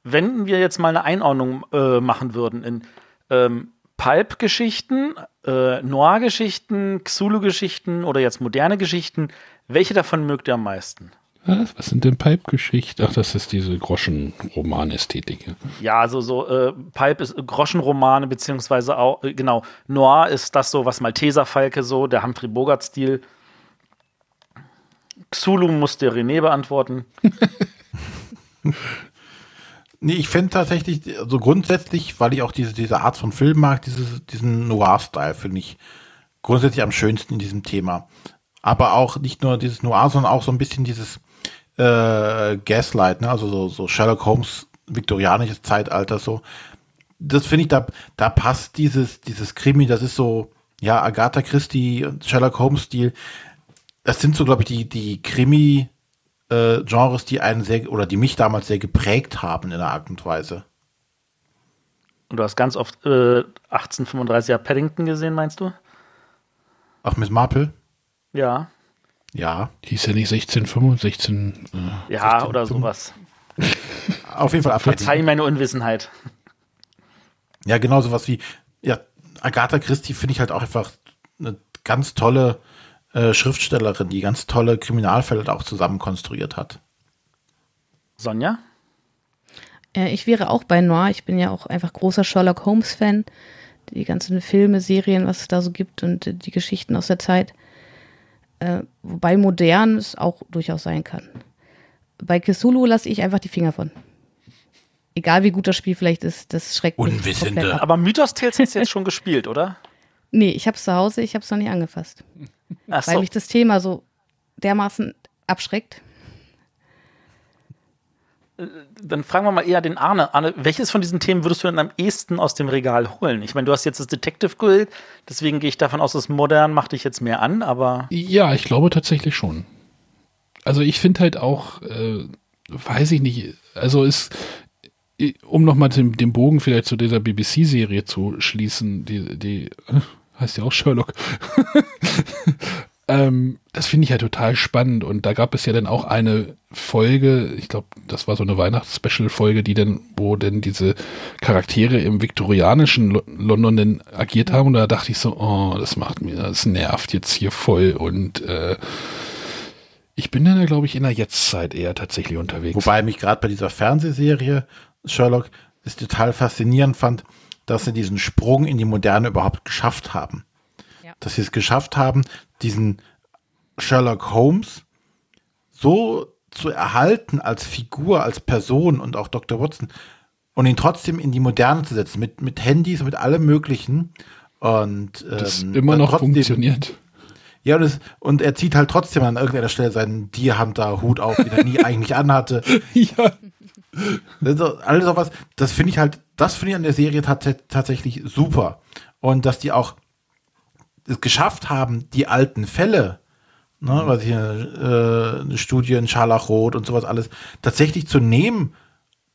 wenn wir jetzt mal eine Einordnung äh, machen würden in ähm, Pulp-Geschichten, äh, Noir-Geschichten, Xulu-Geschichten oder jetzt moderne Geschichten, welche davon mögt ihr am meisten? Was, was sind denn Pulp-Geschichten? Ach, das ist diese Groschenroman-Ästhetik. Ja, also so äh, Pulp ist Groschenromane, beziehungsweise auch, äh, genau, Noir ist das so, was Malteser Falke so, der Humphrey Bogart-Stil. Xulu musste René beantworten. Nee, ich finde tatsächlich, also grundsätzlich, weil ich auch diese, diese Art von Film mag, dieses, diesen Noir-Style finde ich grundsätzlich am schönsten in diesem Thema. Aber auch nicht nur dieses Noir, sondern auch so ein bisschen dieses äh, Gaslight, ne? also so, so Sherlock Holmes, viktorianisches Zeitalter, so. Das finde ich, da, da passt dieses, dieses Krimi, das ist so, ja, Agatha Christie und Sherlock Holmes-Stil. Das sind so, glaube ich, die, die Krimi- äh, Genres, die einen sehr oder die mich damals sehr geprägt haben in der Art und Weise. Und du hast ganz oft äh, 1835er Paddington gesehen, meinst du? Ach, Miss Marple? Ja. Ja. Hieß ja nicht 1665, 16. Äh, ja, 16, oder sowas. Auf jeden Fall Verzeih meine Unwissenheit. Ja, genau sowas wie, ja, Agatha Christie finde ich halt auch einfach eine ganz tolle äh, Schriftstellerin, die ganz tolle Kriminalfälle auch zusammen konstruiert hat. Sonja? Äh, ich wäre auch bei Noir. Ich bin ja auch einfach großer Sherlock Holmes-Fan. Die ganzen Filme, Serien, was es da so gibt und äh, die Geschichten aus der Zeit. Äh, wobei modern es auch durchaus sein kann. Bei Cthulhu lasse ich einfach die Finger von. Egal wie gut das Spiel vielleicht ist, das schreckt mich. Unwissende. Aber Mythos Tales hast du jetzt schon gespielt, oder? Nee, ich habe es zu Hause, ich habe es noch nicht angefasst. Ach so. Weil mich das Thema so dermaßen abschreckt. Dann fragen wir mal eher den Arne. Arne, welches von diesen Themen würdest du denn am ehesten aus dem Regal holen? Ich meine, du hast jetzt das Detective geholt, deswegen gehe ich davon aus, dass modern macht dich jetzt mehr an, aber. Ja, ich glaube tatsächlich schon. Also ich finde halt auch, äh, weiß ich nicht, also ist, um nochmal den, den Bogen vielleicht zu dieser BBC-Serie zu schließen, die, die heißt ja auch Sherlock. ähm, das finde ich ja total spannend. Und da gab es ja dann auch eine Folge, ich glaube, das war so eine Weihnachts-Special-Folge, die dann, wo denn diese Charaktere im viktorianischen Lo London dann agiert haben. Und da dachte ich so, oh, das macht mir, das nervt jetzt hier voll. Und äh, ich bin dann, glaube ich, in der Jetztzeit eher tatsächlich unterwegs. Wobei mich gerade bei dieser Fernsehserie Sherlock das total faszinierend fand, dass sie diesen Sprung in die Moderne überhaupt geschafft haben. Ja. Dass sie es geschafft haben, diesen Sherlock Holmes so zu erhalten als Figur, als Person und auch Dr. Watson und ihn trotzdem in die Moderne zu setzen, mit, mit Handys, mit allem Möglichen. Und ähm, das immer noch trotzdem, funktioniert. Ja, und, es, und er zieht halt trotzdem an irgendeiner Stelle seinen Deer Hunter Hut auf, den er nie eigentlich anhatte. Ja. Also, alles sowas, das finde ich halt, das finde ich an der Serie tatsächlich super. Und dass die auch es geschafft haben, die alten Fälle, ne, mhm. was hier, äh, eine Studie in Scharlachrot und sowas alles, tatsächlich zu nehmen.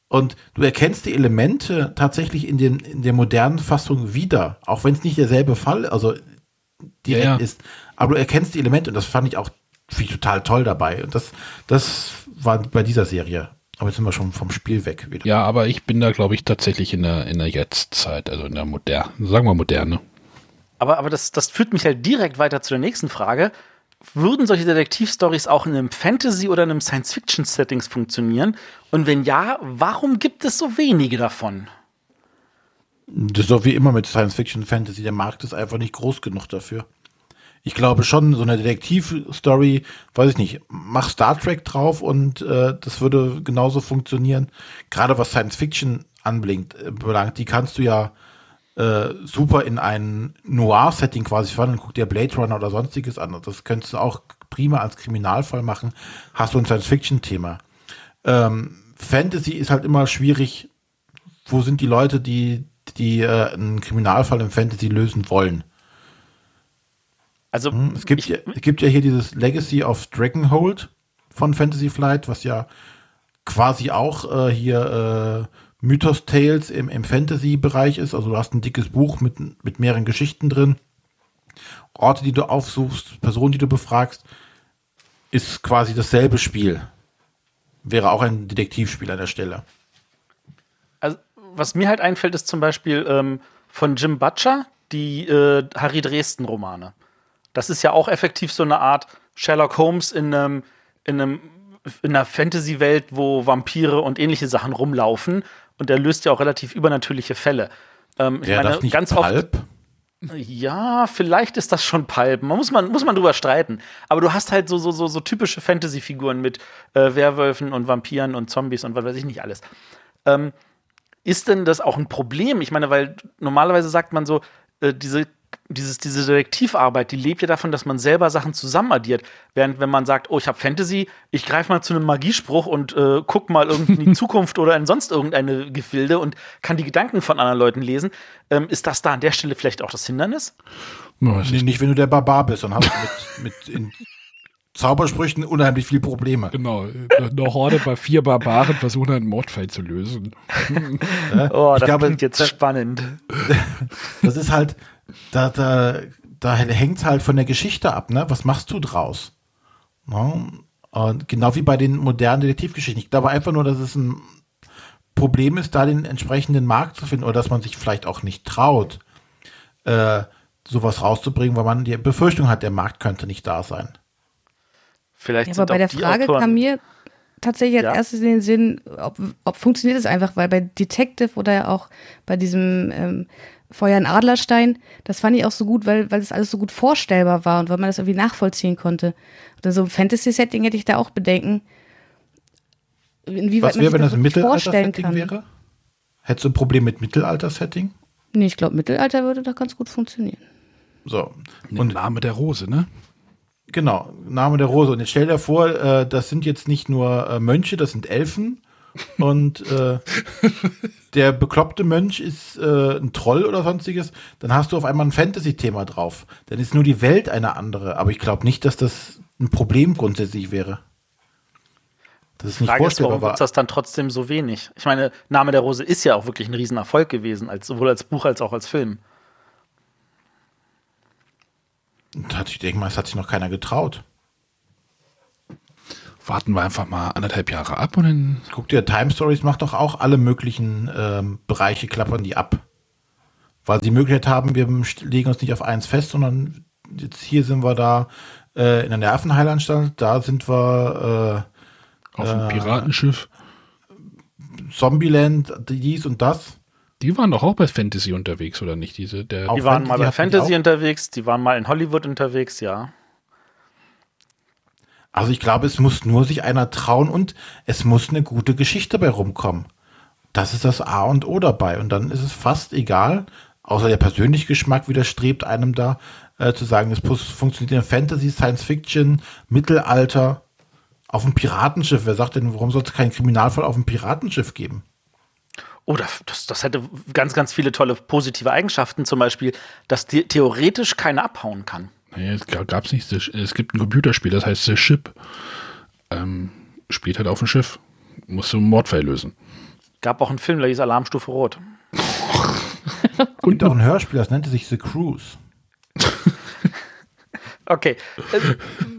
Und du erkennst die Elemente tatsächlich in, den, in der modernen Fassung wieder, auch wenn es nicht derselbe Fall, also direkt ja, ja. ist. Aber du erkennst die Elemente und das fand ich auch total toll dabei. Und das, das war bei dieser Serie aber jetzt sind wir schon vom Spiel weg wieder. Ja, aber ich bin da, glaube ich, tatsächlich in der, in der Jetztzeit, also in der moderne, sagen wir moderne. Aber, aber das, das führt mich halt direkt weiter zu der nächsten Frage. Würden solche Detektivstories auch in einem Fantasy- oder in einem Science-Fiction-Settings funktionieren? Und wenn ja, warum gibt es so wenige davon? Das ist so wie immer mit Science Fiction Fantasy. Der Markt ist einfach nicht groß genug dafür. Ich glaube schon, so eine Detektivstory, weiß ich nicht, mach Star Trek drauf und äh, das würde genauso funktionieren. Gerade was Science Fiction anblinkt, äh, belangt, die kannst du ja äh, super in ein Noir-Setting quasi verwandeln. Guck dir Blade Runner oder sonstiges an. Das könntest du auch prima als Kriminalfall machen. Hast du ein Science-Fiction-Thema. Ähm, Fantasy ist halt immer schwierig. Wo sind die Leute, die, die äh, einen Kriminalfall im Fantasy lösen wollen? Also hm, es gibt, ich, ja, es gibt ja hier dieses Legacy of Dragonhold von Fantasy Flight, was ja quasi auch äh, hier äh, Mythos Tales im, im Fantasy-Bereich ist. Also du hast ein dickes Buch mit, mit mehreren Geschichten drin. Orte, die du aufsuchst, Personen, die du befragst, ist quasi dasselbe Spiel. Wäre auch ein Detektivspiel an der Stelle. Also, was mir halt einfällt, ist zum Beispiel ähm, von Jim Butcher die äh, Harry Dresden-Romane. Das ist ja auch effektiv so eine Art Sherlock Holmes in einem, in einem in einer Fantasy-Welt, wo Vampire und ähnliche Sachen rumlaufen. Und der löst ja auch relativ übernatürliche Fälle. Ähm, ich meine, das nicht ganz Pulp? oft. Ja, vielleicht ist das schon Pulp. Man muss man, muss man drüber streiten. Aber du hast halt so, so, so, so typische Fantasy-Figuren mit äh, Werwölfen und Vampiren und Zombies und was weiß ich nicht alles. Ähm, ist denn das auch ein Problem? Ich meine, weil normalerweise sagt man so, äh, diese dieses, diese Detektivarbeit, die lebt ja davon, dass man selber Sachen zusammenaddiert. Während wenn man sagt, oh, ich habe Fantasy, ich greife mal zu einem Magiespruch und äh, guck mal irgendwie in die Zukunft oder in sonst irgendeine Gefilde und kann die Gedanken von anderen Leuten lesen, ähm, ist das da an der Stelle vielleicht auch das Hindernis? Nee, nicht, wenn du der Barbar bist und hast mit, mit in Zaubersprüchen unheimlich viele Probleme. Genau. Eine Horde bei vier Barbaren versuchen einen Mordfall zu lösen. oh, das glaube, klingt jetzt das, spannend. Das ist halt, da, da, da hängt es halt von der Geschichte ab, ne? Was machst du draus? Ja, und genau wie bei den modernen Detektivgeschichten. Ich glaube einfach nur, dass es ein Problem ist, da den entsprechenden Markt zu finden oder dass man sich vielleicht auch nicht traut, äh, sowas rauszubringen, weil man die Befürchtung hat, der Markt könnte nicht da sein. Vielleicht ja, aber bei der Frage Autoren kam mir tatsächlich als ja. erstes in den Sinn, ob, ob funktioniert es einfach, weil bei Detective oder ja auch bei diesem ähm, Feuer in Adlerstein, das fand ich auch so gut, weil, weil das alles so gut vorstellbar war und weil man das irgendwie nachvollziehen konnte. Und so ein Fantasy-Setting hätte ich da auch Bedenken. Inwieweit Was wäre, wenn das ein Mittelalter-Setting wäre? Hättest du ein Problem mit Mittelalter-Setting? Nee, ich glaube, Mittelalter würde da ganz gut funktionieren. So. Und Name der Rose, ne? Genau, Name der Rose. Und jetzt stell dir vor, äh, das sind jetzt nicht nur äh, Mönche, das sind Elfen. Und äh, der bekloppte Mönch ist äh, ein Troll oder sonstiges, dann hast du auf einmal ein Fantasy-Thema drauf. Dann ist nur die Welt eine andere. Aber ich glaube nicht, dass das ein Problem grundsätzlich wäre. Das ist nicht Frage vorstellbar. Ist, warum ist das dann trotzdem so wenig? Ich meine, Name der Rose ist ja auch wirklich ein Riesenerfolg gewesen, als, sowohl als Buch als auch als Film. Ich denke mal, es hat sich noch keiner getraut. Warten wir einfach mal anderthalb Jahre ab und dann. Guck dir, Time Stories macht doch auch alle möglichen ähm, Bereiche, klappern die ab. Weil sie die Möglichkeit haben, wir legen uns nicht auf eins fest, sondern jetzt hier sind wir da äh, in der Nervenheilanstalt, da sind wir äh, auf dem äh, Piratenschiff. Zombieland, dies und das. Die waren doch auch bei Fantasy unterwegs, oder nicht? Diese, der die waren Fantasy mal bei Fantasy unterwegs, die waren mal in Hollywood unterwegs, ja. Also ich glaube, es muss nur sich einer trauen und es muss eine gute Geschichte bei rumkommen. Das ist das A und O dabei. Und dann ist es fast egal, außer der persönliche Geschmack widerstrebt einem da, äh, zu sagen, es funktioniert in Fantasy, Science Fiction, Mittelalter, auf einem Piratenschiff. Wer sagt denn, warum soll es keinen Kriminalfall auf einem Piratenschiff geben? Oh, das, das hätte ganz, ganz viele tolle positive Eigenschaften, zum Beispiel, dass theoretisch keiner abhauen kann. Naja, es gab es nicht. Es gibt ein Computerspiel, das heißt The Ship. Ähm, spielt halt auf dem Schiff. Musst du einen Mordfall lösen. Gab auch einen Film, der hieß Alarmstufe Rot. Und auch ein Hörspiel, das nannte sich The Cruise. Okay, äh,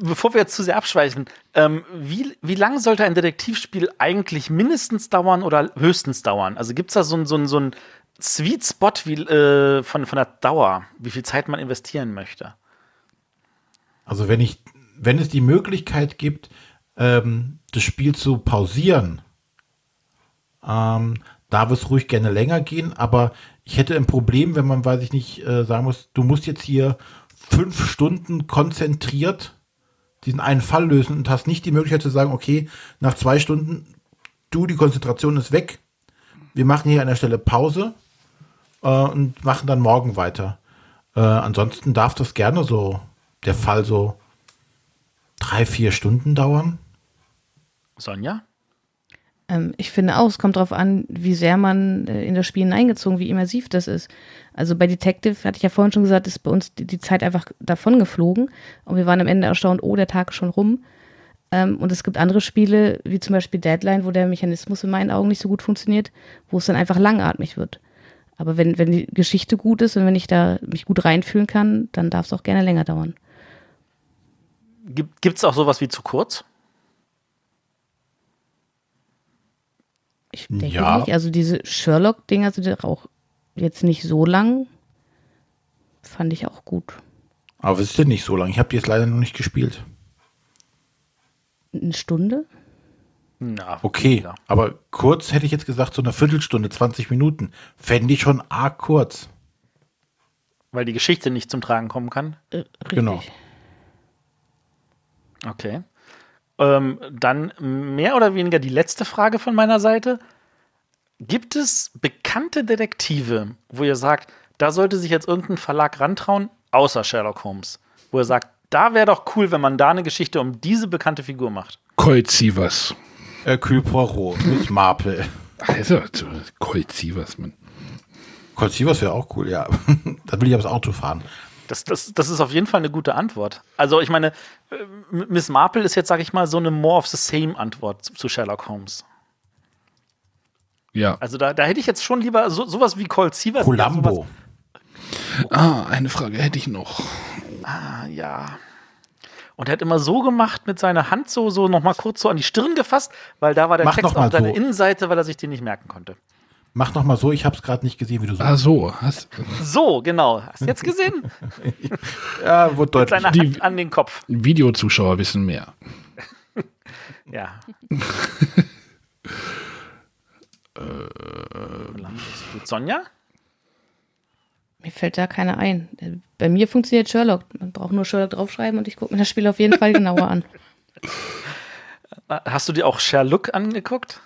bevor wir jetzt zu sehr abschweifen, ähm, wie, wie lange sollte ein Detektivspiel eigentlich mindestens dauern oder höchstens dauern? Also gibt es da so einen so so ein Sweet Spot wie, äh, von, von der Dauer, wie viel Zeit man investieren möchte? Also wenn ich, wenn es die Möglichkeit gibt, ähm, das Spiel zu pausieren, ähm, darf es ruhig gerne länger gehen, aber ich hätte ein Problem, wenn man, weiß ich nicht, äh, sagen muss, du musst jetzt hier fünf Stunden konzentriert diesen einen Fall lösen und hast nicht die Möglichkeit zu sagen, okay, nach zwei Stunden, du, die Konzentration ist weg, wir machen hier an der Stelle Pause äh, und machen dann morgen weiter. Äh, ansonsten darf das gerne so, der Fall so drei, vier Stunden dauern. Sonja? Ähm, ich finde auch, es kommt darauf an, wie sehr man äh, in das Spiel hineingezogen, wie immersiv das ist. Also bei Detective, hatte ich ja vorhin schon gesagt, ist bei uns die, die Zeit einfach davon geflogen und wir waren am Ende erstaunt, oh, der Tag ist schon rum. Ähm, und es gibt andere Spiele, wie zum Beispiel Deadline, wo der Mechanismus in meinen Augen nicht so gut funktioniert, wo es dann einfach langatmig wird. Aber wenn, wenn die Geschichte gut ist und wenn ich da mich gut reinfühlen kann, dann darf es auch gerne länger dauern. Gibt es auch sowas wie zu kurz? Ich denke Ja. nicht. Also diese Sherlock-Dinger sind auch jetzt nicht so lang. Fand ich auch gut. Aber es ist ja nicht so lang. Ich habe die jetzt leider noch nicht gespielt. Eine Stunde? Na, Okay, ja. aber kurz hätte ich jetzt gesagt, so eine Viertelstunde, 20 Minuten. Fände ich schon arg kurz. Weil die Geschichte nicht zum Tragen kommen kann. Äh, richtig. Genau. Okay. Ähm, dann mehr oder weniger die letzte Frage von meiner Seite. Gibt es bekannte Detektive, wo ihr sagt, da sollte sich jetzt irgendein Verlag rantrauen, außer Sherlock Holmes? Wo ihr sagt, da wäre doch cool, wenn man da eine Geschichte um diese bekannte Figur macht. Colt Sievers. Äh, Kühl Poirot, Miss Marple. Ach, ist er so Colt Sievers, Mann. Colt Sievers wäre auch cool, ja. da will ich aber das Auto fahren. Das, das, das ist auf jeden Fall eine gute Antwort. Also, ich meine, äh, Miss Marple ist jetzt, sag ich mal, so eine more of the same Antwort zu- zu Sherlock Holmes. Ja. Also, da, da hätte ich jetzt schon lieber so, sowas wie Colt Sievers. Columbo. Ah, eine Frage hätte ich noch. Ah, ja. Und er hat immer so gemacht mit seiner Hand so, so nochmal kurz so an die Stirn gefasst, weil da war der Mach Text auf seiner so. Innenseite, weil er sich den nicht merken konnte. Mach noch mal so, ich habe es gerade nicht gesehen, wie du so. Ah, so. Hast, So, genau. Hast du jetzt gesehen? Ja, wurde deutlich. Seine Die- Hand an den Kopf. Videozuschauer wissen mehr. Ja. Landest du? Sonja? Mir fällt da keiner ein. Äh, Bei mir funktioniert Sherlock. Man braucht nur Sherlock draufschreiben und ich gucke mir das Spiel auf jeden Fall genauer an. Äh, Hast du dir auch Sherlock angeguckt?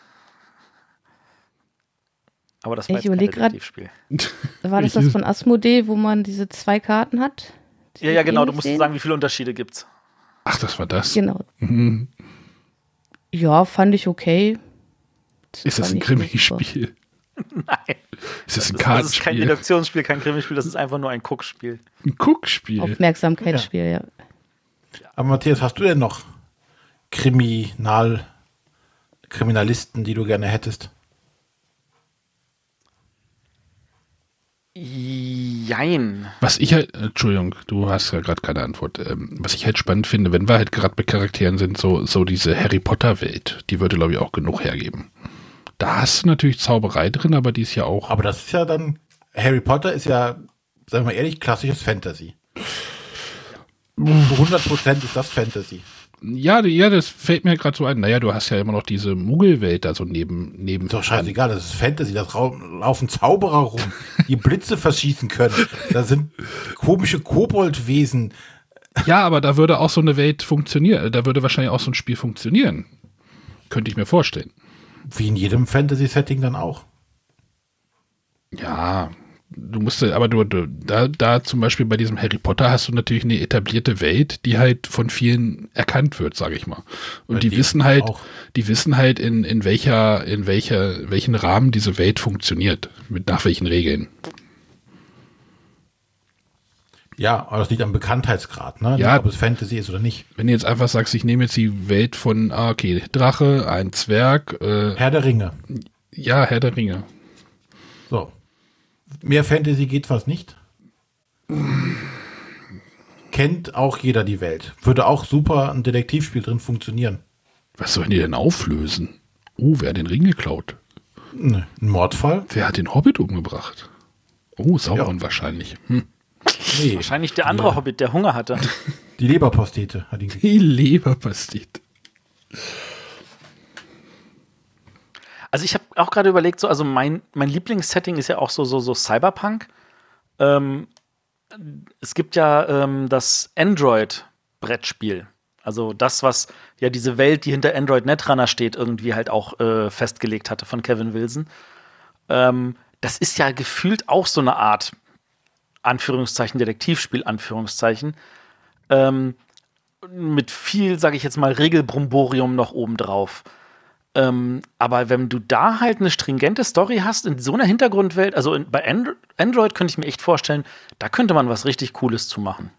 Aber das war Ich jetzt kein Detektivspiel. War das das von Asmodee, wo man diese zwei Karten hat? Ja, ja, genau. Du musst sehen? sagen, wie viele Unterschiede gibt's. Ach, das war das. Genau. Mhm. Ja, fand ich okay. Ist das ein. Krimi-Spiel? Nein. Ist das ein Das ist kein Kartenspiel? Deduktionsspiel, kein Krimispiel, das ist einfach nur ein Guckspiel. Ein Guckspiel. Aufmerksamkeitsspiel, ja. Aber Matthias, hast du denn noch Kriminal, Kriminalisten, die du gerne hättest? Jein. Was ich halt, Entschuldigung, du hast ja gerade keine Antwort. Ähm, was ich halt spannend finde, wenn wir halt gerade bei Charakteren sind, so, so diese Harry Potter-Welt, die würde, glaube ich, auch genug hergeben. Da hast du natürlich Zauberei drin, aber die ist ja auch. Aber das ist ja dann, Harry Potter ist ja, sagen wir mal ehrlich, klassisches Fantasy. Zu 100% ist das Fantasy. Ja, ja, das fällt mir gerade so ein. Naja, du hast ja immer noch diese Muggelwelt da so neben, neben. Doch scheißegal, das ist Fantasy, da laufen Zauberer rum, die Blitze verschießen können. Da sind komische Koboldwesen. Ja, aber da würde auch so eine Welt funktionieren. Da würde wahrscheinlich auch so ein Spiel funktionieren. Könnte ich mir vorstellen. Wie in jedem Fantasy-Setting dann auch. Ja, du musst, aber du, du da, da zum Beispiel bei diesem Harry Potter hast du natürlich eine etablierte Welt, die halt von vielen erkannt wird, sage ich mal. Und die, die wissen halt, auch. die wissen halt in, in welcher, in welcher, welchen Rahmen diese Welt funktioniert, mit nach welchen Regeln. Ja, aber das liegt am Bekanntheitsgrad, ne? Ja. Ob es Fantasy ist oder nicht. Wenn du jetzt einfach sagst, ich nehme jetzt die Welt von, ah, okay, Drache, ein Zwerg, äh, Herr der Ringe. ja, Herr der Ringe. So. Mehr Fantasy geht fast nicht. Kennt auch jeder die Welt. Würde auch super ein Detektivspiel drin funktionieren. Was sollen die denn auflösen? Oh, wer hat den Ring geklaut? Ne, Ein Mordfall? Wer hat den Hobbit umgebracht? Oh, Sauron wahrscheinlich. Hm. Nee. Wahrscheinlich der andere Hobbit, der Hunger hatte. Die Leberpostete hat ihn. Die Leberpastete. Also ich habe auch gerade überlegt, so, also mein, mein Lieblingssetting ist ja auch so, so, so Cyberpunk. Ähm, es gibt ja ähm, das Android-Brettspiel. Also das, was ja diese Welt, die hinter Android Netrunner steht, irgendwie halt auch äh, festgelegt hatte von Kevin Wilson. Ähm, das ist ja gefühlt auch so eine Art Anführungszeichen Detektivspiel Anführungszeichen ähm, mit viel, sage ich jetzt mal, Regelbrumborium noch obendrauf. Ähm, aber wenn du da halt eine stringente Story hast in so einer Hintergrundwelt, also in, bei Andro Android könnte ich mir echt vorstellen, da könnte man was richtig Cooles zu machen.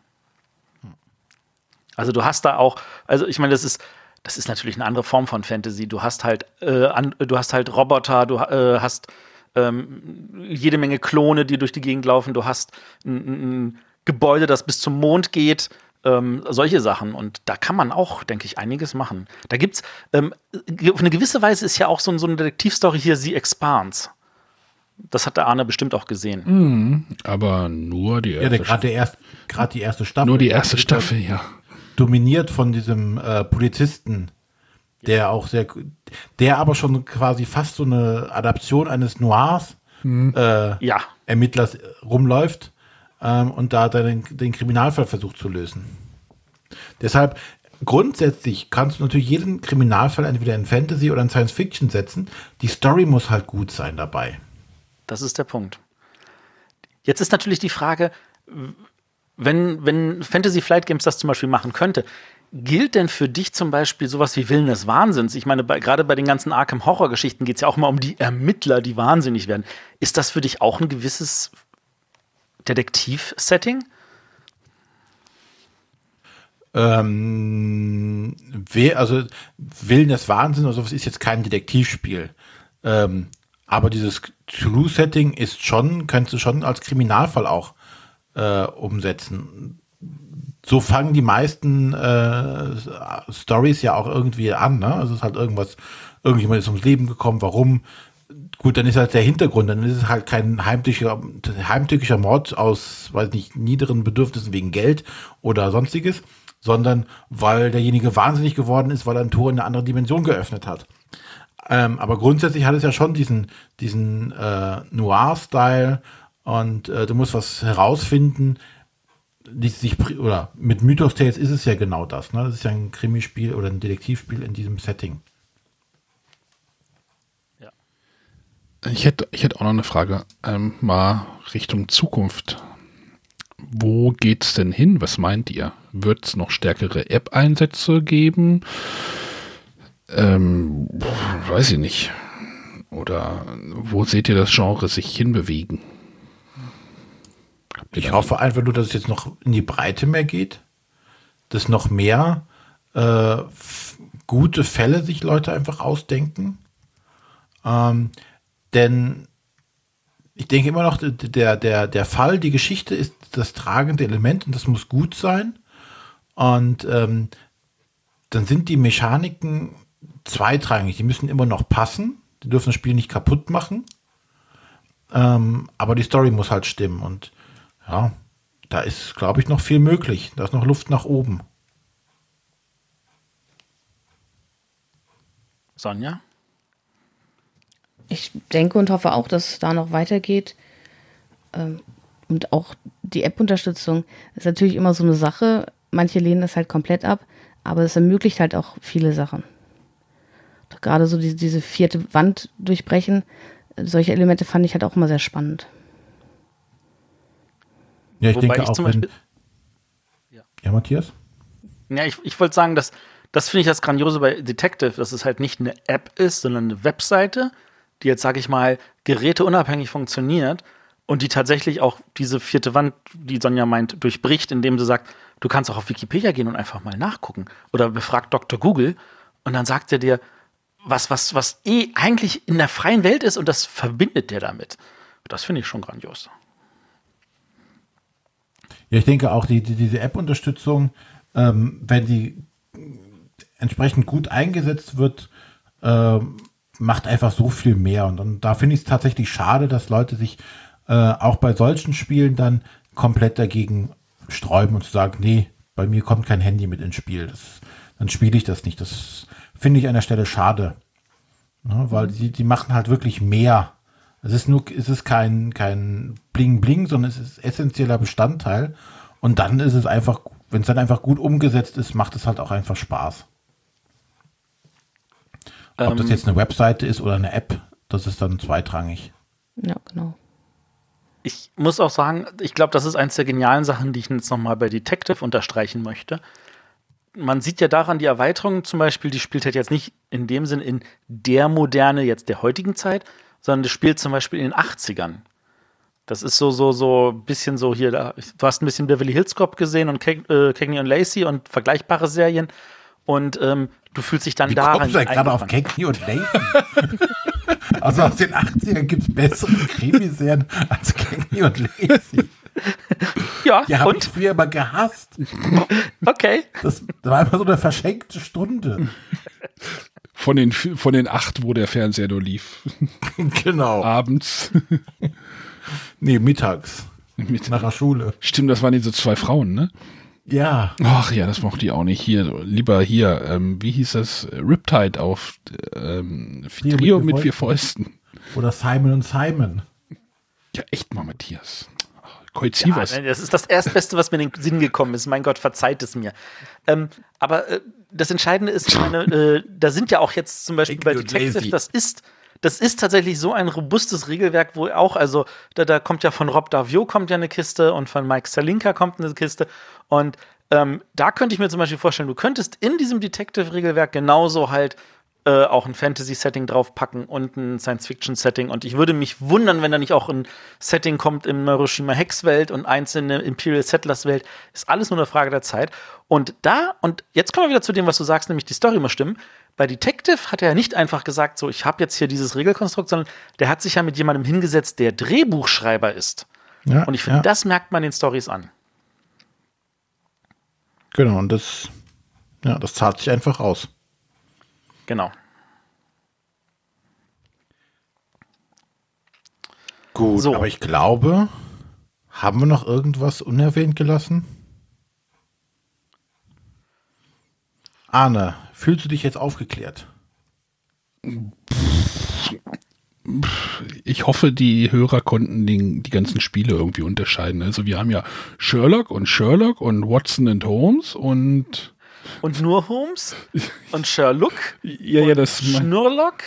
Also du hast da auch, also ich meine, das ist, das ist natürlich eine andere Form von Fantasy. Du hast halt, äh, an, du hast halt Roboter, du äh, hast ähm, jede Menge Klone, die durch die Gegend laufen. Du hast ein, ein Gebäude, das bis zum Mond geht. Ähm, solche Sachen. Und da kann man auch, denke ich, einiges machen. Da gibt's, ähm, auf eine gewisse Weise ist ja auch so, so eine Detektivstory hier The Expanse. Das hat der Arne bestimmt auch gesehen. Mhm, aber nur die erste ja, gerade erst, die erste Staffel. Nur die erste Staffel, ja. Dominiert von diesem äh, Polizisten, der auch sehr, der aber schon quasi fast so eine Adaption eines Noirs mhm. äh, ja. Ermittlers rumläuft ähm, und da den, den Kriminalfall versucht zu lösen. Deshalb, grundsätzlich kannst du natürlich jeden Kriminalfall entweder in Fantasy oder in Science Fiction setzen. Die Story muss halt gut sein dabei. Das ist der Punkt. Jetzt ist natürlich die Frage, wenn, wenn Fantasy Flight Games das zum Beispiel machen könnte, gilt denn für dich zum Beispiel sowas wie Willen des Wahnsinns? Ich meine, bei, gerade bei den ganzen Arkham Horror Geschichten geht es ja auch mal um die Ermittler, die wahnsinnig werden. Ist das für dich auch ein gewisses Detektiv-Setting? Ähm, also Willen des Wahnsinns oder sowas ist jetzt kein Detektivspiel. Ähm, aber dieses True-Setting ist schon, könntest du schon als Kriminalfall auch äh, umsetzen. So fangen die meisten äh, Stories ja auch irgendwie an. Ne? Also es ist halt irgendwas, irgendjemand ist ums Leben gekommen, warum, Gut, dann ist halt der Hintergrund, dann ist es halt kein heimtückischer, heimtückischer Mord aus, weiß nicht, niederen Bedürfnissen wegen Geld oder sonstiges, sondern weil derjenige wahnsinnig geworden ist, weil er ein Tor in eine andere Dimension geöffnet hat. Ähm, aber grundsätzlich hat es ja schon diesen, diesen äh, Noir-Style und äh, du musst was herausfinden, die sich, oder mit Mythos Tales ist es ja genau das. Ne? Das ist ja ein Krimispiel oder ein Detektivspiel in diesem Setting. Ich hätte, ich hätte auch noch eine Frage, ähm, mal Richtung Zukunft. Wo geht's denn hin? Was meint ihr? Wird es noch stärkere App-Einsätze geben? Ähm, weiß ich nicht. Oder wo seht ihr das Genre sich hinbewegen? Ich hoffe einfach nur, dass es jetzt noch in die Breite mehr geht, dass noch mehr äh, gute Fälle sich Leute einfach ausdenken. Ähm, denn ich denke immer noch, der, der, der Fall, die Geschichte ist das tragende Element und das muss gut sein. Und ähm, dann sind die Mechaniken zweitrangig. Die müssen immer noch passen. Die dürfen das Spiel nicht kaputt machen. Ähm, aber die Story muss halt stimmen. Und ja, da ist, glaube ich, noch viel möglich. Da ist noch Luft nach oben. Sonja? Ich denke und hoffe auch, dass es da noch weitergeht. Ähm, und auch die App-Unterstützung ist natürlich immer so eine Sache. Manche lehnen das halt komplett ab, aber es ermöglicht halt auch viele Sachen. Gerade so diese, diese vierte Wand durchbrechen, solche Elemente fand ich halt auch immer sehr spannend. Ja, ich Wobei denke ich auch, wenn, ja. ja, Matthias? Ja, ich, ich wollte sagen, dass das finde ich das Grandiose bei Detective, dass es halt nicht eine App ist, sondern eine Webseite, die jetzt, sage ich mal, geräteunabhängig funktioniert und die tatsächlich auch diese vierte Wand, die Sonja meint, durchbricht, indem sie sagt, du kannst auch auf Wikipedia gehen und einfach mal nachgucken. Oder befragt Dr. Google und dann sagt er dir, was, was, was eh eigentlich in der freien Welt ist und das verbindet der damit. Das finde ich schon grandios. Ja, ich denke auch, die, die diese App-Unterstützung, ähm, wenn die entsprechend gut eingesetzt wird, ähm, macht einfach so viel mehr. Und, und da finde ich es tatsächlich schade, dass Leute sich äh, auch bei solchen Spielen dann komplett dagegen sträuben und zu sagen, nee, bei mir kommt kein Handy mit ins Spiel. Das, dann spiele ich das nicht. Das finde ich an der Stelle schade. Ne, weil die, die machen halt wirklich mehr. Es ist nur, es ist kein, kein Bling-Bling, sondern es ist essentieller Bestandteil. Und dann ist es einfach, wenn es dann einfach gut umgesetzt ist, macht es halt auch einfach Spaß. Ob das Ähm, jetzt eine Webseite ist oder eine App, das ist dann zweitrangig. Ja, genau. Ich muss auch sagen, ich glaube, das ist eins der genialen Sachen, die ich jetzt nochmal bei Detective unterstreichen möchte. Man sieht ja daran, die Erweiterung zum Beispiel, die spielt halt jetzt nicht in dem Sinn in der Moderne jetzt der heutigen Zeit, sondern das spielt zum Beispiel in den 80ern. Das ist so, so, so ein bisschen so hier, da, du hast ein bisschen Beverly Hills Cop gesehen und Cagney äh, Cagney und Lacey und vergleichbare Serien und ähm, du fühlst dich dann Wie daran. kommst du gerade auf. Cagney und Lacey? also aus den 80ern gibt es bessere Krimiserien als Cagney und Lacey. Ja, Die habe ich und? früher immer gehasst. Okay. Das, das war immer so eine verschenkte Stunde. Von den, von den acht, wo der Fernseher nur lief. genau. Abends. Nee, mittags. Mit, Nach der Schule. stimmt, das waren diese zwei Frauen, ne? Ja. Ach ja, das mochte ich auch nicht. Hier, lieber hier, ähm, wie hieß das? Riptide auf ähm, Trio mit Trio mit vier Fäusten. Oder Simon und Simon. Ja, echt mal, Matthias. Ach, Ja, Koizivas. das ist das Erstbeste, was mir in den Sinn gekommen ist. Mein Gott, verzeiht es mir. Ähm, aber äh, das Entscheidende ist, ich meine, äh, da sind ja auch jetzt zum Beispiel bei Detective, das ist, das ist tatsächlich so ein robustes Regelwerk, wo auch, also da, da kommt ja von Rob Davio kommt ja eine Kiste und von Mike Salinka kommt eine Kiste. Und ähm, da könnte ich mir zum Beispiel vorstellen, du könntest in diesem Detective-Regelwerk genauso halt äh, auch ein Fantasy-Setting draufpacken und ein Science-Fiction-Setting. Und ich würde mich wundern, wenn da nicht auch ein Setting kommt in Hiroshima Hex-Welt und einzelne Imperial Settlers-Welt. Ist alles nur eine Frage der Zeit. Und da, und jetzt kommen wir wieder zu dem, was du sagst, nämlich die Story muss stimmen. Bei Detective hat er ja nicht einfach gesagt, so, ich habe jetzt hier dieses Regelkonstrukt, sondern der hat sich ja mit jemandem hingesetzt, der Drehbuchschreiber ist. Ja, Und ich finde, ja, das merkt man den Stories an. Genau, und das, ja, das zahlt sich einfach aus. Genau. Gut, So. aber ich glaube, haben wir noch irgendwas unerwähnt gelassen? Arne, fühlst du dich jetzt aufgeklärt? Ich hoffe, die Hörer konnten den, die ganzen Spiele irgendwie unterscheiden. Also wir haben ja Sherlock und Sherlock und Watson and Holmes und Und nur Holmes und Sherlock ja, ja, und das Schnurlock.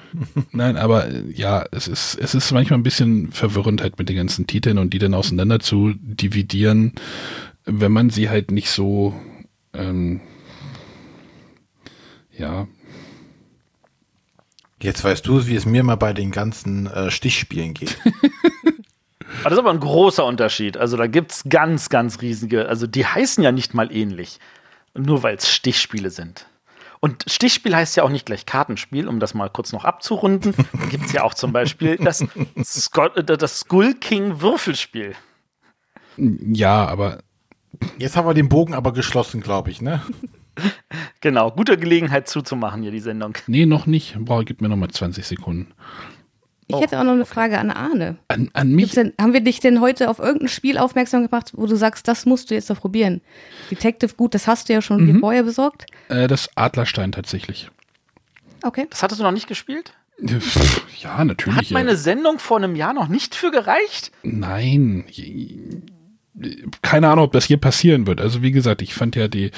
Nein, aber ja, es ist, es ist manchmal ein bisschen verwirrend halt mit den ganzen Titeln und die dann auseinander zu dividieren, wenn man sie halt nicht so, ähm, ja, Jetzt weißt du, wie es mir mal bei den ganzen äh, Stichspielen geht. Aber das ist aber ein großer Unterschied. Also da gibt es ganz, ganz riesige, also die heißen ja nicht mal ähnlich. Nur weil es Stichspiele sind. Und Stichspiel heißt ja auch nicht gleich Kartenspiel, um das mal kurz noch abzurunden. Da gibt es ja auch zum Beispiel das, Skull, äh, das Skull King Würfelspiel. ja, aber Jetzt haben wir den Bogen aber geschlossen, glaube ich, ne? Genau, gute Gelegenheit zuzumachen hier die Sendung. nee, noch nicht. Boah, gib mir noch mal 20 Sekunden. Ich Oh, hätte auch noch eine Frage an Arne. An, an mich, denn, haben wir dich denn heute auf irgendein Spiel aufmerksam gemacht, wo du sagst, das musst du jetzt noch probieren? Detective, gut, das hast du ja schon dir vorher besorgt. äh, das Adlerstein tatsächlich. Okay. Das hattest du noch nicht gespielt? Ja, natürlich. Hat meine Sendung vor einem Jahr noch nicht für gereicht? Nein. Keine Ahnung, ob das hier passieren wird. Also wie gesagt, ich fand ja die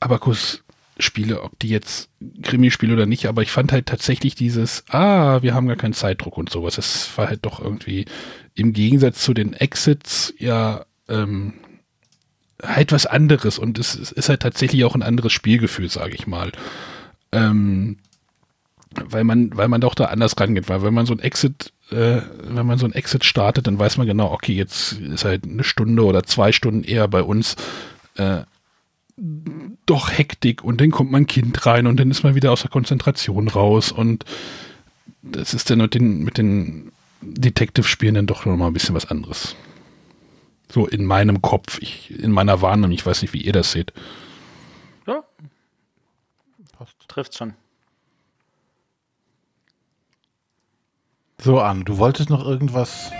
Abacus-Spiele, ob die jetzt Krimi-Spiele oder nicht, aber ich fand halt tatsächlich dieses, ah, wir haben gar keinen Zeitdruck und sowas. Das war halt doch irgendwie im Gegensatz zu den Exits ja ähm, halt was anderes und es, es ist halt tatsächlich auch ein anderes Spielgefühl, sage ich mal. Ähm, weil man, weil man doch da anders rangeht, weil wenn man so ein Exit, äh, wenn man so ein Exit startet, dann weiß man genau, okay, jetzt ist halt eine Stunde oder zwei Stunden eher bei uns äh, doch Hektik und dann kommt mein Kind rein und dann ist man wieder aus der Konzentration raus und das ist dann mit den, mit den Detective-Spielen dann doch nochmal ein bisschen was anderes. So in meinem Kopf, ich, in meiner Wahrnehmung, ich weiß nicht, wie ihr das seht. Ja. Trifft schon. So, Arne, du wolltest noch irgendwas.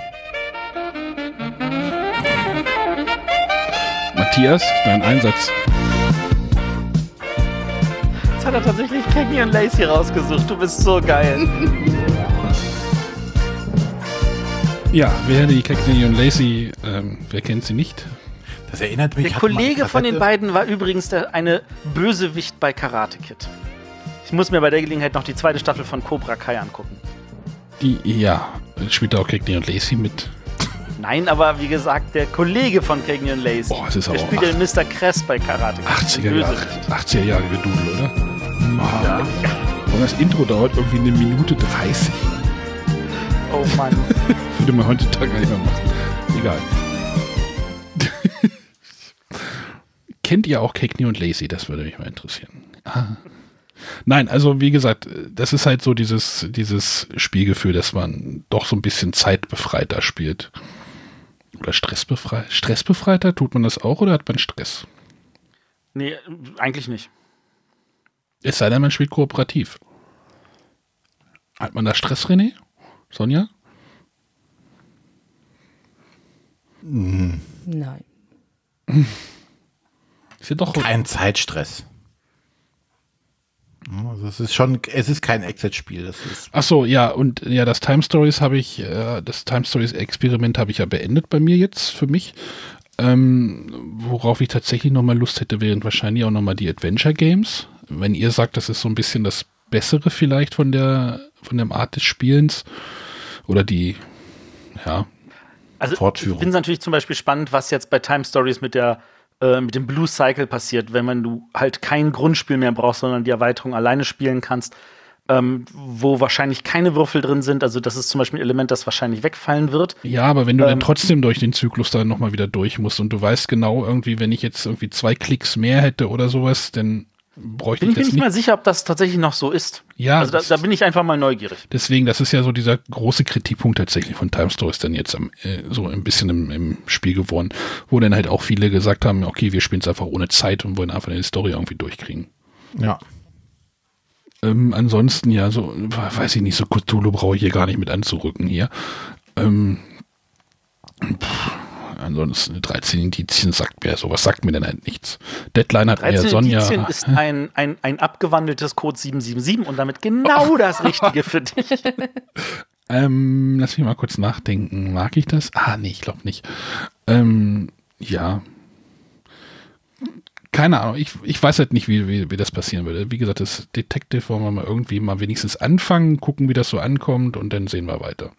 Matthias, dein Einsatz. Jetzt hat er tatsächlich Cagney und Lacey rausgesucht. Du bist so geil. Ja, wer die Cagney und Lacey, ähm, wer kennt sie nicht? Das erinnert mich. Der Kollege von den beiden war übrigens der, eine Bösewicht bei Karate Kid. Ich muss mir bei der Gelegenheit noch die zweite Staffel von Cobra Kai angucken. Die, ja, spielt auch Cagney und Lacey mit. Nein, aber wie gesagt, der Kollege von Cagney und Lacey. Boah, es ist der aber auch spielt den Mr. Kress bei Karate Kid. 80er Jahre, Bösewicht. 80er Jahre Gedudel, oder? Mann. Und das Intro dauert irgendwie eine Minute 30. Oh Mann. Würde man heutzutage nicht mehr machen. Egal. Kennt ihr auch Cagney und Lacey? Das würde mich mal interessieren. Ah. Nein, also wie gesagt, das ist halt so dieses, dieses Spielgefühl, dass man doch so ein bisschen zeitbefreiter spielt. Oder stressbefreiter. Stressbefreiter, tut man das auch oder hat man Stress? nee, eigentlich nicht. Es sei denn, man spielt kooperativ. Hat man da Stress, René? Sonja? Nein. Ist ja doch. Kein Zeitstress. Also es ist schon, es ist kein Exit-Spiel. Ach so, ja, und ja, das Time Stories habe ich, äh, das Time Stories Experiment habe ich ja beendet bei mir jetzt für mich. Ähm, worauf ich tatsächlich nochmal Lust hätte, wären wahrscheinlich auch nochmal die Adventure Games. Wenn ihr sagt, das ist so ein bisschen das Bessere vielleicht von der, von dem Art des Spielens. Oder die, ja, Also Fortführung. ich finde es natürlich zum Beispiel spannend, was jetzt bei Time Stories mit der äh, mit dem Blue Cycle passiert, wenn man du halt kein Grundspiel mehr brauchst, sondern die Erweiterung alleine spielen kannst, ähm, wo wahrscheinlich keine Würfel drin sind. Also das ist zum Beispiel ein Element, das wahrscheinlich wegfallen wird. Ja, aber wenn du dann Ähm, trotzdem durch den Zyklus dann nochmal wieder durch musst und du weißt genau irgendwie, wenn ich jetzt irgendwie zwei Klicks mehr hätte oder sowas, dann bräuchte Bin ich ich mir das nicht mal sicher, ob das tatsächlich noch so ist. Ja, also da, da bin ich einfach mal neugierig. Deswegen, das ist ja so dieser große Kritikpunkt tatsächlich von Time Stories dann jetzt am, äh, so ein bisschen im, im Spiel geworden, wo dann halt auch viele gesagt haben, okay, wir spielen es einfach ohne Zeit und wollen einfach die Story irgendwie durchkriegen. ja. Ähm, ansonsten, ja, so, weiß ich nicht, so Cthulhu brauche ich hier gar nicht mit anzurücken hier. Ähm, pff, ansonsten 13 Indizien sagt mir, sowas sagt mir dann halt nichts. Deadline hat mir 13 Sonja. Indizien ist ein, ein, ein abgewandeltes Code 777 und damit genau das Richtige für dich. Ähm, lass mich mal kurz nachdenken. Mag ich das? Ah, nee, ich glaube nicht. Ähm, ja. Keine Ahnung. Ich, ich weiß halt nicht, wie, wie, wie das passieren würde. Wie gesagt, das Detective wollen wir mal irgendwie mal wenigstens anfangen, gucken, wie das so ankommt und dann sehen wir weiter.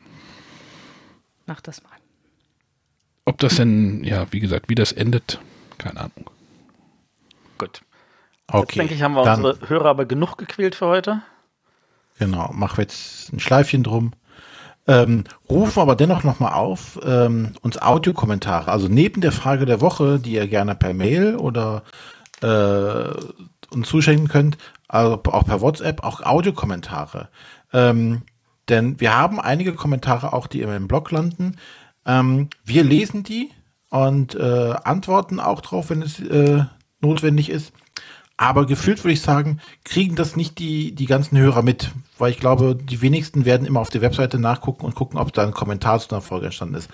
Mach das mal. Ob das denn, ja, wie gesagt, wie das endet, keine Ahnung. Gut. Okay. Jetzt denke ich, haben wir dann, unsere Hörer aber genug gequält für heute. Genau, machen wir jetzt ein Schleifchen drum. Ähm, rufen aber dennoch nochmal auf, ähm, uns Audiokommentare, also neben der Frage der Woche, die ihr gerne per Mail oder äh, uns zuschenken könnt, also auch per WhatsApp, auch Audiokommentare. Ähm, denn wir haben einige Kommentare auch, die immer im Blog landen. Ähm, wir lesen die und äh, antworten auch drauf, wenn es äh, notwendig ist. Aber gefühlt würde ich sagen, kriegen das nicht die, die ganzen Hörer mit, weil ich glaube, die wenigsten werden immer auf der Webseite nachgucken und gucken, ob da ein Kommentar zu einer Folge entstanden ist.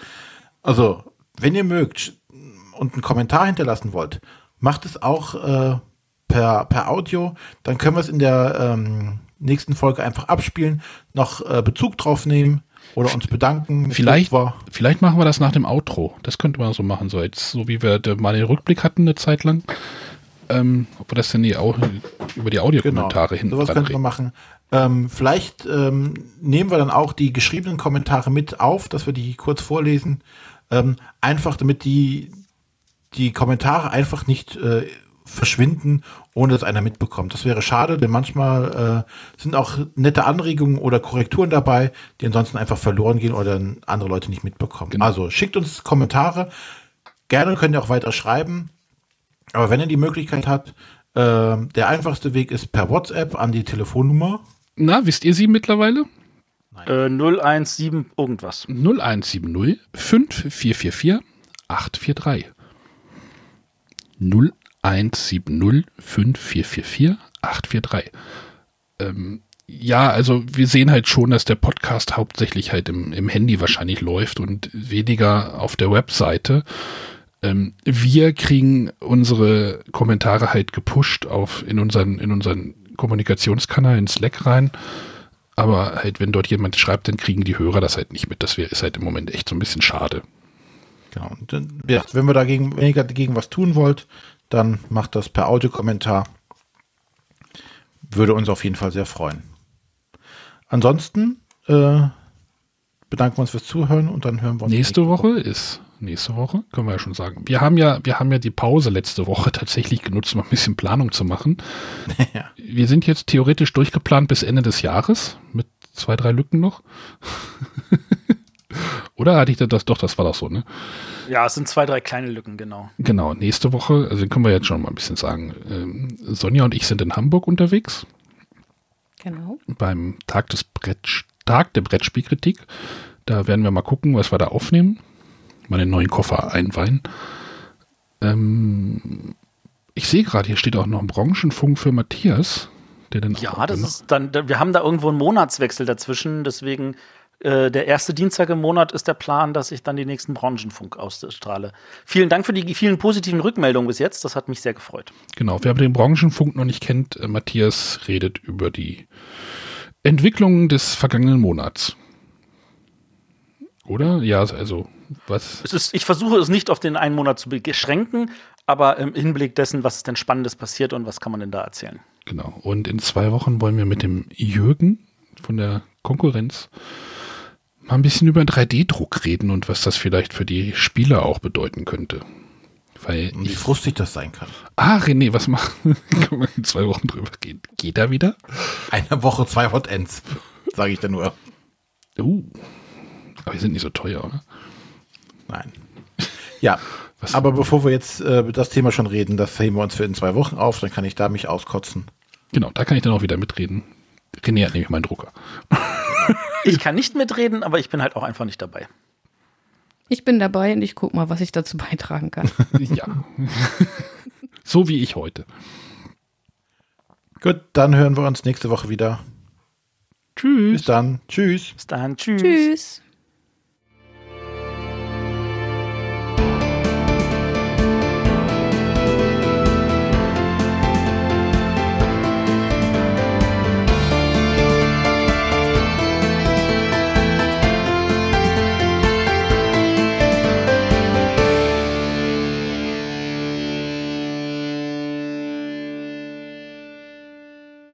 Also, wenn ihr mögt und einen Kommentar hinterlassen wollt, macht es auch äh, per, per Audio, dann können wir es in der ähm, nächsten Folge einfach abspielen, noch äh, Bezug drauf nehmen oder uns bedanken. Vielleicht, vielleicht machen wir das nach dem Outro. Das könnte man so machen, so jetzt, so wie wir mal den Rückblick hatten eine Zeit lang. Ähm, ob wir das denn die Au über die Audiokommentare genau, hinten sowas könnten wir machen. Ähm, vielleicht ähm, nehmen wir dann auch die geschriebenen Kommentare mit auf, dass wir die kurz vorlesen. Ähm, einfach damit die, die Kommentare einfach nicht äh, verschwinden, ohne dass einer mitbekommt. Das wäre schade, denn manchmal äh, sind auch nette Anregungen oder Korrekturen dabei, die ansonsten einfach verloren gehen oder dann andere Leute nicht mitbekommen. Genau. Also schickt uns Kommentare. Gerne könnt ihr auch weiter schreiben. Aber wenn ihr die Möglichkeit habt, äh, der einfachste Weg ist per WhatsApp an die Telefonnummer. Na, wisst ihr sie mittlerweile? Äh, 017 irgendwas. 0170 5444 843. 0170 5444 843. Ähm, ja, also wir sehen halt schon, dass der Podcast hauptsächlich halt im, im Handy wahrscheinlich läuft und weniger auf der Webseite. Ähm, wir kriegen unsere Kommentare halt gepusht auf in unseren, in unseren Kommunikationskanal in Slack rein. Aber halt, wenn dort jemand schreibt, dann kriegen die Hörer das halt nicht mit. Das wär, ist halt im Moment echt so ein bisschen schade. Genau. Und wenn wir dagegen, wenn ihr dagegen was tun wollt, dann macht das per Audiokommentar. Würde uns auf jeden Fall sehr freuen. Ansonsten äh, bedanken wir uns fürs Zuhören und dann hören wir uns Nächste Woche ist nächste Woche, können wir ja schon sagen. Wir haben ja, wir haben ja die Pause letzte Woche tatsächlich genutzt, um ein bisschen Planung zu machen. Ja. Wir sind jetzt theoretisch durchgeplant bis Ende des Jahres mit zwei, drei Lücken noch. Oder hatte ich das doch, das war doch so, ne? Ja, es sind zwei, drei kleine Lücken, genau. Genau, nächste Woche, also können wir jetzt schon mal ein bisschen sagen. Ähm, Sonja und ich sind in Hamburg unterwegs Genau. beim Tag des Brett, Tag der Brettspielkritik. Da werden wir mal gucken, was wir da aufnehmen. Mal den neuen Koffer einweihen. Ähm, ich sehe gerade, hier steht auch noch ein Branchenfunk für Matthias. Der dann Ja, auch das ist dann, da- wir haben da irgendwo einen Monatswechsel dazwischen, deswegen äh, der erste Dienstag im Monat ist der Plan, dass ich dann die nächsten Branchenfunk ausstrahle. Vielen Dank für die vielen positiven Rückmeldungen bis jetzt, das hat mich sehr gefreut. Genau, wer den Branchenfunk noch nicht kennt, äh, Matthias redet über die Entwicklungen des vergangenen Monats. Oder? Ja, also, was? Es ist, ich versuche es nicht auf den einen Monat zu beschränken, aber im Hinblick dessen, was ist denn Spannendes passiert und was kann man denn da erzählen? Genau. Und in zwei Wochen wollen wir mit dem Jürgen von der Konkurrenz mal ein bisschen über 3D-Druck reden und was das vielleicht für die Spieler auch bedeuten könnte. Weil wie frustig das sein kann. ah, René, was machen? Können wir in zwei Wochen drüber gehen? Geht er wieder? Eine Woche zwei Hot Ends, sage ich da nur. Uh. Aber die sind nicht so teuer, oder? Nein. Ja, Was- aber bevor wir jetzt äh, über das Thema schon reden, das heben wir uns für in zwei Wochen auf, dann kann ich da mich auskotzen. Genau, da kann ich dann auch wieder mitreden. René hat nämlich meinen Drucker. Ich kann nicht mitreden, aber ich bin halt auch einfach nicht dabei. Ich bin dabei und ich guck mal, was ich dazu beitragen kann. ja. so wie ich heute. Gut, dann hören wir uns nächste Woche wieder. Tschüss. Bis dann. Tschüss. Bis dahin, tschüss. Tschüss.